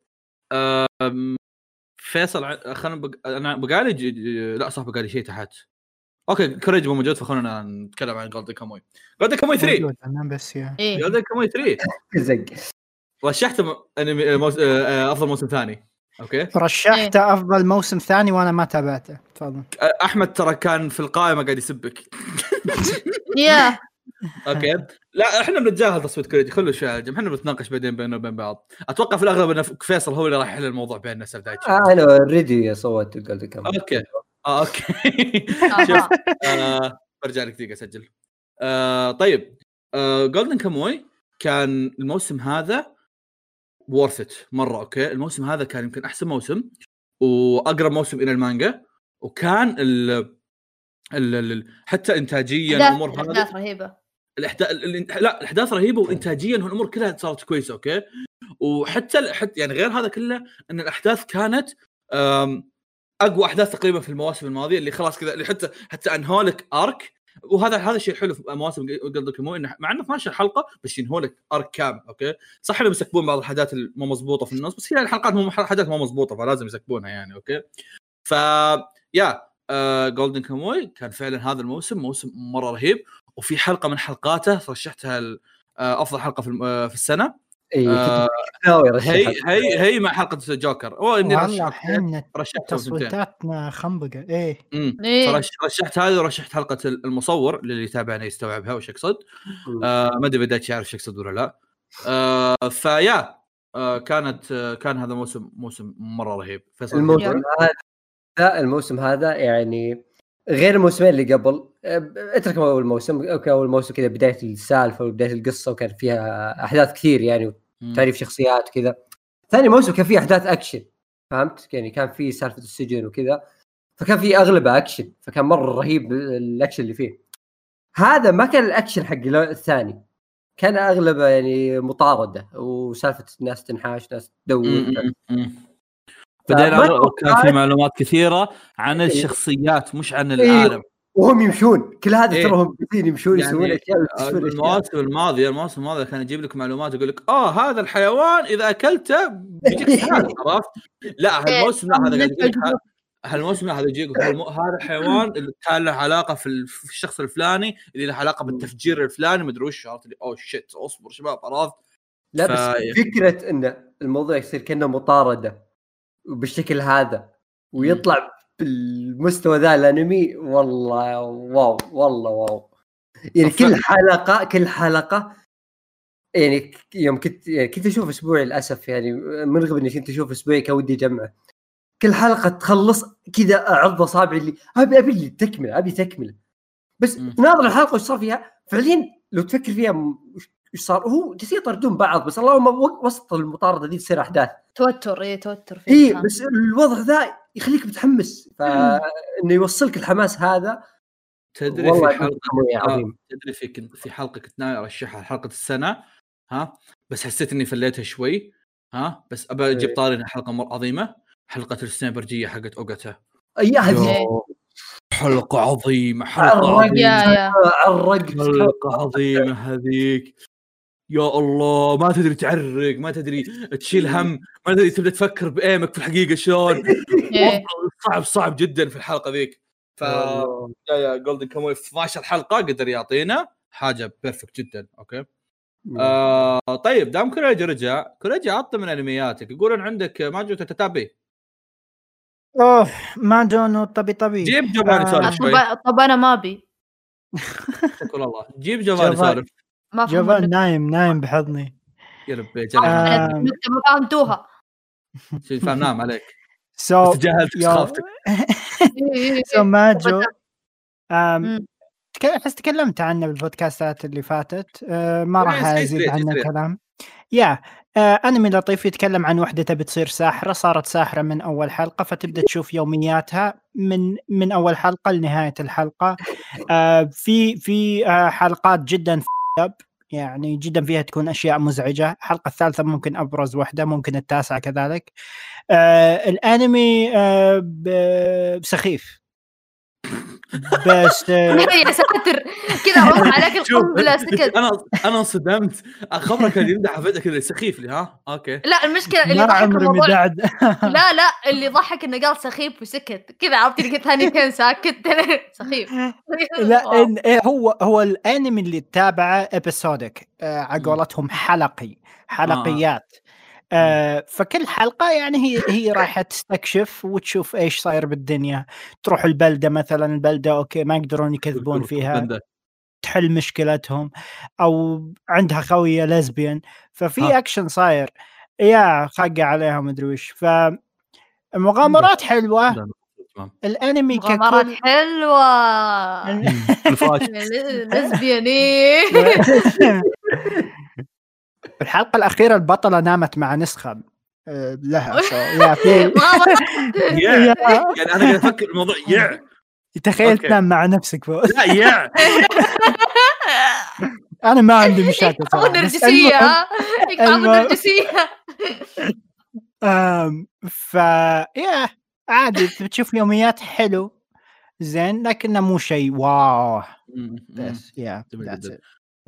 آم، فيصل خلينا بق... أنا بقالي ج... ج- لا صح بقالي شيء تحت. okay كوريج مو موجود فخلونا نتكلم عن جولدن كاموي. جولدن كاموي 3 موجود أنا بس yeah. جولدن كاموي 3 زق. رشحت م- أنمي. آه، آه، أفضل موسم ثاني. أوكي. رشحت أفضل موسم ثاني وأنا ما تابعته. تفضل. آه، أحمد ترى كان في القائمة قاعد يسبك. يا. okay. لا إحنا بنتجاهل تصويت كوريجي. خلوا جنب إحنا بنتناقش بعدين بيننا وبين بعض. أتوقع في الأغلب إن فيصل هو اللي راح يحل الموضوع بيننا سالفة آه، أنا اوريدي صوت جولدن كام أوكي. آه أوكي. شوف آه. آه برجع لك دقيقة أسجل. آه طيب. آه جولدن كاموي كان الموسم هذا worth it مرة okay. الموسم هذا كان يمكن أحسن موسم وأقرب موسم إلى المانجا. وكان ال ال- ال- حتى انتاجيا الأمور هذه احداث رهيبة. الاحداث لا الاحداث رهيبة وانتاجيا الأمور كلها صارت كويسة okay؟ وحتى حتى يعني غير هذا كله إن الاحداث كانت أقوى احداث تقريبا في المواسم الماضية اللي خلاص كذا اللي حتى حتى أنهولك arc. وهذا هذا الشيء الحلو في مواسم جولدن كاموي إنه مع إنه 12 حلقه بس ينهولك arc كامل okay؟ صح إنهم يسكبون بعض الحاجات المو مضبوطة في النص بس هي الحلقات مو حاجات مو مضبوطة فلازم يسكبونها يعني okay؟ ف يا جولدن كاموي كان فعلا هذا الموسم موسم مرة رهيب وفي حلقة من حلقاته رشحتها آه، أفضل حلقة في آه، في السنة. إي آه،. هي هي هي مع حلقة جوكر هو إني والله رشحت تصويتاتنا خنبقة. إيه إيه. رشحت هذه ورشحت حلقة المصور للي يتابعنا يستوعبها وش. آه ما أدري بدأت يعرف إيش يقصد ولا لا. آه فيا آه كانت آه كان هذا موسم موسم مرة رهيب. فيصل الموسم هذا الموسم هذا يعني غير الموسمين اللي قبل. اترك أول موسم. okay أول موسم كذا بداية السالفة وبداية القصة وكان فيها أحداث كثير يعني مم. وتعريف شخصيات وكذا. ثاني موسم كان فيه أحداث أكشن فهمت؟ يعني كان فيه سالفة السجن وكذا. فكان فيه أغلبة أكشن فكان مرة رهيب الأكشن اللي فيه. هذا ما كان الأكشن حق الثاني. كان أغلبة يعني مطاردة وسالفة ناس تنحاش ناس تدور. بعدين كان في معلومات كثيرة عن إيه. الشخصيات مش عن إيه. العالم وهم يمشون كل هذا إيه. ترى هم قاعدين يمشون يعني يسوون أشياء ويكتشفون أشياء المواسم الماضية المواسم الماضيه كان يجيب لك معلومات يقول لك آه هذا الحيوان إذا أكلته بيجيك عرفت؟ لا هالموسم لا هذا قاعد يقول لك ه- هالموسم هذا يجيك هذا الحيوان اللي كان له علاقة في ال- في الشخص الفلاني اللي له علاقة بالتفجير الفلاني مدري وش عرفت أوه شيت أصبر شباب عرفت؟ لا بس فكرة إن الموضوع يصير كأنه مطاردة وبالشكل هذا ويطلع بالمستوى ذا الأنمي والله واو والله واو. يعني كل حلقة كل حلقة يعني يوم كنت يعني كنت أشوف أسبوعي للأسف يعني من رغم إني كنت أشوف أسبوعي كان ودي اجمعه كل حلقة تخلص كذا اعض أصابعي اللي أبي أبي اللي تكمله أبي تكمله بس. ناظر الحلقة وش صار فيها؟ فعليا لو تفكر فيها وش صار؟ هو جالسين يطردون بعض بس اللهم وسط المطاردة دي تصير أحداث. توتر اي توتر فيه اي. بس الوضع ذا يخليك متحمس. فانه يوصلك الحماس هذا. تدري في حلقه آه، عظيم. تدري في في حلقة كنت ناوي أرشحها حلقة السنة ها؟ بس حسيت إني فليتها شوي ها؟ بس أبى أجيب إيه. طاري إنها حلقة مره عظيمة. حلقة السنايبرجيه حقت أوغاتا. أي هذه. حلقة عظيمة حلقة عرقت. عظيمة. يا يا. عرقت. حلقة عظيمة هذيك. يا الله ما تدري تعرق ما تدري تشيل هم ما تدري تبدأ تفكر بأيمك في الحقيقة شلون. إيه. صعب صعب جدا في الحلقة ذيك. ف والله. يا يا جولدن كاموي في 12 حلقة قدر يعطينا حاجة بيرفكت جدا أوكي؟ آه طيب دام كوريجي رجع كوريجي عطى من أنمياتك. يقولون عندك ما جو تتابي أوه ما دونه طبي طبي جيب جبان آه. نسولف شوي. طب أنا ما أبي. تقول الله. جيب جوال جوال. ما جوفان نايم نايم بحضني. يا ربي آه. ما فهمتوها. شو فاهم نام عليك. سو تجاهلت سخافتك سو ماجو آم، مم. تك- أحس تكلمت عنه بالبودكاستات اللي فاتت. آه، ما راح أزيد عنه. كلام يا آه، أنمي لطيف يتكلم عن وحدة تبي تصير ساحرة. صارت ساحرة من أول حلقة فتبدأ تشوف يومياتها من من أول حلقة لنهاية الحلقة. آه، في في آه، حلقات جدا ف- يعني جدا فيها تكون أشياء مزعجة. الحلقة الثالثة ممكن أبرز واحدة ممكن التاسعة كذلك. آه، الأنمي آه، سخيف. بس آه، يا ساتر. كذا رفع عليك القنبله سكت؟ أنا أنا انصدمت. خبرك كان يمدح فجاه كذا سخيف لي ها؟ أوكي. لا المشكلة اللي ضحك الموضوع لا لا اللي ضحك إنه قال سخيف وسكت. كذا عرفت لقيت ثانيتين ساكت. سخيف. لا. إن إيه هو هو الأنمي اللي تتابعه episodic آه على. قولتهم حلقي. حلقيات. آه فكل حلقة يعني هي هي رايحة تستكشف وتشوف إيش صاير بالدنيا. تروح البلدة مثلا البلدة okay ما يقدرون يكذبون فيها. تحل مشكلتهم. أو عندها خوية لزبيان ففي. اكشن صاير. يا خاقه عليها مدري وش. فمغامرات حلوة. لا، تمام. الأنمي مغامرات ككل حلوة. الفاش لزبياني الحلقة الأخيرة البطلة نامت مع نسخة آه، لها يا في يا يعني أنا قاعد أفكر الموضوع يع تخيل. تنام مع نفسك. فوز لا يع أنا ما عندي مشاكل. بس نرجسية. نرجسية. ف يا عادي بتشوف يوميات حلو زين لكنه مو شيء واو. بس يا.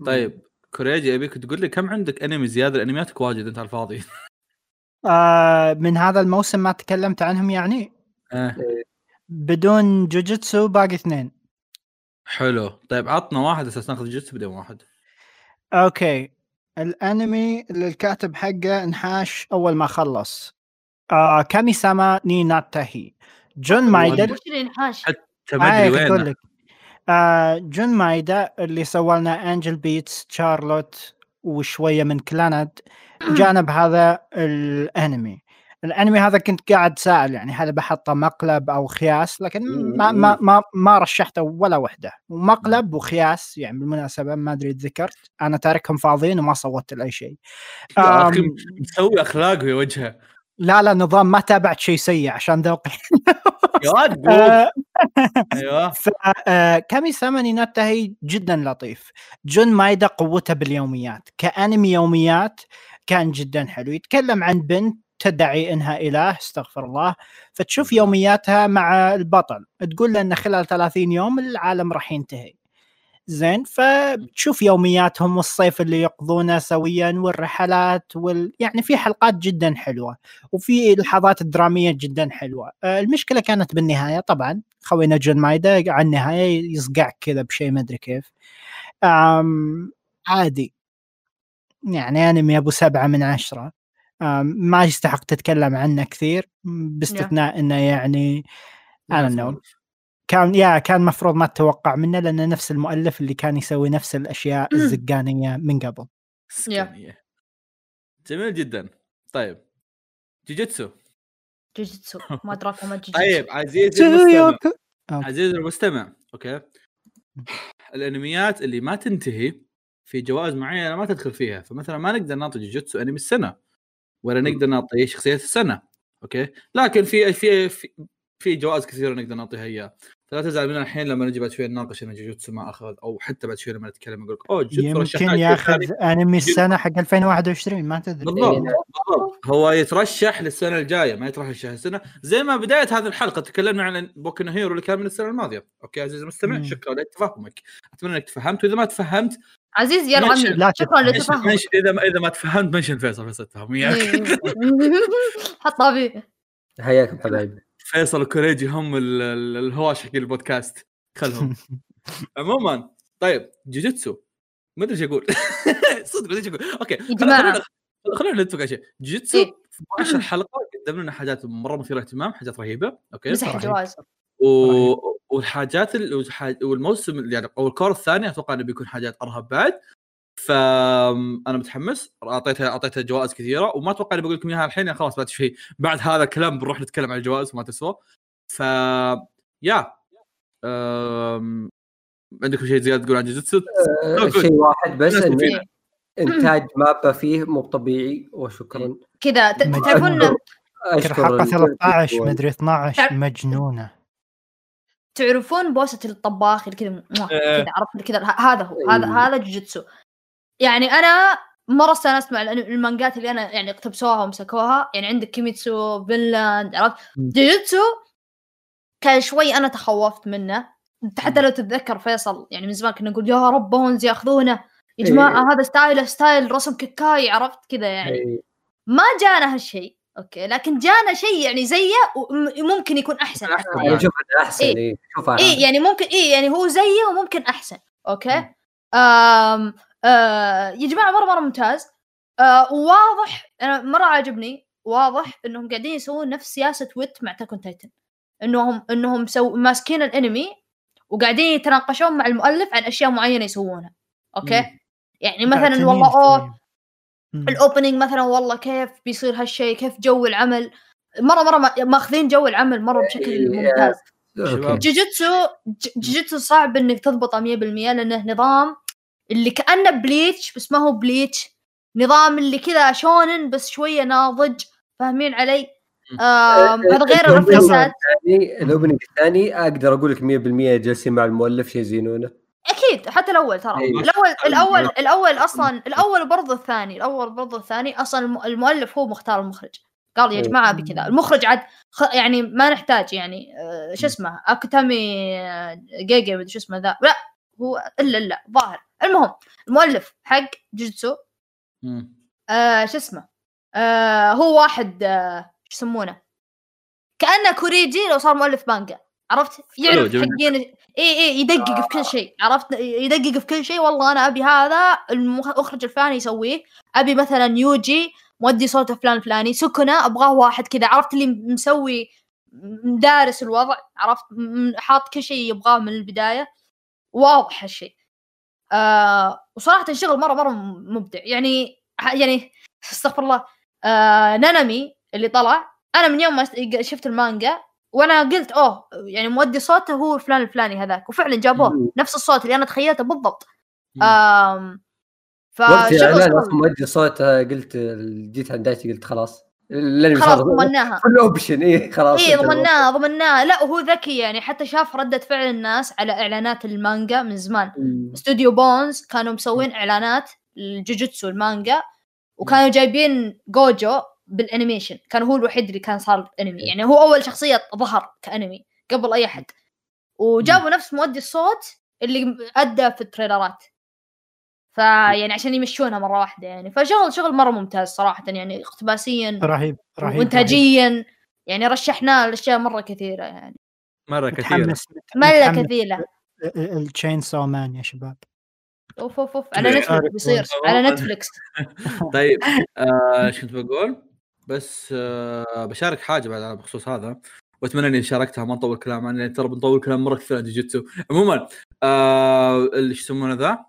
طيب كوريجي ابيك تقول لي كم عندك أنمي زيادة؟ انمياتك واجد أنت على الفاضي. آه من هذا الموسم ما تكلمت عنهم يعني. آه. بدون جوجيتسو باقي اثنين. حلو. طيب عطنا واحد أساس ناخذ جزء بدون واحد. okay. الأنمي اللي الكاتب حقه انحاش أول ما خلص. آه كامي ساما ني ناتاهي. جون وش اللي ينحاش تبدري آه وين آه جون مايدا اللي سوى لنا انجل بيتس تشارلوت وشويه من كلاناد جانب هذا الانمي. الانمي هذا كنت قاعد سائل يعني هل بحطه مقلب أو خياس؟ لكن ما ما ما, ما رشحته ولا وحدة. ومقلب وخياس يعني بالمناسبة ما أدري ذكرت. أنا تاركهم فاضيين وما صوتت لأي شيء. مسوي أخلاق في وجهه لا لا نظام ما تابعت شيء سيء عشان ذوقي آه، أيوه. آه، كامي ساماني ناتاهي جدا لطيف. جون مايدا قوته باليوميات. كأنمي يوميات كان جدا حلو. يتكلم عن بنت تدعي إنها إله استغفر الله. فتشوف يومياتها مع البطل. تقول له إن خلال 30 يوم العالم راح ينتهي. زين فتشوف يومياتهم والصيف اللي يقضونه سويا والرحلات وال... يعني في حلقات جدا حلوة وفي لحظات درامية جدا حلوة. آه، المشكلة كانت بالنهاية طبعا خوينا جون مايدا على النهاية يصقعك كذا بشيء ما أدري كيف. آم عادي. يعني أنمي أبو سبعة من عشرة. ما يستحق تتكلم عنه كثير باستثناء إنه يعني أنا no كان يا كان مفروض ما تتوقع منه لأنه نفس المؤلف اللي كان يسوي نفس الأشياء الزقانية من قبل. سكانية. جميل جدا. طيب. جوجيتسو. جوجيتسو. ما ادراك ما جوجيتسو. طيب عزيزي المستمع. okay. عزيزي المستمع. okay. الأنميات اللي ما تنتهي في جوائز معينة ما تدخل فيها. فمثلا ما نقدر نعطي جوجيتسو أنمي السنة ولا نقدر نعطي شخصية السنة. okay. لكن في في في, في جوائز كثيرة نقدر نعطيها اياه فلا تزعل مننا الحين لما نجي بعد شوي نناقش ان جوجيتسو ما أخذ أو حتى بعد شوي لما نتكلم نقول لك أوه رشحناه يمكن ياخذ. أنمي السنة حق 2021 ما تدري. بالضبط إيه. بالضبط. هو يترشح للسنة الجاية ما يترشح السنة. زي ما بداية هذه الحلقة تكلمنا عن بوكو هيرو اللي كان من السنة الماضية. okay عزيزي المستمع. شكرا لتفهمك أتمنى إنك تفهمت. وإذا ما تفهمت عزيز يا العمي لا شكرا تفهم. لتفهم منش إذا ما إذا ما تفهمت mention فيصل فيصل تفهم وياك حطها فيه. حياكم حبايبي فيصل وكوريجي هم ال- ال- الهواش حق البودكاست. خلهم. عموما طيب جوجيتسو. ما أدري إيش أقول. صدق ما أدري إيش أقول. okay. خلينا- خلينا نتفق على شيء. جوجيتسو إيه. في 10 حلقه قدم لنا حاجات مرة مثيرة اهتمام حاجات رهيبة. okay مسح. الجواز و... والحاجات ال- والح- والموسم يعني أو الكور الثاني أتوقع إنه بيكون حاجات أرهب بعد. فانا متحمس أعطيتها أعطيتها جوائز كثيرة وما أتوقع إني بقول لكم إياها الحين يعني خلاص بعد شيء بعد هذا الكلام بنروح نتكلم عن الجوائز وما تسوى ف يا أم... عندكم شيء زيادة تقول عن جوجوتسو؟ No good. شيء واحد بس. إنتاج مابا فيه مو طبيعي وشكرا كذا. تعرفون حلقه ال- 13 مدري 12 تعرف- مجنونة تعرفون بوسة الطباخ اللي كذا إيه. كذا عرفت كذا ه- هذا هو هذا إيه. هذا جوجيتسو يعني أنا مرة استأنست مع المانجات اللي أنا يعني اقتبسوها ومسكوها. يعني عندك كيميتسو فينلاند عرفت. جوجيتسو كان شوي أنا تخوفت منه. حتى لو تتذكر فيصل يعني من زمان كنا نقول يا رب بونز ياخذونه. يا جماعة هذا style ه style رسم كيكاي عرفت؟ كذا يعني. إيه. ما جانا هالشيء okay. لكن جانا شيء يعني زيه وممكن يكون أحسن أنا أشوف أنه أحسن إيه. إيه. شوف أنا. اي يعني ممكن اي يعني هو زيه وممكن أحسن. okay؟ آه يا جماعة مرة مرة ممتاز. آه واضح أنا مرة عاجبني واضح إنهم قاعدين يسوون نفس سياسة Wit مع Attack on Titan إنهم إنهم so ماسكين الانمي وقاعدين يتناقشون مع المؤلف عن أشياء معينة يسوونها. okay؟ مم. يعني مثلا والله أوه. ال opening مثلا والله كيف بيصير هالشيء كيف جو العمل. مرة مرة ما- ماخذين جو العمل مرة بشكل إيه، ممتاز. شباب. okay. جوجوتسو ج- جوجوتسو صعب إنك تضبطه 100% لأنه نظام اللي كأنه بليتش بس ما هو بليتش. نظام اللي كذا شونن بس شوية ناضج. فاهمين علي؟ هذا غير الثاني ال opening الثاني أقدر أقول لك 100% جالسين مع المؤلف شيزينونه أكيد حتى الأول ترى. إيه. الأول الأول الأول أصلا الأول برضه الثاني الأول برضه الثاني. أصلا الم- المؤلف هو مختار المخرج. قال يا إيه. جماعة بكذا. المخرج عاد خ... يعني ما نحتاج يعني آه، شو اسمه؟ اكوتامي آه، جيجي شو اسمه ذا. لا هو الا الا ظاهر. المهم المؤلف حق جوجوتسو مم. آه شو اسمه؟ آه هو واحد آه شو يسمونه؟ كأنه كوريجي لو صار مؤلف مانجا عرفت؟ يعرف. حقين إي إي يدقق في كل شيء عرفت؟ يدقق في كل شيء والله أنا أبي هذا المخرج الفلاني يسويه. أبي مثلا يوجي مودي صوته فلان فلاني سكنة أبغاه واحد كذا عرفت؟ اللي مسوي دارس الوضع عرفت؟ حاط كل شيء يبغاه من البداية. واضح هالشيء. آه وصراحة الشغل مره مرة مبدع يعني يعني استغفر الله. آه نانامي اللي طلع أنا من يوم ما شفت المانجا وأنا قلت أوه يعني مؤدي صوته هو فلان الفلاني هذاك. وفعلا جابوه. نفس الصوت اللي أنا تخيلته بالضبط. آم فشغل مؤدي صوته قلت جيت عند دايتي قلت خلاص. خلاص ضمناها. كل option اي خلاص اي ضمناها ضمناها. لا وهو ذكي يعني. حتى شاف ردة فعل الناس على إعلانات المانجا من زمان. استوديو بونز كانوا مسوين إعلانات الجوجوتسو المانجا وكانوا جايبين جوجو بال animation كان هو الوحيد اللي كان صار انمي يعني هو أول شخصية ظهر كانمي قبل أي أحد. وجابوا نفس مؤدي الصوت اللي أدى في التريلرات. فيعني عشان يمشونها مرة واحدة يعني. فشغل شغل مرة ممتاز صراحة يعني اقتباسيا رهيب رهيب وانتاجيا. يعني رشحناه لاشياء مرة كثيرة يعني. مرة كثير متحمس. مرة كثيرة. ال Chainsaw Man يا شباب. أوف أوف أوف. على. نتفلكس بيصير. على نتفلكس طيب آه، إيش كنت بقول؟ بس آه بشارك حاجة بعد بخصوص هذا. وأتمنى إني شاركتها ما نطول كلام لأن ترى بنطول كلام مرة كثير عن جوجيتسو عموما آه اللي إيش يسمونه ذا؟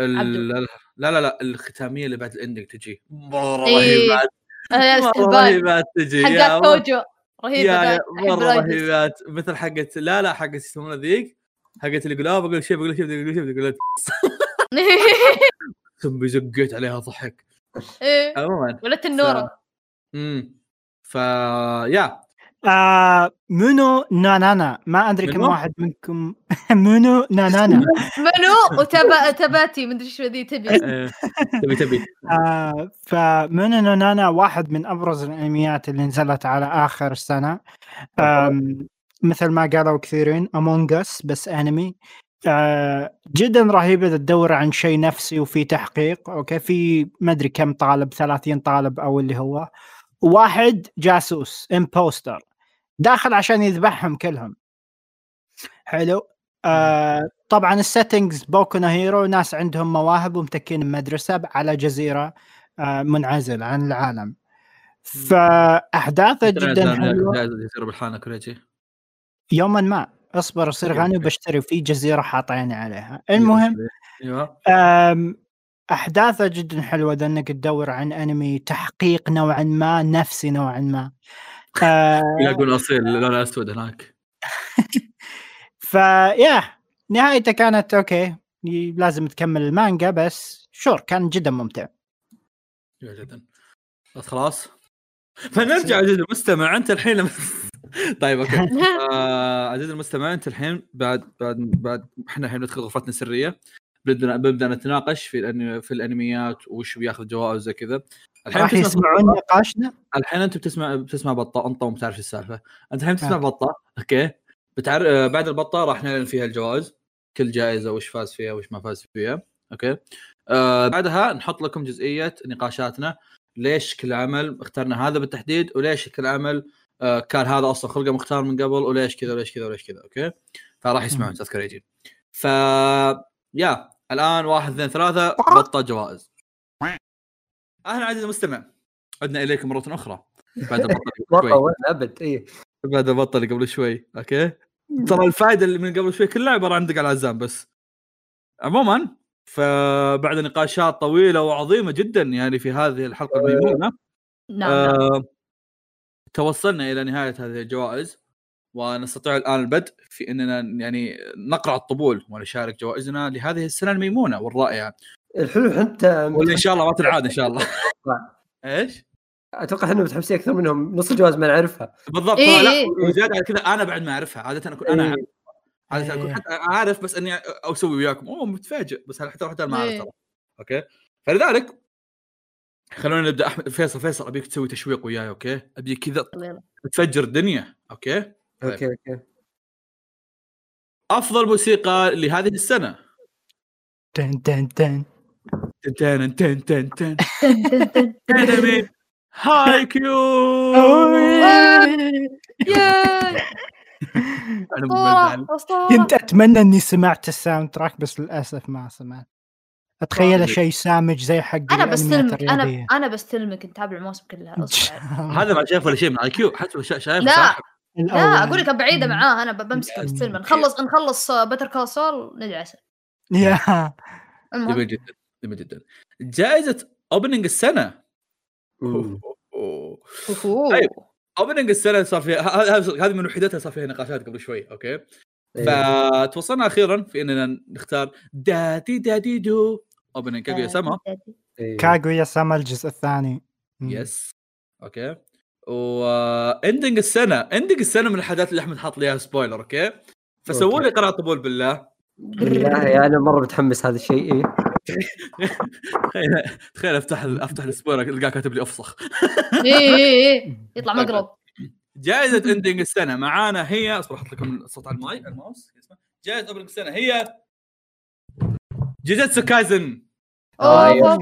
لا لا لا الختامية اللي بعد ال ending تجي. مرة إيه. رهيبات آه، رهيبات تجي. مرة- توجو رهيبة مرة. رهيبات. مثل حقت لا لا حقت يسمونها ذيك؟ حقت اللي يقول آه بقول شيء بقول شيء بقول شيء بقول ثم بزقيت عليها ضحك. إيه. عموما. ولا تنوره امم ف يا. آه منو نانانا؟ ما أدري كم؟ واحد منكم. منو نانانا؟ منو؟ وتبا تباتي مدري شو ذي تبي. آه، تبي تبي. آه ف Munou no Nana؟ واحد من أبرز الأنميات اللي نزلت على آخر السنة آم، مثل ما قالوا كثيرين Among Us بس أنمي. آه جدا رهيبه تدور عن شيء نفسي وفي تحقيق okay؟ في ما أدري كم طالب 30 طالب أو اللي هو. واحد جاسوس impostor داخل عشان يذبحهم كلهم. حلو. آه طبعا ال settings بوكو هيرو ناس عندهم مواهب ومتكين بمدرسة على جزيرة آه منعزل عن العالم. فأحداثه جدا حلوة. بالحانة يوما ما. أصبر أصير غني وبشتري في جزيرة حاطين عليها. المهم أم، أحداثه جدا حلوة ذا إنك تدور عن أنمي تحقيق نوعا ما نفسي نوعا ما. يلاقون أصيل لونه أسود هناك. فيا نهايته كانت okay لازم تكمل المانجا بس sure كان جدا ممتع. جدا. بس خلاص. فنرجع عزيزي المستمع أنت الحين لما- طيب okay. آه عزيزي المستمع أنت الحين بعد بعد بعد إحنا الحين ندخل غرفتنا السرية. بدنا بنبدا نتناقش في. في الأنميات وش بياخذ جوائز زي كذا. الحين راح يسمعون نقاشنا؟ الحين انت بتسمع بتسمع بطة انت وما تعرف السالفة. انت الحين بتسمع آه. بطة okay؟ بتعر... آه، بعد البطة راح نعلن فيها الجوائز. كل جائزة وش فاز فيها وش ما فاز فيها okay؟ آه بعدها نحط لكم جزئية نقاشاتنا. ليش كل عمل اخترنا هذا بالتحديد؟ وليش كل عمل آه كان هذا أصلا خلقه مختار من قبل؟ وليش كذا؟ وليش كذا؟ وليش كذا؟ okay؟ فراح يسمعون أستاذ كريجي ف يا الآن واحد اثنين ثلاثة بطة جوائز. أهلا عزيزي المستمع. عدنا اليكم مرة أخرى. بعد شوي. وين أبد. اي بعد البطه اللي قبل شوي. أوكي. ترى الفائدة اللي من قبل شوي كلها عباره عن دق على العزام بس. عموما فبعد نقاشات طويلة وعظيمة جدا يعني في هذه الحلقة الميمونه نعم نعم. آه توصلنا إلى نهاية هذه الجوائز. ونستطيع الآن البدء في إننا يعني نقرع الطبول ونشارك جوائزنا لهذه السنة الميمونة والرائعة. الحلو انت واللي إن شاء الله ما تنعاد إن شاء الله. إيش؟ أتوقع إنه متحمسين أكثر منهم. نص الجوائز ما نعرفها. بالضبط. إيه، لا إيه. وزياده على كذا أنا بعد ما أعرفها. عادة اكون أنا إيه. عادة أكون إيه. حتى عارف بس إني أسوي وياكم. أوه متفاجئ. بس حتى حتى ما أعرف إيه. ترى. okay. فلذلك خلونا نبدأ. أحمد فيصل فيصل أبيك تسوي تشويق وياي okay؟ أبيك كذا. تفجر الدنيا okay؟ طيب. okay okay. أفضل موسيقى لهذه السنة. تن تن تن تن تن تن تن انمي هاي كيو. كنت أتمنى إني سمعت ال soundtrack بس للأسف ما سمعت اتخيله طيب. شيء سامج زي حق أنا بستلمك أنا. أنا بستلمك نتابع الموسم كلها هذا ما شايف ولا شيء من هاي كيو حتى شايف لا. صاحب. لا. أقول لك بعيده معاه أنا بمسك بستلمه نخلص نخلص Better Call Saul ندعس يا المهم جميل جدا جميل جدا جائزة opening السنة. أوه. طيب. opening السنة صار فيها هذه من وحدتها صار فيها نقاشات قبل شوي okay إيه. فتوصلنا أخيرا في إننا نختار دادي دادي دو opening كاغويا سما إيه. كاغويا سما الجزء الثاني. yes okay و ending السنة ending السنة من الحاجات اللي أحمد حاط لي إياها spoiler okay فسووا. لي قرعة طبول بالله بالله يا أنا مرة متحمس هذا الشيء إيه. تخيل تخيل أفتح أفتح ال spoiler القاه كاتب لي أفسخ. اي اي اي يطلع مقرب. جائزة ending السنة. معانا هي أصبر أحط لكم الصوت على المايك الماوس. جائزة opening السنة هي جيجيتسو كايزن آه، أوه.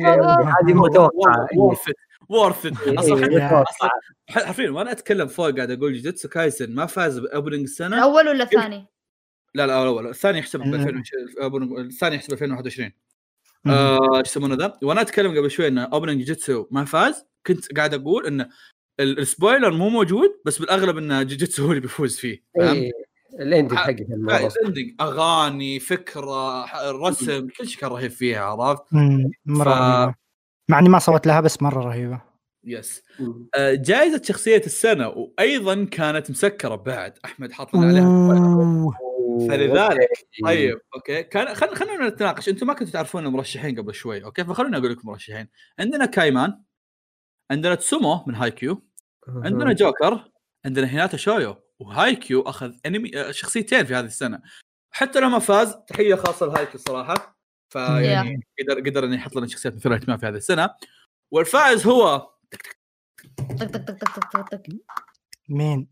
هذه متوقعة. إيه. worth إيه، أصلا إيه، حرفيا وأنا أتكلم فوق قاعد أقول جيجيتسو كايسن ما فاز ب opening السنة. الأول ولا الثاني؟ لا لا الأول الثاني يحسب ب ال- 2020 الثاني يحسب 2021 مم. آه، إيش يسمونه ذا وأنا أتكلم قبل شوي ان opening جيجيتسو ما فاز كنت قاعد أقول إن ال- ال spoiler مو موجود بس بالأغلب إن جيجيتسو هو اللي بيفوز فيه فهمت؟ إيه. ال ending حقه المرة فايز ending أغاني فكرة الرسم كل شيء كان رهيب فيها عرفت؟ مرة ف- رهيبة مع إني ما صوت لها بس مرة رهيبة yes. آه، جائزة شخصية السنة وأيضا كانت مسكرة بعد أحمد حاط لنا عليها. فلذلك. طيب okay. كان خل... خلونا نتناقش. أنتم ما كنتوا تعرفون المرشحين قبل شوي okay؟ فخلوني أقول لكم مرشحين. عندنا كايمان عندنا اتسومو من هاي كيو عندنا جوكر عندنا هيناتا شويو. وهاي كيو أخذ أنمي آه، شخصيتين في هذه السنة. حتى لو ما فاز تحية خاصة لهاي كيو صراحة. فيعني قدر قدر إنه يحط لنا شخصيات مثيرة اهتمام في هذه السنة. والفائز هو طق طق طق طق طق طق مين؟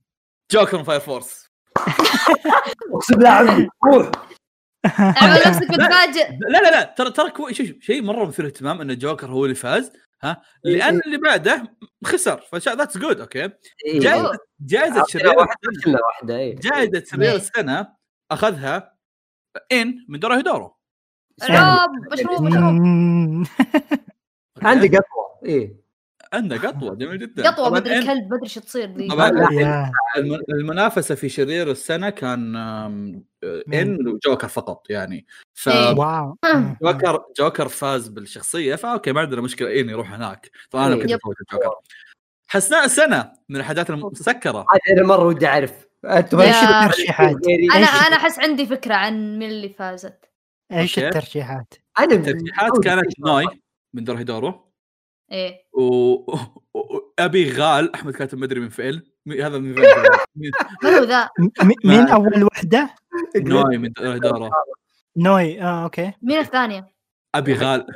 جوكر من Fire Force. اقسم بالله عمي روح. اعمل نفسك متفاجئ لا لا لا ترى ترى شوف شيء مرة مثير اهتمام إن جوكر هو اللي فاز ها؟ لأن اللي بعده خسر فذاتس جود أوكي؟ إيه. جائزه جائزه شرير واحدة إيه. جائزه شرير إيه. السنة أخذها إن من دورو هيدورو العاب مشروب مشروب. عندي قطوه إيه. عنده قطوه جميل جدا. قطوه مدري إن- كلب مدري شو تصير ذي. طبعا المنافسة في شرير السنة كان إن وجوكر فقط يعني. ف إيه. wow. آه. جوكر جوكر فاز بالشخصية ف okay ما عندنا مشكلة. ان يروح هناك. طبعا أنا إيه. كنت الجوكر. حسناء السنة من الأحداث المسكرة. أنا مرة ودي أعرف. أنتم إيش الترشيحات؟ أنا أنا أحس عندي فكرة عن من اللي فازت. إيش. الترشيحات؟ أنا الترشيحات كانت نوي من دور هيدورو. إيه. و- وابي غيل أحمد كاتب مدري من فعل مي- هذا من فعل من هو ذا؟ مين أول وحدة؟ نوي من هيدورو نوي آه okay. مين الثانية؟ أبي غال.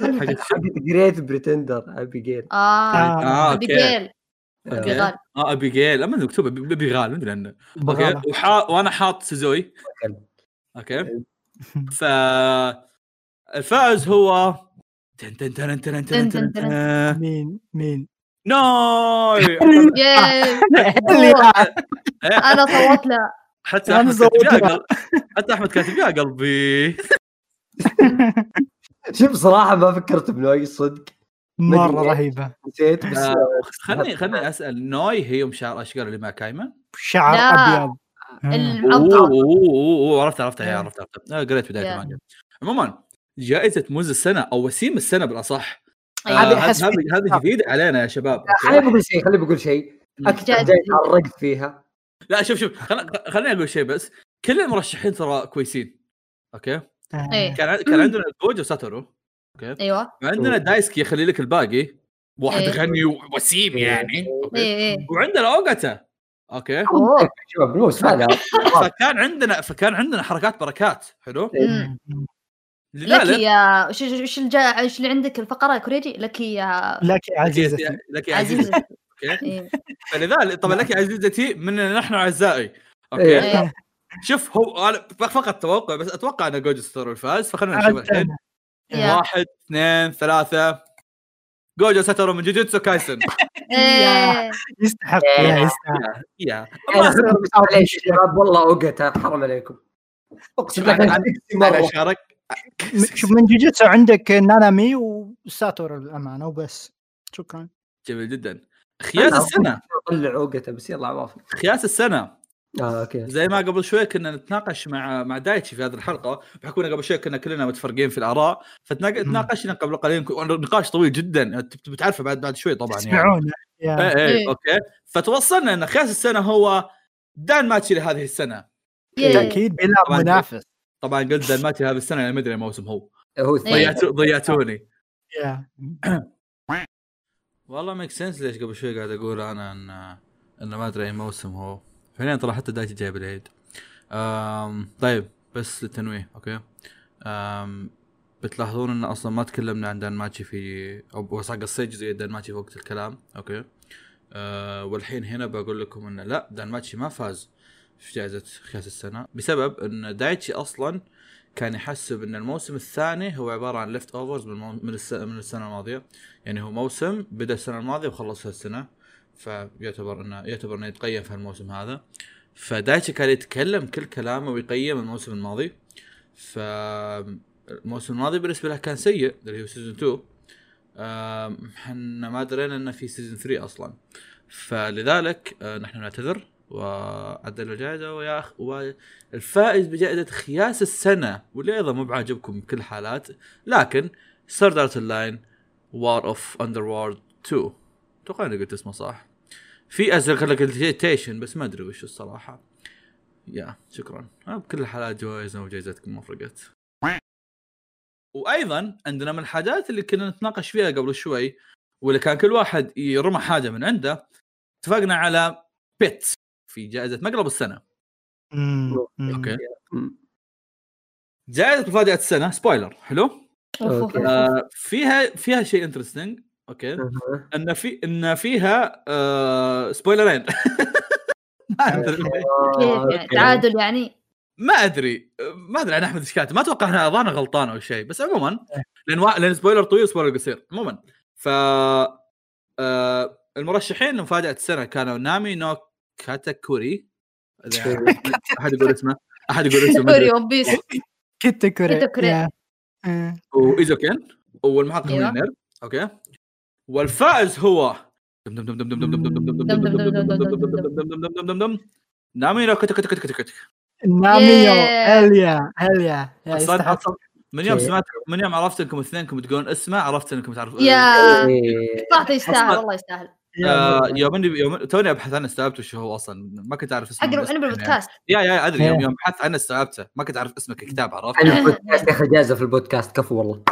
حقت Great Pretender أبي جيل. آه آه. أبي جيل. آه. ابي غال. آه أبي جيل. أما مكتوب ابي غال ما أدري عنه. okay. وأنا حاط سوزوي. أوكي. ف الفائز هو تن تن تن تن تن تن تن مين مين؟ إيه، أنا صوت له حتى احمد كاتب. يا حتى احمد كاتب يا قلبي شوف صراحة ما فكرت بنوي صدق مره رهيبه نسيت بس آه، خلني خلني اسال نوي هي ام شعر اشقر اللي مع كايمه شعر. ابيض أوه، عرفت إيه. عرفت عرفت آه، قريت بدايه. المانجا عموما جائزة موز السنة أو وسيم السنة بالأصح. آه، هذه هذه هذه جديدة علينا يا شباب. خليني؟ بقول شيء خليني بقول شيء. أكثر فيها. لا شوف شوف خل- خليني أقول شيء بس. كل المرشحين ترى كويسين. okay؟ إيه. كان ع- كان عندنا جوجو ساتورو أيوه. وعندنا دايسكي يخلي لك الباقي. واحد إيه. غني ووسيم يعني. okay؟ إيه إيه. وعندنا أوغاتا. okay؟ أوه. شباب. فكان عندنا فكان عندنا حركات بركات. حلو. لك يا وش وش الجا... وش اللي عندك؟ الفقرة يا كوريجي؟ لك يا لك يا عزيزتي لك يا عزيزتي. أوكي. إيه. فلذلك طبعا لك يا عزيزتي من نحن أعزائي. إيه. أوكي. إيه. شوف هو أنا فقط توقع بس أتوقع أن جوجو ساتورو الفاز فخلينا نشوف الحين. واحد اثنين ثلاثة. جوجو ساتورو من جوجوتسو كايسن. إيه. يستحق إيه. يا يستحق يا والله اوقتها حرام عليكم. أقسم سكسي أنا شارك شوف من جوجيتسو عندك نانامي وساتور الامانه وبس. شكرا. جميل جدا. خياس السنة. طلع اوقته بس يلا عوافي خياس السنة. آه أوكي. زي ما قبل شوي كنا نتناقش مع مع دايتشي في هذه الحلقة بحكم إن قبل شوي كنا كلنا متفرقين في الآراء فتناقشنا قبل قليل نقاش طويل جدا. بتعرفه بعد بعد شوي طبعا يعني. تسمعونه يا. إيه إيه إيه. okay. فتوصلنا إن خياس السنة هو دان ماتشي لهذه السنة. yay. أكيد بلا. منافس. طبعا قلت دان ماتشي هذه السنة يعني ما أدري الموسم هو. هو إيه. ضيعتو ضيعتوني. يا والله make sense ليش قبل شوي قاعد أقول أنا إن انه ما أدري أي موسم هو. فعليا ترى حتى دايتشي جايب العيد طيب بس للتنويه okay؟ أم بتلاحظون إن أصلا ما تكلمنا عن دان ماتشي في أو قصيت جزئيه دان ماتشي في وقت الكلام okay؟ أه والحين هنا بقول لكم انه لا دان ماتشي ما فاز. في جائزة خياس السنة بسبب إن دايتشي أصلا كان يحسب إن الموسم الثاني هو عبارة عن leftovers من. من, الس... من السنة الماضية. يعني هو موسم بدأ السنة الماضية وخلص هالسنة فيعتبر إنه يعتبر إنه يتقيم في الموسم هذا. فدايتشي كان يتكلم كل كلامه ويقيم الموسم الماضي. فالموسم الماضي بالنسبة له كان سيء اللي هو season 2 آم، إحنا ما درينا إنه في season 3 أصلا. فلذلك آه، نحن نعتذر. وعدلنا الجائزه ويا أخ والفائز بجائزة خياس السنة واللي أيضا مو بعاجبكم بكل الحالات لكن Sword Art Online War of Underworld 2 أتوقع اني قلت اسمه صح. في ازرق لك التيشن بس ما أدري وش الصراحة. yeah شكرا. آه، بكل الحالات جوائزنا وجائزتكم ما فرقت. وأيضا عندنا من الحاجات اللي كنا نتناقش فيها قبل شوي واللي كان كل واحد يرمى حاجة من عنده اتفقنا على بيت في جائزة مقلب السنة. مم. Okay. جائزة مفاجأة السنة. spoiler حلو؟ Okay. آه فيها فيها شيء interesting okay. إن في إن فيها آه spoiler ين. تعادل يعني. ما أدري. ما أدري عن أحمد إيش كاتب ما أتوقع انه اظن غلطان أو شيء. بس عموما لأن. لأن سبويلر طويل سبويلر قصير. عموما. ف آه المرشحين لمفاجأة السنة كانوا نامي نو كاتاكوري احد يقول اسمه احد يقول اسمه ما كوري أدري. ون بيس كيتا كوري كيتا كوري. يا. آه. وايزوكين والمحقق. مليونير أوكي والفائز هو نامي لو كتك كتك كتك كتك ناميو Yeah. هليا هليا يا أصلا يستحق أصلا من يوم. سمعت من يوم عرفت انكم اثنينكم تقولون اسمه عرفت انكم تعرفون يا إيه. صراحة يستاهل والله يستاهل آه، يوم اني يوم توني أبحث عنه استوعبت وش هو أصلا؟ ما كنت أعرف اسمه حق أنا يعني. بالبودكاست. يا يا أدري يوم إيه. يوم بحثت عنه استوعبته. ما كنت أعرف اسمه ككتاب عرفت؟ عن البودكاست يا أخي جائزه في البودكاست كفو والله.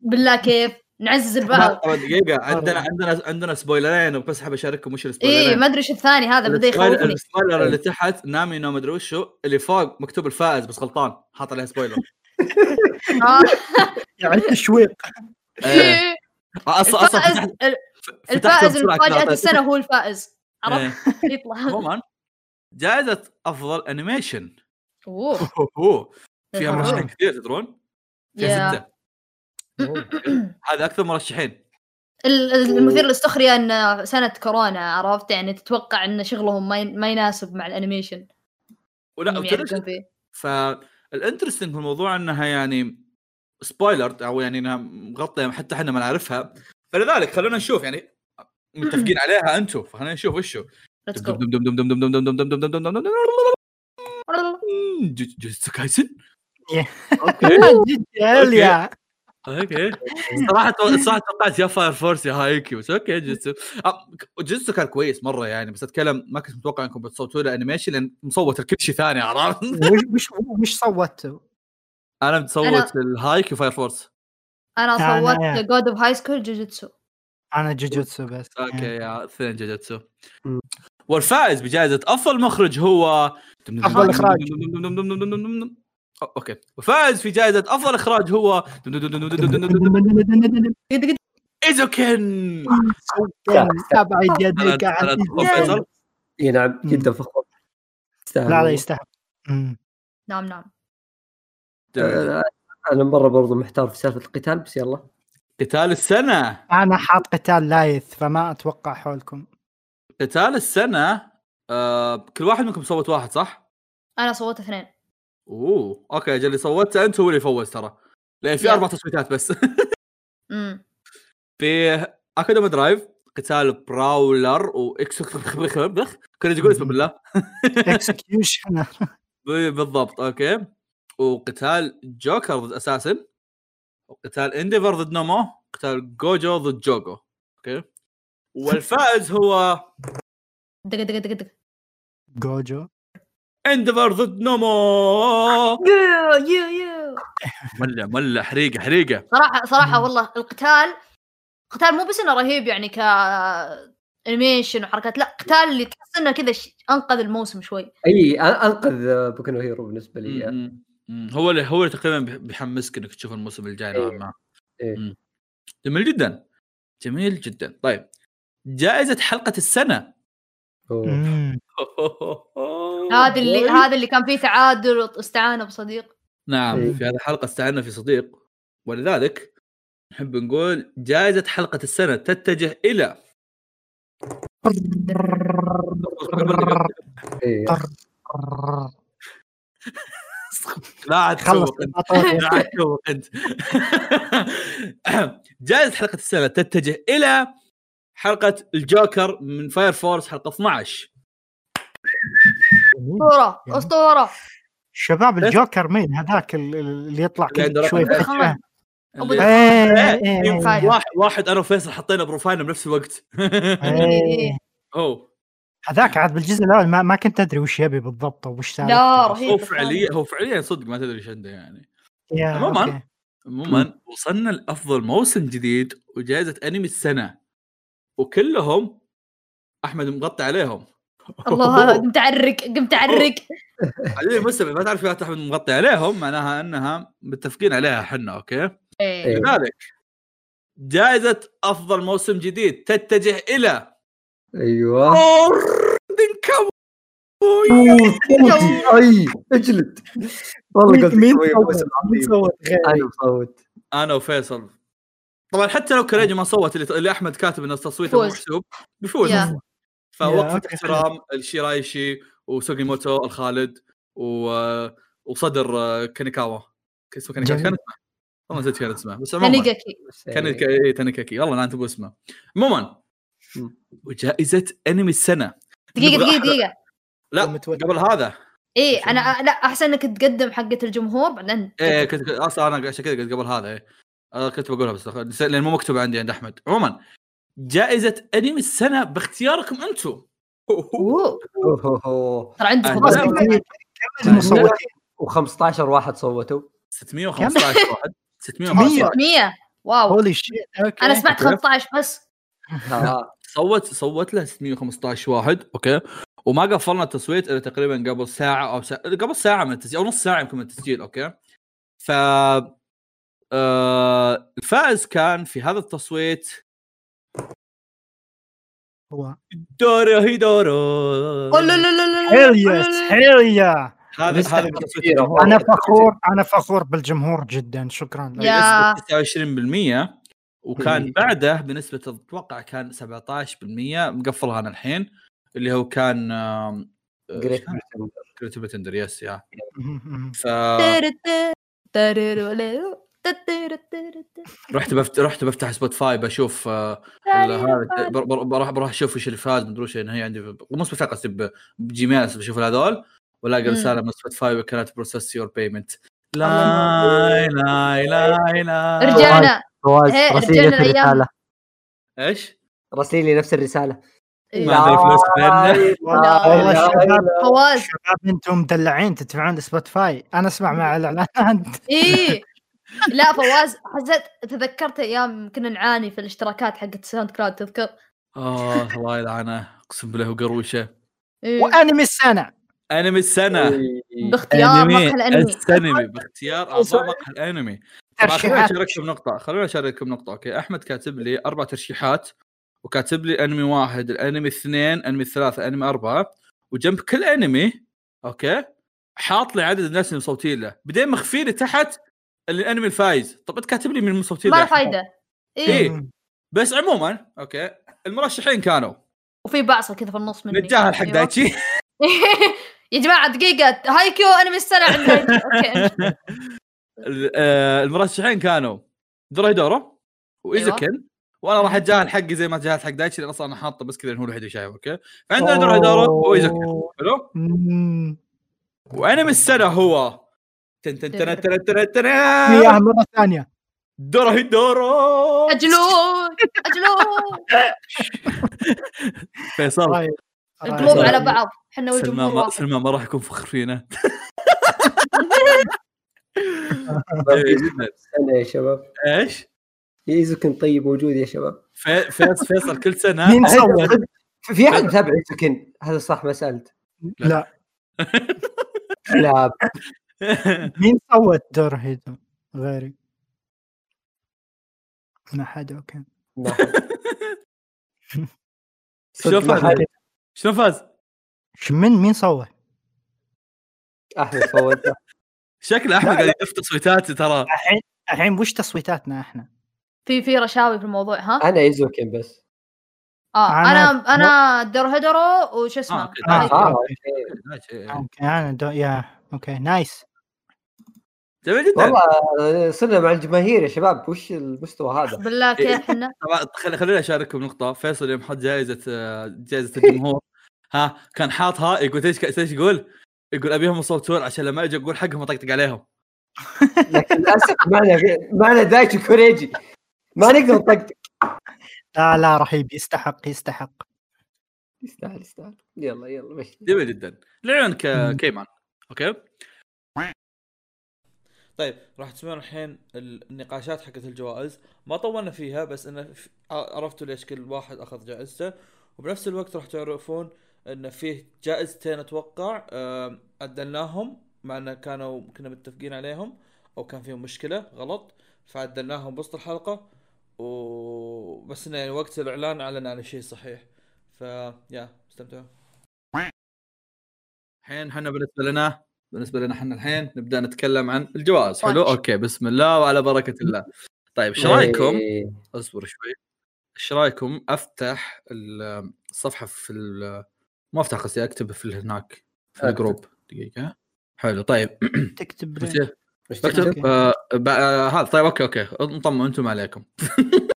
بالله كيف؟ نعزز البعض. دقيقة عندنا عندنا عندنا سبويلرين وبس حاب أشارككم وش اي السبويلرين. ما أدري إيش الثاني هذا بدأ يخوفني. ال spoiler اللي تحت نامي نو مدري وشو اللي فوق مكتوب الفائز بس غلطان حاط عليه سبويلر. آه. يعني تشويق إيه. أصلا أصلا الفائز أعطيته. السنة هو الفائز. إيه. عرفت يطلع. عموما جائزة أفضل animation أوه. أوه. فيها. مرشحين كثير تدرون؟ فيها. ستة. هذا أكثر مرشحين. ال- ال- المثير للسخرية إن سنة كورونا عرفت؟ يعني تتوقع إن شغلهم ما ما يناسب مع ال animation. ولا فال interesting في الموضوع إنها يعني spoiler أو يعني إنها مغطية حتى إحنا ما نعرفها. فلذلك خلونا نشوف يعني متفقين عليها أنتم فخلينا نشوف وشو جوجوتسو كايسن. Okay صراحة صراحة توقعت يا Fire Force يا هايكي بس okay جوجوتسو آه، جوجوتسو كان كويس مره يعني بس اتكلم ما كنت متوقع انكم بتصوتوا له animation لأن مصوت لكل شيء ثاني عرفت؟ وش وش وش صوتوا؟ أنا مصوت الهايكي و Fire Force أنا أنا- صوت God of High School جوجوتسو أنا جوجوتسو بس okay يا اثنين جوجوتسو مم. والفائز بجائزه افضل مخرج هو أفضل إخراج. Okay والفائز في جائزه افضل اخراج هو ايزوكن ابعد يدك فيصل. اي نعم جدا فخور يستاهل لا لا. يستحق مم. نعم نعم آه، أنا مرة برضو محتار في سالفة القتال بس يلا. قتال السنة؟ أنا حاط قتال لايث فما أتوقع حولكم. قتال السنة؟ آه كل واحد منكم صوت واحد صح؟ أنا صوت اثنين. أوه أوكي أجل اللي صوتته أنت هو اللي يفوز ترى. لأن في. أربع تصويتات بس. امم في اكاديمي درايف قتال براولر واكس كنت يقول اسمه بالله. إكسكيوشن. ب- بالضبط أوكي. وقتال جوكر ضد أساسن. وقتال إنديفر ضد نومو. قتال جوجو ضد جوجو. Okay. والفائز هو دق دق دق دق جوجو. إنديفر ضد نومو. يو يو يو. مولع مولع حريقة حريقة. صراحة صراحة مم. والله القتال قتال مو بس إنه رهيب يعني ك animation وحركات لا قتال اللي تحس إنه كذا ش- أنقذ الموسم شوي. أي أن- أنقذ بوكو نو هيرو بالنسبة لي. هو اللي هو اللي تقريبا بيح- بيحمسك إنك تشوف الموسم الجاي نوعا ما. إيه. جميل جدا. جميل جدا. طيب جائزة حلقة السنة. هذا اللي هذا اللي كان فيه تعادل واستعانة بصديق. نعم إيه. في هذه الحلقة استعنا في صديق. ولذلك نحب نقول جائزة حلقة السنة تتجه إلى إيه. لا عاد خلص أنت. لا جائزة حلقة السنة. تتجه إلى حلقة الجوكر من Fire Force حلقة 12 أسطورة أسطورة. شباب الجوكر مين؟ هذاك ال- ال- اللي يطلع كذا شوي إيه، إيه Fire. واحد واحد أنا وفيصل حطينا بروفايلنا بنفس الوقت. أوه. هذاك عاد بالجزء الأول ما, ما كنت أدري وش يبي بالضبط أو وش لا. رهيب هو فعليا هو فعليا صدق ما تدري إيش عنده يعني. يا عموماً. عموما وصلنا لأفضل موسم جديد وجائزة أنمي السنة. وكلهم أحمد مغطي عليهم. الله قمت أعرق قمت أعرق. علي المستمع ما تعرف أحمد مغطي عليهم؟ معناها إنها متفقين عليها إحنا أوكي؟ إيه. لذلك جائزة أفضل موسم جديد تتجه إلى أيوه. أي أجلد. والله قلت مين صوت؟ أنا مصوت أنا وفيصل. طبعا حتى لو كريجي ما صوت اللي, اللي أحمد كاتب ان فوز. محسوب بيفوز أوكي، احترام الشيرايشي وسوغي موتو الخالد و... وصدر كانيكاوا. اسمه كانيكاوا. كان والله نسيت كان اسمه. بس بس كان إيه، تانيكاكي والله نسيت اسمه عموما. وجائزة أنمي السنة. دقيقة أحد- دقيقة لا. قبل هذا. إيه أنا لا أحسن إنك تقدم حقة الجمهور بعدين إيه كنت كنت- أصلا أنا عشان كذا قلت قبل هذا. إيه آه، كنت بقولها بس لأن مو مكتوب عندي عند أحمد. عموما جائزة أنمي السنة باختياركم أنتم. ترى. كم المصوتين و15 واحد صوتوا. 615 واحد. 615 100 wow. holy shit أنا سمعت okay. 15 بس. آه. صوت صوت له 615 واحد okay؟ وما قفلنا التصويت إلا تقريبا قبل ساعة أو ساعة قبل ساعة من التسجيل أو نص ساعة يمكن من التسجيل okay؟ ف آه الفائز كان في هذا التصويت هو. دورو هيدورو أوه، لا لا لا لا هيل لا يس لا. هيل يا. هذا هذا. أنا فخور أنا فخور بالجمهور جدا شكرا. لك yeah. بنسبة 29% وكان. بعده بنسبة أتوقع كان 17% مقفلها أنا الحين اللي هو كان. Great Pretender yes yeah. ف. رحت بفت... رحت بفتح Spotify بشوف آه، هذا بر- بر- بروح بروح أشوف إيش اللي فاز مدري وش يعني هي عندي مو Spotify قصدي ب Gmail بشوف هذول والاقي. رسالة من Spotify كانت process your payment. لا لا لا لا رجعنا. فواز إيه، رجعنا نفس. الرسالة. إيش؟ راسلي لي نفس الرسالة. ما عندنا فلوس بيننا. والله. فواز. شباب أنتم مدلعين تدفعون Spotify. أنا أسمع مع الاعلانات إيه. لا فواز حسيت تذكرت أيام كنا نعاني في الاشتراكات حقت SoundCloud تذكر؟ آه الله يلعنه. أقسم بالله وقروشه إيه. وانمي السنة أنمي السنة. باختيار مقهى الأنمي. السينمي باختيار أعضاء مقهى الأنمي. ترشيحات. اشارككم نقطة خليني اشارككم نقطة okay. أحمد كاتب لي أربع ترشيحات وكاتب لي أنمي واحد الأنمي اثنين أنمي ثلاثة أنمي أربعة وجنب كل أنمي okay حاط لي عدد الناس اللي مصوتين له. بعدين مخفي لي تحت الأنمي الفايز. طب أنت كاتب لي من المصوتين ما له؟ فايده إيه. إيه. بس عموما okay المرشحين كانوا. وفي بعصه كذا في النص مني. نتجاهل حق أيوة. دايتشي. يا جماعة دقيقة هايكيو انمي السنة عندنا أوكي ال- آه، المرشحين كانوا دورايدورو وايزوكن وأنا راح أتجاهل حقي زي ما تجاهلت حق دايتشي لأن أصلا أنا حاطه بس كذا هو الوحيد اللي شايف okay؟ فعندنا دورايدورو وايزوكن حلو. وانمي السنة هو تن تن تن تن تن تن اياها مره ثانية. دورايدورو اجلون اجلون فيصل. طيب. القلوب. على بعض. إحنا والجمهور ما واحد سلمان ما راح يكون فخر فينا إيه، يا شباب إيش؟ ايزوكن طيب موجود يا شباب. في- فيصل فيصل كل سنة؟ مين صوت؟ في أحد متابع ايزوكن هذا صح ما سألت. لا. لا. مين صوت دور هيدو غيري. ما حد okay. شوف شلون فاز؟ ش- من مين صوت؟ أحمد فوت شكل أحمد قاعد يقف تصويتات ترى. الحين الحين وش تصويتاتنا إحنا؟ في في رشاوي في الموضوع ها؟ أنا ايزوكن بس. آه أنا- أنا أنا دورهدرو وش آه، اسمه. آه. آه أوكي. أوكي. أوكي أنا دو... يا أوكي نايس. جميل جدا. والله صرنا مع الجماهير يا شباب. وش المستوى هذا؟ بالله كيف إحنا؟ خليني أشارككم نقطة. فيصل يوم حط جائزة آه، جائزة الجمهور. ها كان حاطها يقول إيش إيش يقول؟ يقول أبيهم يصوتون عشان لما أجي أقول حقهم أطقطق عليهم. لكن للأسف معنا معنا دايتشي كوريجي ما نقدر نطقطق. لا لا رهيب يستحق يستحق. يستاهل يستاهل. يلا يلا مشي. جميل جدا. لعيون ك- مم. كيمان. أوكي؟ طيب راح تسمعون الحين النقاشات حقت الجوائز. ما طولنا فيها بس انه عرفتوا ليش كل واحد أخذ جائزته. وبنفس الوقت راح تعرفون إن فيه جائزتين أتوقع عدلناهم مع إن كانوا كنا متفقين عليهم أو كان فيهم مشكلة غلط فعدلناهم بوسط الحلقة وبس انه يعني وقت الإعلان أعلن عن الشيء الصحيح ف يا استمتعوا. الحين إحنا بالنسبة لنا بالنسبة لنا إحنا الحين نبدأ نتكلم عن الجوائز حلو. أوكي بسم الله وعلى بركة الله. طيب إيش رأيكم؟ إيه. أصبر شوي. إيش رأيكم أفتح ال- الصفحة في ال- ما افتح قصدي اكتب في هناك في أكتب. ال group. دقيقة. حلو طيب. تكتب بكتب تكتب؟ آه ب- آه، هذا طيب okay okay. انطموا أنتم ما عليكم.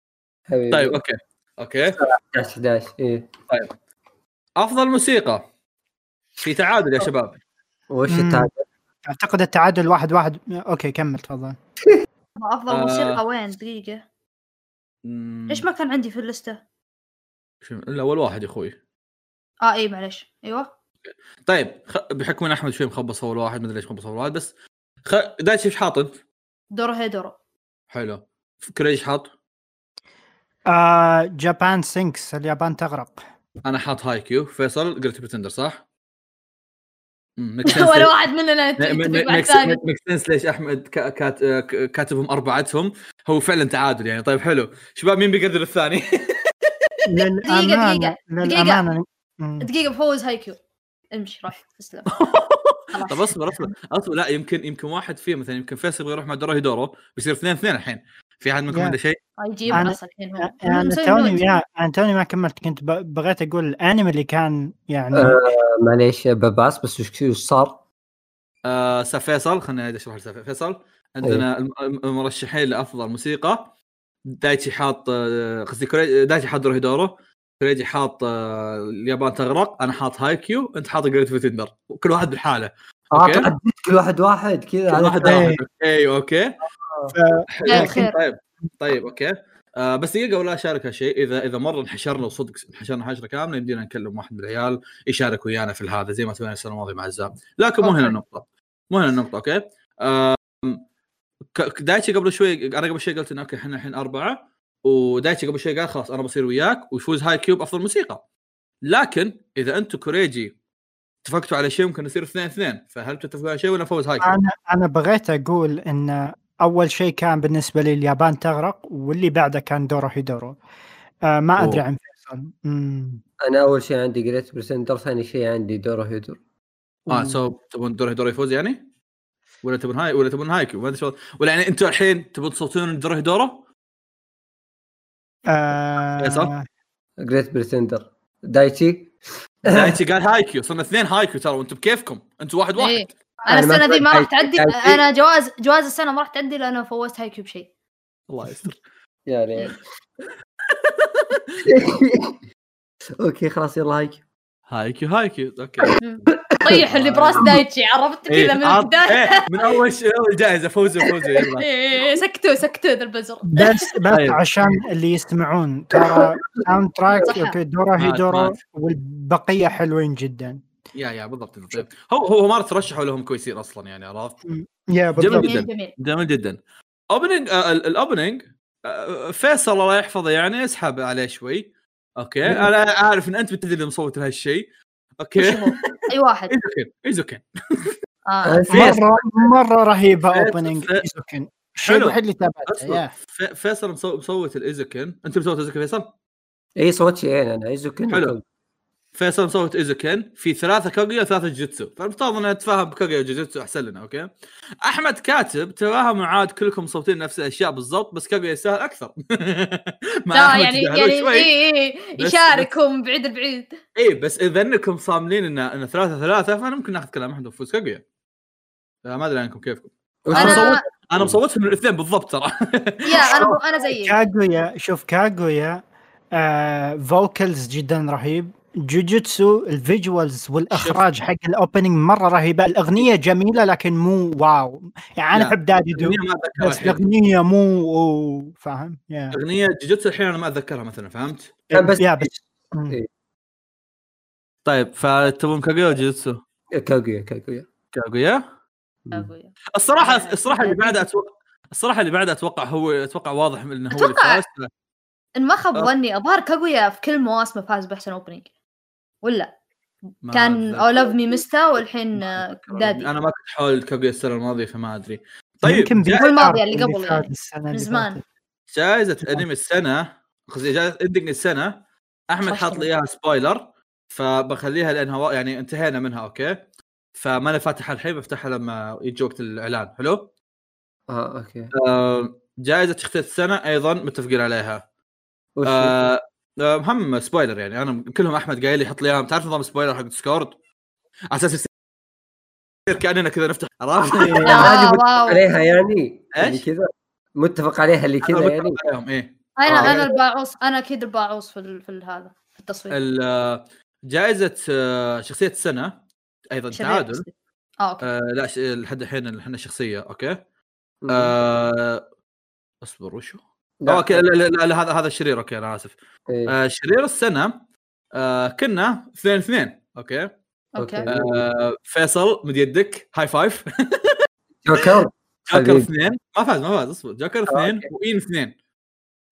حبيبي. طيب okay. okay. 11 11 إيه. أفضل موسيقى في تعادل يا شباب. وش. التعادل؟ أعتقد التعادل واحد واحد. okay كمل تفضل. أفضل آه. موسيقى وين؟ دقيقة. مم، ليش ما كان عندي في اللستة؟ شو- إلا أول واحد يا أخوي. آه اي معلش أيوه طيب خ... بحكم إن أحمد شوي مخبص أول واحد ما أدري ليش مخبص أول واحد بس خ... دايتشي إيش حاط انت؟ دورو هيدورو حلو كريج إيش حاط؟ آه Japan Sinks اليابان تغرق أنا حاط هاي كيو فيصل قلت Pretender صح؟ ولا واحد مننا م- م- يتفق مع make sense- الثاني make sense ليش أحمد. آه، كاتبهم أربعتهم هو فعلا تعادل يعني طيب حلو شباب مين بيقدر الثاني؟ للأمانة دقيقة. للأمانة مم. دقيقة بفوز هايكيو. امشي روح تسلم. طب اصبر اصبر. اصبر. لا يمكن يمكن واحد فيهم مثلا يمكن فيصل يبغى يروح مع دورو هيدورو بيصير اثنين اثنين الحين. في أحد منكم. عنده شيء؟ يجيب الحين هو. أنا توني أنا توني ما كملت. كنت بغيت أقول الانمي اللي كان يعني آه، معليش بباس بس وش صار؟ آه سا فيصل خليني اشرح فيصل. عندنا الم- المرشحين لأفضل موسيقى. دايتشي حاط آه، قصدي دايتشي حاط دورو هيدورو كريجي حاط آه، اليابان تغرق أنا حاط هايكيو أنت حاط Great Pretender. وكل واحد بحاله okay. تعديت كل واحد واحد كذا كل واحد أيوه okay خير. طيب طيب okay. آه بس دقيقة ولا أشارك هالشيء؟ إذا إذا مرة انحشرنا وصدق انحشرنا حشره كاملة يمدينا نكلم واحد من العيال يشارك ويانا في هذا زي ما سوينا السنة الماضية مع الزام. لكن مو هنا. النقطة. مو هنا النقطة okay. آه دايتشي قبل شوي أنا قبل شوي قلت انه okay إحنا الحين أربعة. ودايتشي قبل شوي قال خلاص أنا بصير وياك ويفوز هاي كيو بأفضل موسيقى لكن إذا أنتم كوريجي اتفقتوا على شيء ممكن يصير اثنين اثنين فهل تتفقوا على شيء ولا فوز هاي كيو؟ أنا أنا بغيت أقول إن أول شيء كان بالنسبة لي اليابان تغرق واللي بعده كان دورو هيدورو آه ما أدري أوه. عن فيصل مم. أنا أول شيء عندي Great Pretender ثاني شيء عندي دورو هيدورو آه so تبون دور دور يفوز يعني؟ ولا تبون هاي ولا تبون أدري شو ولا يعني أنتم الحين تبون تصوتون دور هيدورو؟ فيصل؟ Great Pretender دايتشي؟ دايتشي قال هايكيو صرنا اثنين هايكيو ترى وأنتم بكيفكم؟ أنتم واحد واحد. إيه. أنا أنا ما السنة دي ما راح تعدي هايكيو. أنا جوائز جوائز السنة ما راح تعدي لأنه فوزت هايكيو بشيء. الله يستر. يا ريت. okay خلاص يلا هايك هايكيو هايكيو. أوكي. طيح اللي براس دايتشي عرفت كذا من عط- البداية؟ إيه، من أول شيء أول جائزة فوزوا فوزوا يلا إيه، سكتوا سكتوا ذا البزر. بس بس طيب. عشان اللي يسمعون ترى soundtrack. okay هيدورو مات. والبقية حلوين جدا. yeah yeah بالضبط هو هو ما ترشحوا لهم كويسين أصلا يعني عرفت؟ yeah جميل بالضبط جدا. جميل. جميل جميل جدا. opening آه ال- ال opening آه فيصل الله يحفظه يعني اسحب عليه شوي. okay. أنا عارف إن أنت بتدري اللي مصوت لهالشيء. okay؟ أي واحد ايزوكن ايزوكن آه فيصل. مره مرة رهيبة اوبننج ايزوكن الشيء حلو. الوحيد اللي تابعته فيصل مصو- مصوت الايزوكن أنت مصوت ايزوكن فيصل؟ اي صوت شيئين أنا ايزوكن حلو. فيصل مصوت ايزوكن في ثلاثة كاغويا وثلاثة جوجيتسو فالمفترض ان نتفاهم بكاغويا وجوجيتسو أحسن لنا okay؟ أحمد كاتب تفاهم عاد كلكم مصوتين نفس الأشياء بالضبط بس كاغويا يستاهل أكثر. مع أحمد يعني يعني. اي اي بس- يشاركهم بعيد البعيد. اي بس إذا إنكم صاملين ان إن ثلاثة ثلاثة فأنا ممكن ناخذ كلام احد ونفوز كاغويا ما أدري عنكم كيفكم. صوت؟ أنا أنا مصوتهم الاثنين بالضبط ترى. yeah أنا أنا زيك. كاغويا شوف كاغويا آه vocals جدا رهيب. جوجيتسو ال visuals والإخراج حق ال opening مرة رهيبة الأغنية جميلة لكن مو wow يعني أنا أحب Daddy Do بس الأغنية مو فاهم اغنيه جوجيتسو الحين أنا ما أتذكرها مثلا فهمت؟ كان بس yeah بس. إيه. طيب فتبون كاغويا ولا جوجيتسو؟ كاغويا كاغويا كاغويا؟ الصراحة آه، الصراحة اللي. بعدها أتوقع الصراحة اللي بعدها أتوقع هو أتوقع واضح إنه هو اللي. فاز إن ما خاب أه. ظني الظاهر كاغويا في كل مواسمه فاز باحسن opening ولا كان. oh love me mister والحين آه،. Daddy. أنا ما كنت حول كاغويا السنة الماضية فما أدري. طيب يمكن جا- هو الماضي اللي قبل يعني. من زمان. جائزة أنمي السنة قصدي جائزة ending السنة. أحمد حاط لي إياها spoiler فبخليها لأنها يعني انتهينا منها okay؟ فما أنا فاتحها الحين بفتحها لما يجي وقت الإعلان. حلو؟ آه okay. آه، جائزة شخصيه السنة أيضا متفقين عليها. وش آه، هم spoiler يعني أنا كلهم أحمد قايل لي حط لي إياهم تعرف نظام spoiler حق Discord على أساس يصير كأننا كذا نفتح عرفت؟ آه،. عليها يعني إيش؟ اللي كذا متفق عليها اللي كذا أنا يعني عليهم إيه أنا آه. أنا الباعوص أنا أكيد الباعوص في ال- في هذا في التصوير ال- جائزة آه، شخصية السنة أيضا تعادل. آه okay آه لا لحد الحين إحنا الشخصيه okay. آه أصبر وشو؟ لا. أوكي لا, لا, لا, لا هذا هذا الشرير أوكي أنا آسف إيه. آه شرير السنة آه كنا اثنين اثنين أوكي أوكي. آه فيصل مد يدك هاي فايف جوكر جوكر. اثنين ما فاز ما فاز اصبر جوكر اثنين واين اثنين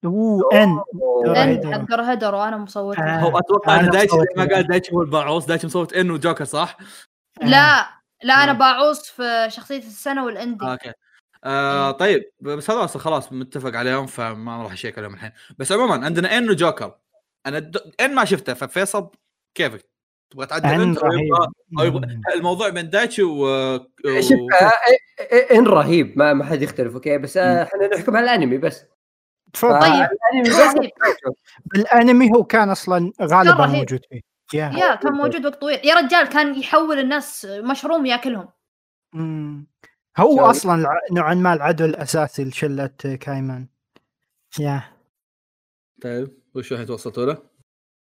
أوه إن. إن إن حق هدر وأنا مصوت آه. هو أتوقع إن مصوت ما. قال دايتشي هو الباعوص دايتشي مصوت إن وجوكر صح؟ لا لا أنا آه. باعوص في شخصية السنة وال ending آه، أوكي آه طيب بس هذا أصلا خلاص متفق عليهم فما راح اشيك عليهم الحين. بس عموما عندنا ان وجوكر أنا د... إن ما شفته ففيصل كيفك؟ تبغى تعدل إن انت رهيب. يبغى- أو يبغى... الموضوع بين دايتشي و, و... شوف آه، إيه- إيه- إن رهيب. ما ما حد يختلف okay. بس آه، إحنا نحكم على الأنمي بس. تفضل. طيب. الأنمي بس. رهيب. بالانمي هو كان أصلا غالبا رهيب. موجود فيه. يا. يا كان موجود وقت طويل. يا رجال كان يحول الناس مشروم ياكلهم. مم. هو sorry. أصلا نوعا ما العدو الأساسي لشلة كايمان يا طيب وش الحين توصلتوا له؟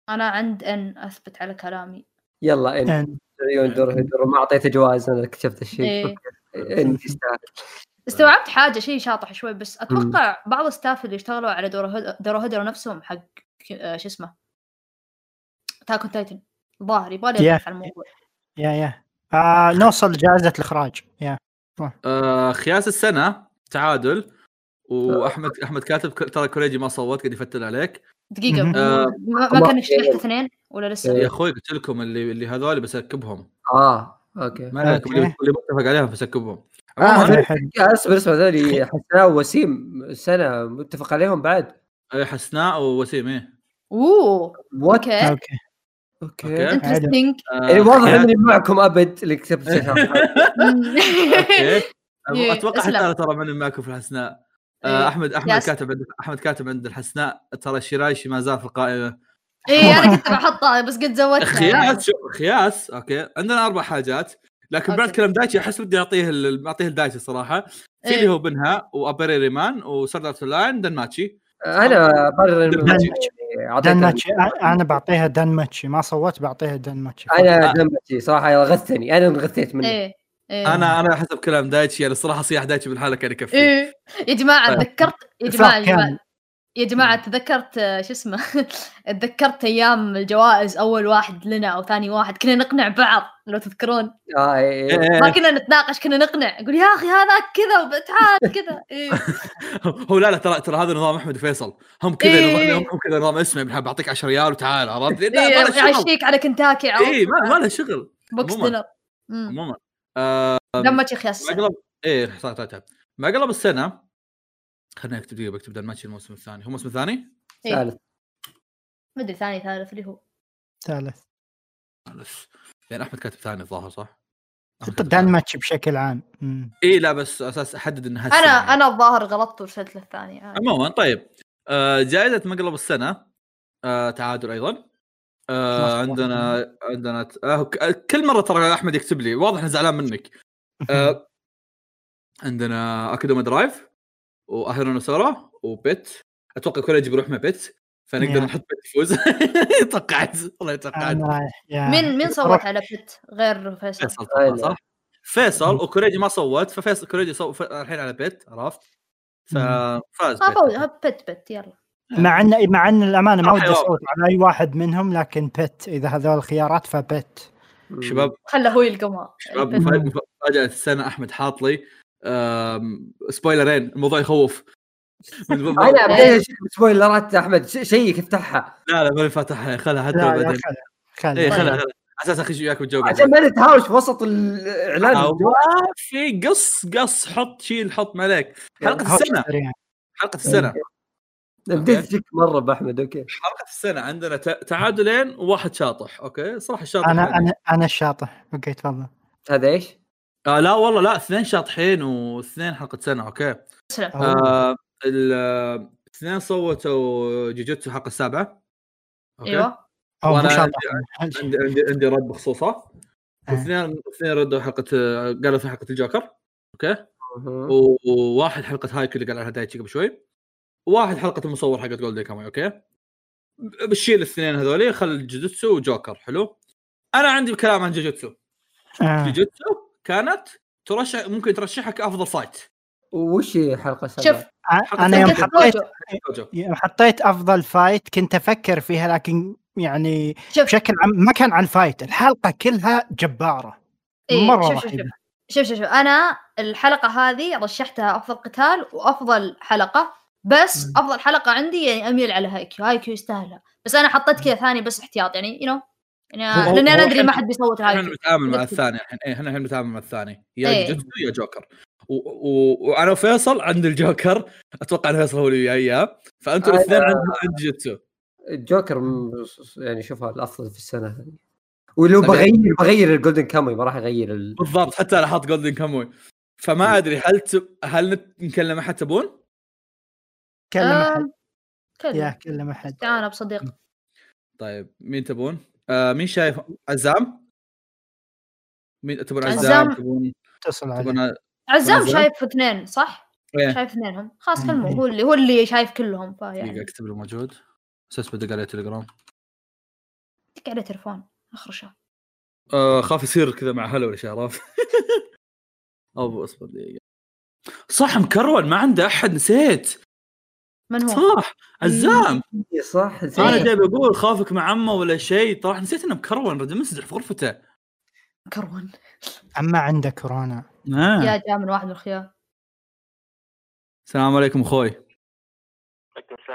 أنا عند إن أثبت على كلامي. يلا إن. إن. عيون دور هدر ما اعطيته جوائز أنا اكتشفت الشيء. إيه. إن يستاهل. استوعبت حاجة شيء شاطح شوي بس أتوقع بعض ال staff اللي اشتغلوا على دورو هدر نفسهم حق آه، شو اسمه؟ Attack on Titan ظاهر يبغى. يبحث عن الموضوع. yeah yeah آه نوصل لجائزه الإخراج. يا آه خياس السنة تعادل. وأحمد أحمد كاتب ترى كوريجي ما صوت قاعد يفتل عليك. دقيقة. آه. ما, ما كان يشتغل اثنين ولا لسه؟ إيه. يا أخوي قلت لكم اللي اللي هذول ب skip هم. آه okay. ما عليكم اللي okay. اللي متفق عليهم بسكبهم. آه،. اصبر اسمع هذول حسناء ووسيم. السنة متفق عليهم بعد. آه، حسناء ووسيم إيه. oh what okay. okay. interesting آه، يعني واضح خياس- إني معكم أبد اللي كتبت okay. إيه، أتوقع حتى. أنا ترى ماني معكم في الحسناء. إيه. آه، احمد أحمد ياس. كاتب عند أحمد كاتب عند الحسناء. ترى شيرايشي ما زال في القائمة. اي أنا كنت بحطها بس قد زودتها خياس شو خياس. okay. عندنا أربع حاجات. لكن بعد. كلام دايتشي أحس ودي أعطيه ال- أعطيه الدايتشي الصراحه في إيه. اللي هو بنها وابري ريمان وسرد ارت لاين دنماتشي أنا برر دنماتشي. دان ماتشي أنا بعطيها دان ماتشي ما صوت بعطيها دان ماتشي أنا آه. دمتي صراحة غثني. أنا انغثيت منه. إيه إيه. أنا أنا حسب كلام دايتشي يعني الصراحه صياح دايتشي بالحالة كان يكفي إيه. يا جماعة. تذكرت يا جماعة. يا جماعة تذكرت آه، شو اسمه تذكرت أيام الجوائز أول واحد لنا أو ثاني واحد كنا نقنع بعض لو تذكرون آه إيه، إيه. إيه. ما كنا نتناقش كنا نقنع يقول يا أخي هذاك كذا وبتعاد كذا إيه. هو لا لا ترى ترى هذا نظام أحمد وفيصل هم كذا إيه. نظام هم كذا نظام اسمه بحب بعطيك 10 ريال وتعال عرفت؟ إيه، يعشيك على كنتاكي عرفت اي ما, ما له شغل بوكس. دينر. عموما آه لما تشيخ يا ما قلب إيه صح صح صح. ما قلب السنة خليني اكتب دقيقه بكتب ذا الماتش الموسم الثاني. هو الموسم الثاني؟ إيه. ثالث. مدري ثاني ثالث اللي هو. ثالث. ثالث. لأن أحمد كاتب ثاني الظاهر صح؟ دان ماتشي بشكل عام. اي لا بس أساس أحدد إنها أنا السنة. يعني. أنا الظاهر غلطت ورسلت له الثاني عادي. عموما طيب. آه جائزة مقلب السنة. آه تعادل أيضا. آه عندنا عندنا آه ك- كل مرة ترى أحمد يكتب لي. واضح انه زعلان منك. آه عندنا أكاديمي درايف. واهرونوسورا وبيت. أتوقع كوريجي بيروح مع بيت فنقدر. نحط بيت يفوز. توقعت والله توقعت. يا. مين مين صوت. على بت غير فيصل. صح؟ فيصل وكوريجي ما صوت ففيصل كوريجي صوت الحين على بيت عرفت؟ ففاز بيت. بت بت يلا. مع إن مع إن الأمانة ما ودي أصوت على أي واحد منهم لكن بيت إذا هذول الخيارات فبيت. شباب. خله هو يلقمها. شباب البت. مفاجأة مفاجأة السنة سبويلرين الموضوع يخوف. أنا أشوف سبويلرات أحمد. check افتحها لا لا ماني فاتحها خلها حتى بعدين. خلها خلها. إيه طيب. خلها. خلها أساس أخش وياك بالجو عشان ما نتهاوش في وسط الإعلان. في قص قص حط شيل حط ما عليك. هوش السنة. سريع. حلقة السنة. بديت تشك مرة بأحمد أوكي. حلقة السنة. عندنا تعادلين وواحد شاطح. أوكي؟ صراحة الشاطح أنا. أنا أنا الشاطح. أوكي تفضل. هذا إيش؟ آه لا والله لا اثنين شاطحين واثنين حلقة سنة أوكي. آه ال- اثنين صوتوا جوجوتسو الحلقة السابعة أوكي. أيوه. شاطح. عندي عندي. عندي رد بخصوصه. آه. واثنين اثنين ردوا حلقة قالوا في حلقة الجوكر. أوكي. وواحد حلقة هايكيو اللي قال عنها دايتشي قبل شوي. وواحد حلقة المصور حقت Golden Kamuy أوكي. بشيل الاثنين هذولي خل جوجوتسو وجوكر حلو. أنا عندي كلام عن جوجوتسو آه. جوجوتسو كانت ترشح ممكن ترشحها كافضل fight وش هي حلقة سبعة؟ شوف أنا يوم حلقة حطيت. يوم حطيت أفضل fight كنت أفكر فيها لكن يعني شوف. بشكل عام ما كان عن ال fight الحلقة كلها جبارة. إيه، مرة شوف شوف رهيبة. شوف. شوف شوف شوف. أنا الحلقة هذه رشحتها أفضل قتال وأفضل حلقة بس. أفضل حلقة عندي يعني أميل على هايكيو هايكيو يستاهلها. بس أنا حطيت كذا ثاني بس احتياط يعني you know يعني لاني أنا أدري ما حد بيصوت إحنا هايكيو بنتعامل مع. الثاني الحين إيه إحنا الحين بنتعامل مع الثاني. يا إيه. جوجوتسو يا جوكر. وأنا وفيصل عند الجوكر. أتوقع إن فيصل هو اللي اياه فانتم أنا- الاثنين عند عند جوجوتسو الجوكر م- يعني شوفها الأفضل في السنة هذه. ولو طيب. بغير بغير ال Golden Kamuy ما راح اغير ال... بالضبط حتى أنا حاط Golden Kamuy فما أدري هل ت... هل نكلم أحد تبون؟ كلم أحد. آم، يا كلم أحد. تعال بصديق. طيب مين تبون؟ آه مين شايف عزام؟ مين تبون عزام؟ عزام. تبون اتصل عليه تبون عزام؟ شايف اثنين صح؟ إيه. شايف اثنينهم خلاص. كلمه هو اللي هو اللي شايف كلهم دقيقة فيعني اكتب له موجود أساس بدق عليه تليجرام دق عليه تليفون اخرشه آه خاف يصير كذا مع هلا ولا شيء عرفت؟ أو اصبر دقيقة صح مكرون ما عنده أحد نسيت من هو؟ صح عزام. إي صح أنا إيه. جاي بقول خافك مع عمه ولا شيء. طبعا نسيت إنه مكرون رجل مسجح في غرفته. كرون أما عنده كورونا. آه. يا جاء من واحد من الخيار. السلام عليكم أخوي.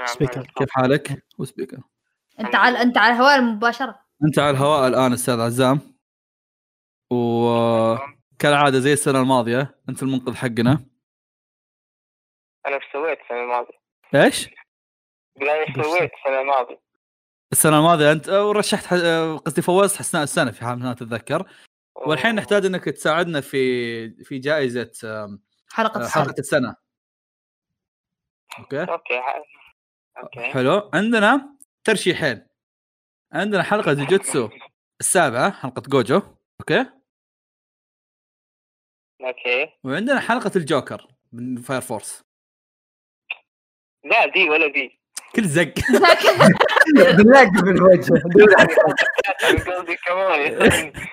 سبيكر. كيف حالك؟ هو سبيكر. أنت على أنت على الهواء مباشره أنت على الهواء الآن أستاذ عزام. وكالعاده زي السنة الماضية أنت المنقذ حقنا. أنا إيش سويت السنة الماضية؟ إيش؟ إيش سويت السنة الماضية؟ السنة الماضية أنت ورشحت ح- قصدي فوزت حسناء السنة في حال ما تتذكر. والحين نحتاج إنك تساعدنا في في جائزة حلقة السنة. حلقة السنة. أوكي. أوكي أوكي. حلو. عندنا ترشيحين. عندنا حلقة جوجوتسو السابعة حلقة جوجو. أوكي. أوكي. وعندنا حلقة الجوكر من Fire Force لا دي ولا دي. كل زق. بالله في الوجه.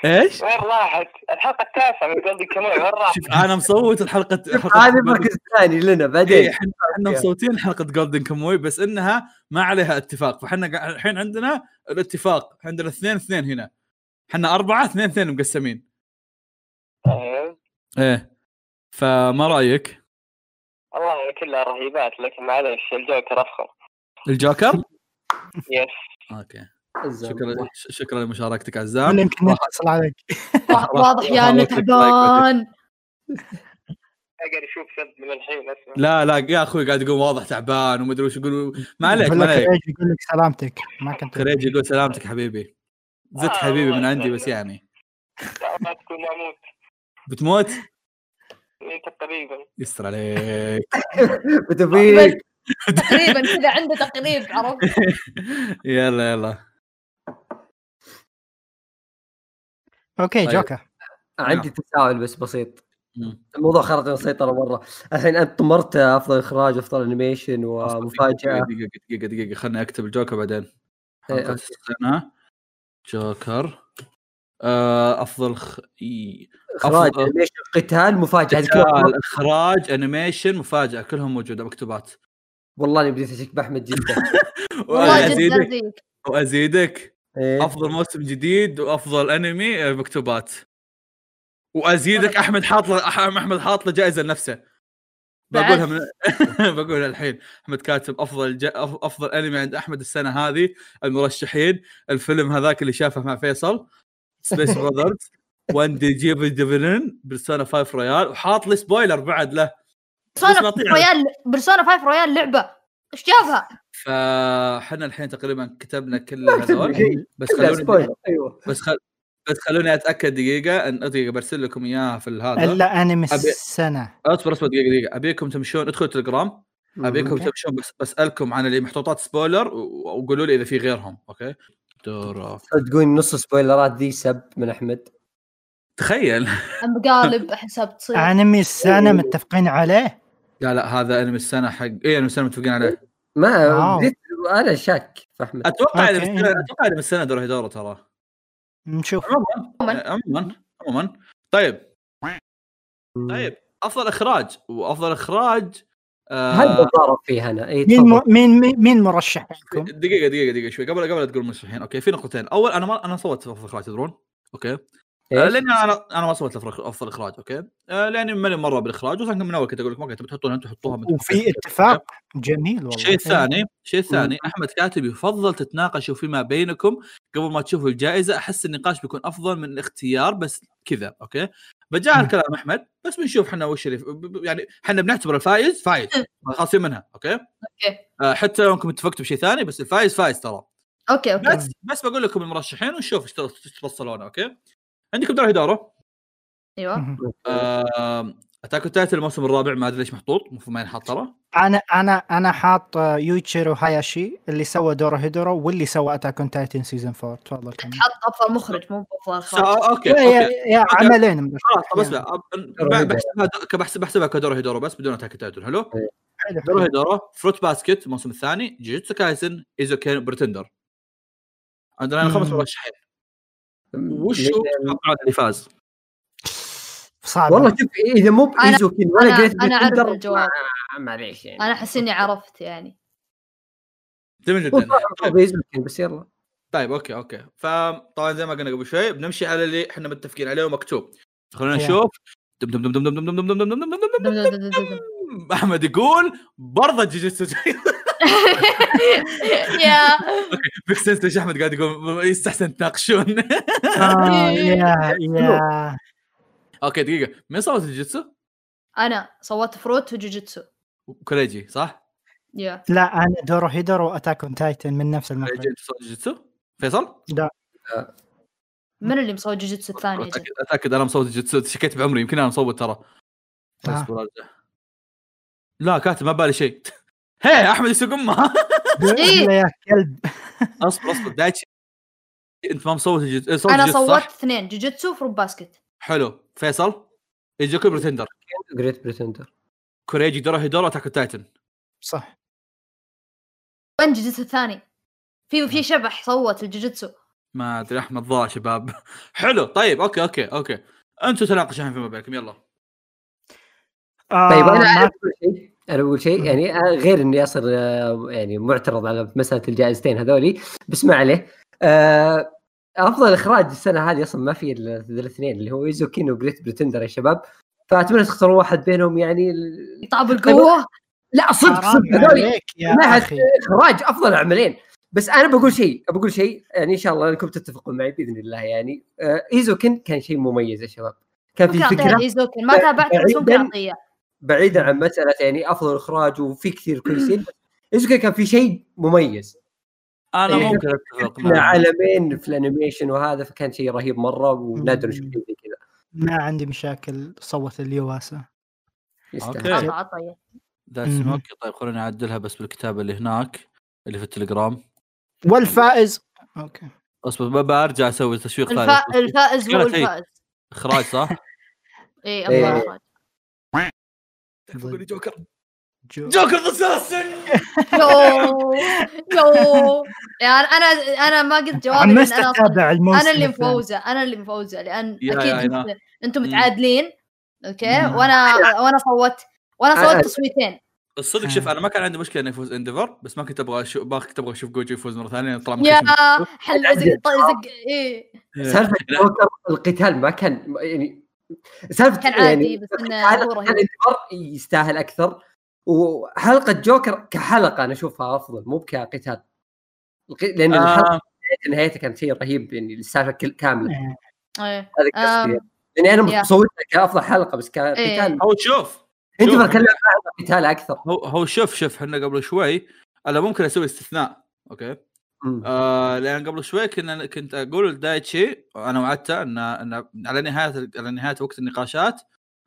إيش؟ وين راحت؟ الحلقة التاسعة من Golden Kamuy وين راحت؟ شوف أنا مصوت الحلقة حلقة هذا المركز الثاني لنا إيه، بعدين إحنا إحنا مصوتين حلقة Golden Kamuy بس إنها ما عليها اتفاق. فإحنا الحين عندنا الاتفاق. عندنا اثنين اثنين هنا. إحنا أربعة اثنين اثنين مقسمين. طيب. إيه. فما رأيك؟ كلها رهيبات لكن معلش الجوكر أفخم. الجوكر؟ yes. okay. شكرا شكرا لمشاركتك عزام. يمكن يتصل عليك. واضح يا انه تعبان أقدر أشوف سب من الحين أسمع. لا لا يا أخوي قاعد يقول واضح تعبان ومدري وش يقول ما عليك يقول ما عليك يقول لك سلامتك. ما كنت كريج يقول سلامتك حبيبي. زدت آه، حبيبي من عندي. بس يعني. ما تكون أموت. بتموت؟ انت تقريبا. يستر عليك. بتبيك تقريبا كذا عنده تقريب عرفت؟ يلا يلا. أوكي طيب. جوكر. عندي تساؤل بس بسيط. الموضوع خرج من السيطره مرة. الحين أنت طمرت أفضل إخراج أفضل animation ومفاجأة. دقيقة دقيقة دقيقة خليني أكتب الجوكر بعدين. إيه، حلقة أوكي. السنة. جوكر. أفضل خ... إخراج أفضل- animation قتال مفاجأة قتال إخراج animation مفاجأة كلهم موجودة مكتوبات. والله اني بديت أشك بأحمد جدا. وازيدك وأزيدك. إيه. أفضل موسم جديد وأفضل أنمي آه، مكتوبات. وأزيدك أحمد حاط له أحمد حاط له جائزة لنفسه. بقولها من بقولها الحين. أحمد كاتب أفضل ج... أفضل أنمي عند أحمد السنة هذه المرشحين. الفيلم هذاك اللي شافه مع فيصل. سبيس براذرز وان دي جيب ديفلن بيرسونا 5 رويال وحاط لي سبويلر بعد له. بيرسونا بس بعطيه- رويال بيرسونا 5 رويال لعبة. إيش جابها؟ فاحنا الحين تقريبا كتبنا كل هذول. بس خلوني أيوه. بس خل... بس خلوني أتأكد دقيقة. ان دقيقة برسل لكم إياها في هذا. إلا انمي أبي- السنة اصبر اصبر دقيقة دقيقة. أبيكم تمشون ادخلوا تليجرام أبيكم. تمشون بس بسألكم عن اللي محطوطات spoiler و- وقولوا لي إذا في غيرهم okay؟ دورة. تقول نص spoiler ات ذي سب من أحمد. تخيل. مقالب حساب تصير. أنمي السنة متفقين عليه؟ لا لا هذا أنمي السنة حق اي أنمي السنة متفقين عليه. ما. بديت أنا شاك في أحمد. أتوقع أتوقع إنمي السنة دوروهيدورو ترى. نشوف. عموما. عموما. عموما. طيب. طيب. أفضل إخراج. وأفضل إخراج هل بتضارب فيه أنا؟ اي مين. مين مين- مين مرشحينكم؟ دقيقة دقيقة دقيقة شوي. قبل قبل لا تقول مرشحين. okay في نقطتين. أول أنا ما أنا صوت افضل اخراج تدرون؟ okay. آه، إيش؟ لاني أنا أنا ما صوت افضل اخراج okay. آه، لأني مالي مرة بالإخراج وكان من أول كنت أقول لكم okay تبي تحطونها أنتم حطوها من وفي اتفاق جميل والله. الشيء الثاني الشيء الثاني أحمد كاتب يفضل تتناقشوا فيما بينكم قبل ما تشوفوا الجائزة. أحس النقاش بيكون أفضل من الاختيار بس كذا okay. بجاء مم. الكلام أحمد بس بنشوف إحنا وش اللي يعني إحنا بنعتبر الفايز فايز. خالصين منها okay؟ أوكي. آه، حتى لو أنكم اتفقتوا بشيء ثاني بس الفايز فايز ترى. okay okay. بس بس بقول لكم المرشحين ونشوف إيش تفضلون okay؟ عندكم دوروهيدورو أيوه. آه، Attack Titan الموسم الرابع ما أدري ليش محطوط المفروض ما ينحط ترى. أنا أنا أنا حاط يوتشيرو هاياشي اللي سوى دوروهيدورو واللي سوى Attack on Titan season 4 تفضل كمل. حط افضل مخرج مو افضل اخراج okay يا, يا, يا عملين. خلاص طب اسمع أب- ب- بحسبها بحسب- بحسبها كدوروهيدورو بس بدون Attack Titan حلو؟ حلو. دوروهيدورو Fruits Basket الموسم الثاني جوجيتسو كايسن ايزوكين Pretender عندنا خمس. مرشحين. وش هو تتوقعون اللي فاز؟ صعب والله شوف اذا مو بايزوكين ولا Great أنا اعرف الجواب معليش يعني أنا احس اني عرفت يعني جميل جدا بس يلا طيب okay okay فطبعا زي ما قلنا قبل شوي بنمشي على اللي إحنا متفقين عليه ومكتوب خلونا نشوف احمد يقول برضه جوجيتسو يا بيك ليش احمد قاعد يقول يستحسن تناقشون يا يا okay دقيقة. مين صوت جوجيتسو؟ أنا صوت Fruits وجوجيتسو كوريجي صح؟ يا لا أنا دورو هيدورو وأتاك أون تايتن من نفس كوريجي المخرج. انت صوت جوجيتسو؟ فيصل؟ من اللي مصوت جوجيتسو الثاني اتاكد أتأكد أنا مصوت جوجيتسو شكيت بعمري يمكن أنا مصوت ترى. آه. لا كاتب ما بالي شيء. هي أحمد يسوق امها إيه. لا يا كلب. أصبر أصبر. دايتشي. أنت ما مصوت جوجيتسو صوت أنا صوت؟ اثنين جوجيتسو و Fruits Basket. حلو. فيصل يجوكو Pretender؟ Great Pretender. كوريجي دوروهيدورو Attack Titan. صح. وين جوجيتسو الثاني. في في شبح صوت الجوجيتسو ما أدري أحمد ضاع شباب. حلو طيب okay okay okay. أنتم تناقشوا الحين فيما بينكم يلا. آه طيب أنا أنا بقول شيء يعني آه، غير إني اصير آه، يعني معترض على مسألة الجائزتين هذولي بس ما عليه. آه، أفضل اخراج السنة هذه أصلا ما في الاثنين اللي هو ايزوكين و Great Pretender يا شباب. فأتمنى تختاروا واحد بينهم يعني طاب القوة؟ لا صدق صدق. أخي. إخراج أفضل عملين بس أنا بقول شيء بقول شيء يعني إن شاء الله انكم تتفقون معي بإذن الله يعني. آه، ايزوكين كان شيء مميز يا شباب. كان في فكرة لايزوكن ما تابعت بس ممكن بعيداً- عن مسألة يعني أفضل إخراج وفي كثير كويسين ايزوكين كان في شيء مميز. أنا إيه. ممكن أتفق إحنا معك. عالمين في الأنيميشن وهذا فكان شيء رهيب مرة ونادر نشوف شيء زي كذا. ما عندي مشاكل صوت ليواسا. يستاهل. عطى ذاتس. okay طيب خليني أعدلها بس بالكتابه اللي هناك اللي في التليجرام. والفائز. okay. أصبر برجع أسوي تشويق ثاني. الفا... الفائز هو إيه. الفائز. إخراج صح؟ اي إيه. افضل اخراج لي جوكر. جو. جوكر ذا أساسن! يو يو. يعني أنا أنا ما قلت حمست أنا اتابع الموسم أنا اللي. مفوزة أنا اللي مفوزة لأن أكيد أنتم. متعادلين أوكي. وأنا وأنا صوت وأنا صوت تصويتين. الصدق شوف أنا ما كان عندي مشكلة انه يفوز إنديفر بس ما كنت أبغى أشوف ما كنت أبغى أشوف جوجو يفوز مرة ثانية طلع يا. حل زق زق إيه. سالفة لا. جوكر القتال ما كان يعني سالفة كان عادي يعني بس إنه هو رهيب. يستاهل أكثر؟ وحلقة جوكر كحلقة أنا أشوفها أفضل مو كقتال لأن الحلقة آه نهايتها كانت شيء رهيب يعني السالفة كاملة إيه. إيه هذا قصدي يعني. أنا يا. مصوتها كأفضل حلقة بس إيه. كقتال هو شوف أنت. كان لها قتال أكثر هو هو شوف شوف إحنا قبل شوي أنا ممكن أسوي استثناء okay مم. آه لأن قبل شوي كنا كنت أقول لدايتشي أنا وعدته ان ان على نهايه على نهاية وقت النقاشات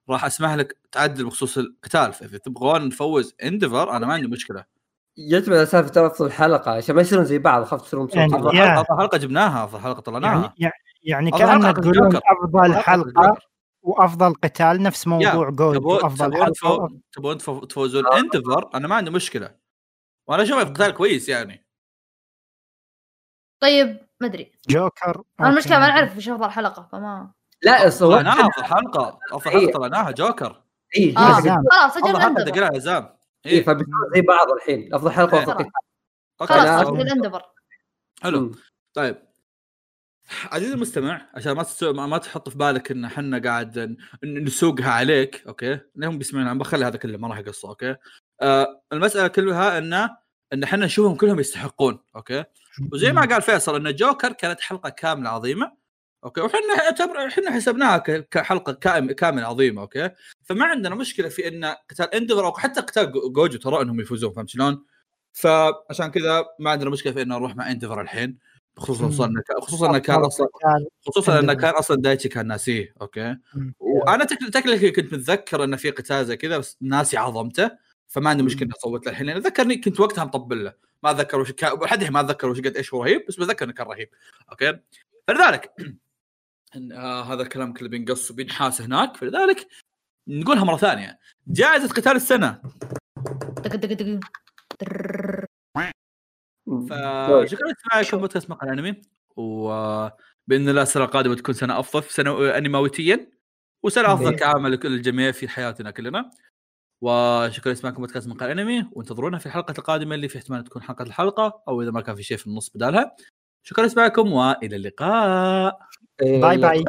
راح أسمح لك تعدل بخصوص القتال فإذا تبغون نفوز انديفر أنا ما عندي مشكلة يعتمد على سالفه افضل حلقه عشان ما يصيرون زي بعض خفت تصيرون يعني. افضل يا. حلقة افضل جبناها افضل حلقة طلعناها يعني يعني أفضل كأن حلقة تقولون. أفضل حلقة. وأفضل قتال نفس موضوع جولد تبون حلقة تبون تفو- تفوزون. انديفر أنا ما عندي مشكلة وأنا اشوفه قتال كويس يعني طيب ما أدري جوكر أنا المشكلة ما. نعرف إيش أفضل حلقة فما لا طلعناها افضل حلقه افضل إيه. حلقة طلعناها جوكر. اي آه زين. خلاص افضل أجل حلقه اندفر دقيقه عزام اي إيه. فبيصير زي بعض الحين. أفضل حلقة وأفضل إيه. okay. خلاص أجل اندفر حلو. طيب. عزيزي المستمع عشان ما تستو... ما ما تحط في بالك إن إحنا قاعد نسوقها عليك okay؟ لهم بيسمعون عم بخلي هذا كله ما راح يقصه okay؟ آه المسألة كلها ان إن إحنا نشوفهم كلهم يستحقون okay؟ وزي ما قال فيصل إن جوكر كانت حلقة كاملة عظيمة. okay وحنا اعتبر إحنا حسبناها كحلقة كام- كاملة عظيمة okay فما عندنا مشكلة في إن قتال Endeavor أو حتى قتال جو- جوجو ترى إنهم يفوزون فهمت شلون؟ فعشان كذا ما عندنا مشكلة في إن نروح مع Endeavor الحين خصوصا. إنه- خصوصا انه كان أصلا. خصوصا انه. كان أصلا دايتشي كان ناسيه okay. وأنا technically كنت متذكر انه في قتال زي كذا بس ناسي عظمته فما عندي مشكلة أصوت له الحين لأن ذكرني كنت وقتها مطبل له ما أتذكر وش كان ما أتذكر وش قد إيش هو رهيب بس بتذكر إنه كان رهيب okay فلذلك آه هذا الكلام كله بينقص وبينحاس هناك فلذلك نقولها مرة ثانية. جائزة قتال السنة. فشكرا لسماعكم بودكاست مقال انمي وبإذن الله السنة القادمة تكون سنة أفضل سنة انماويتيا وسنة أفضل كعامه لكل الجميع في حياتنا كلنا. وشكرا لسماعكم بودكاست مقال انمي وانتظرونا في الحلقة القادمة اللي في احتمال تكون حلقة الحلقة أو إذا ما كان في شيء في النص بدالها. شكرا لسماعكم وإلى اللقاء. バイバイ。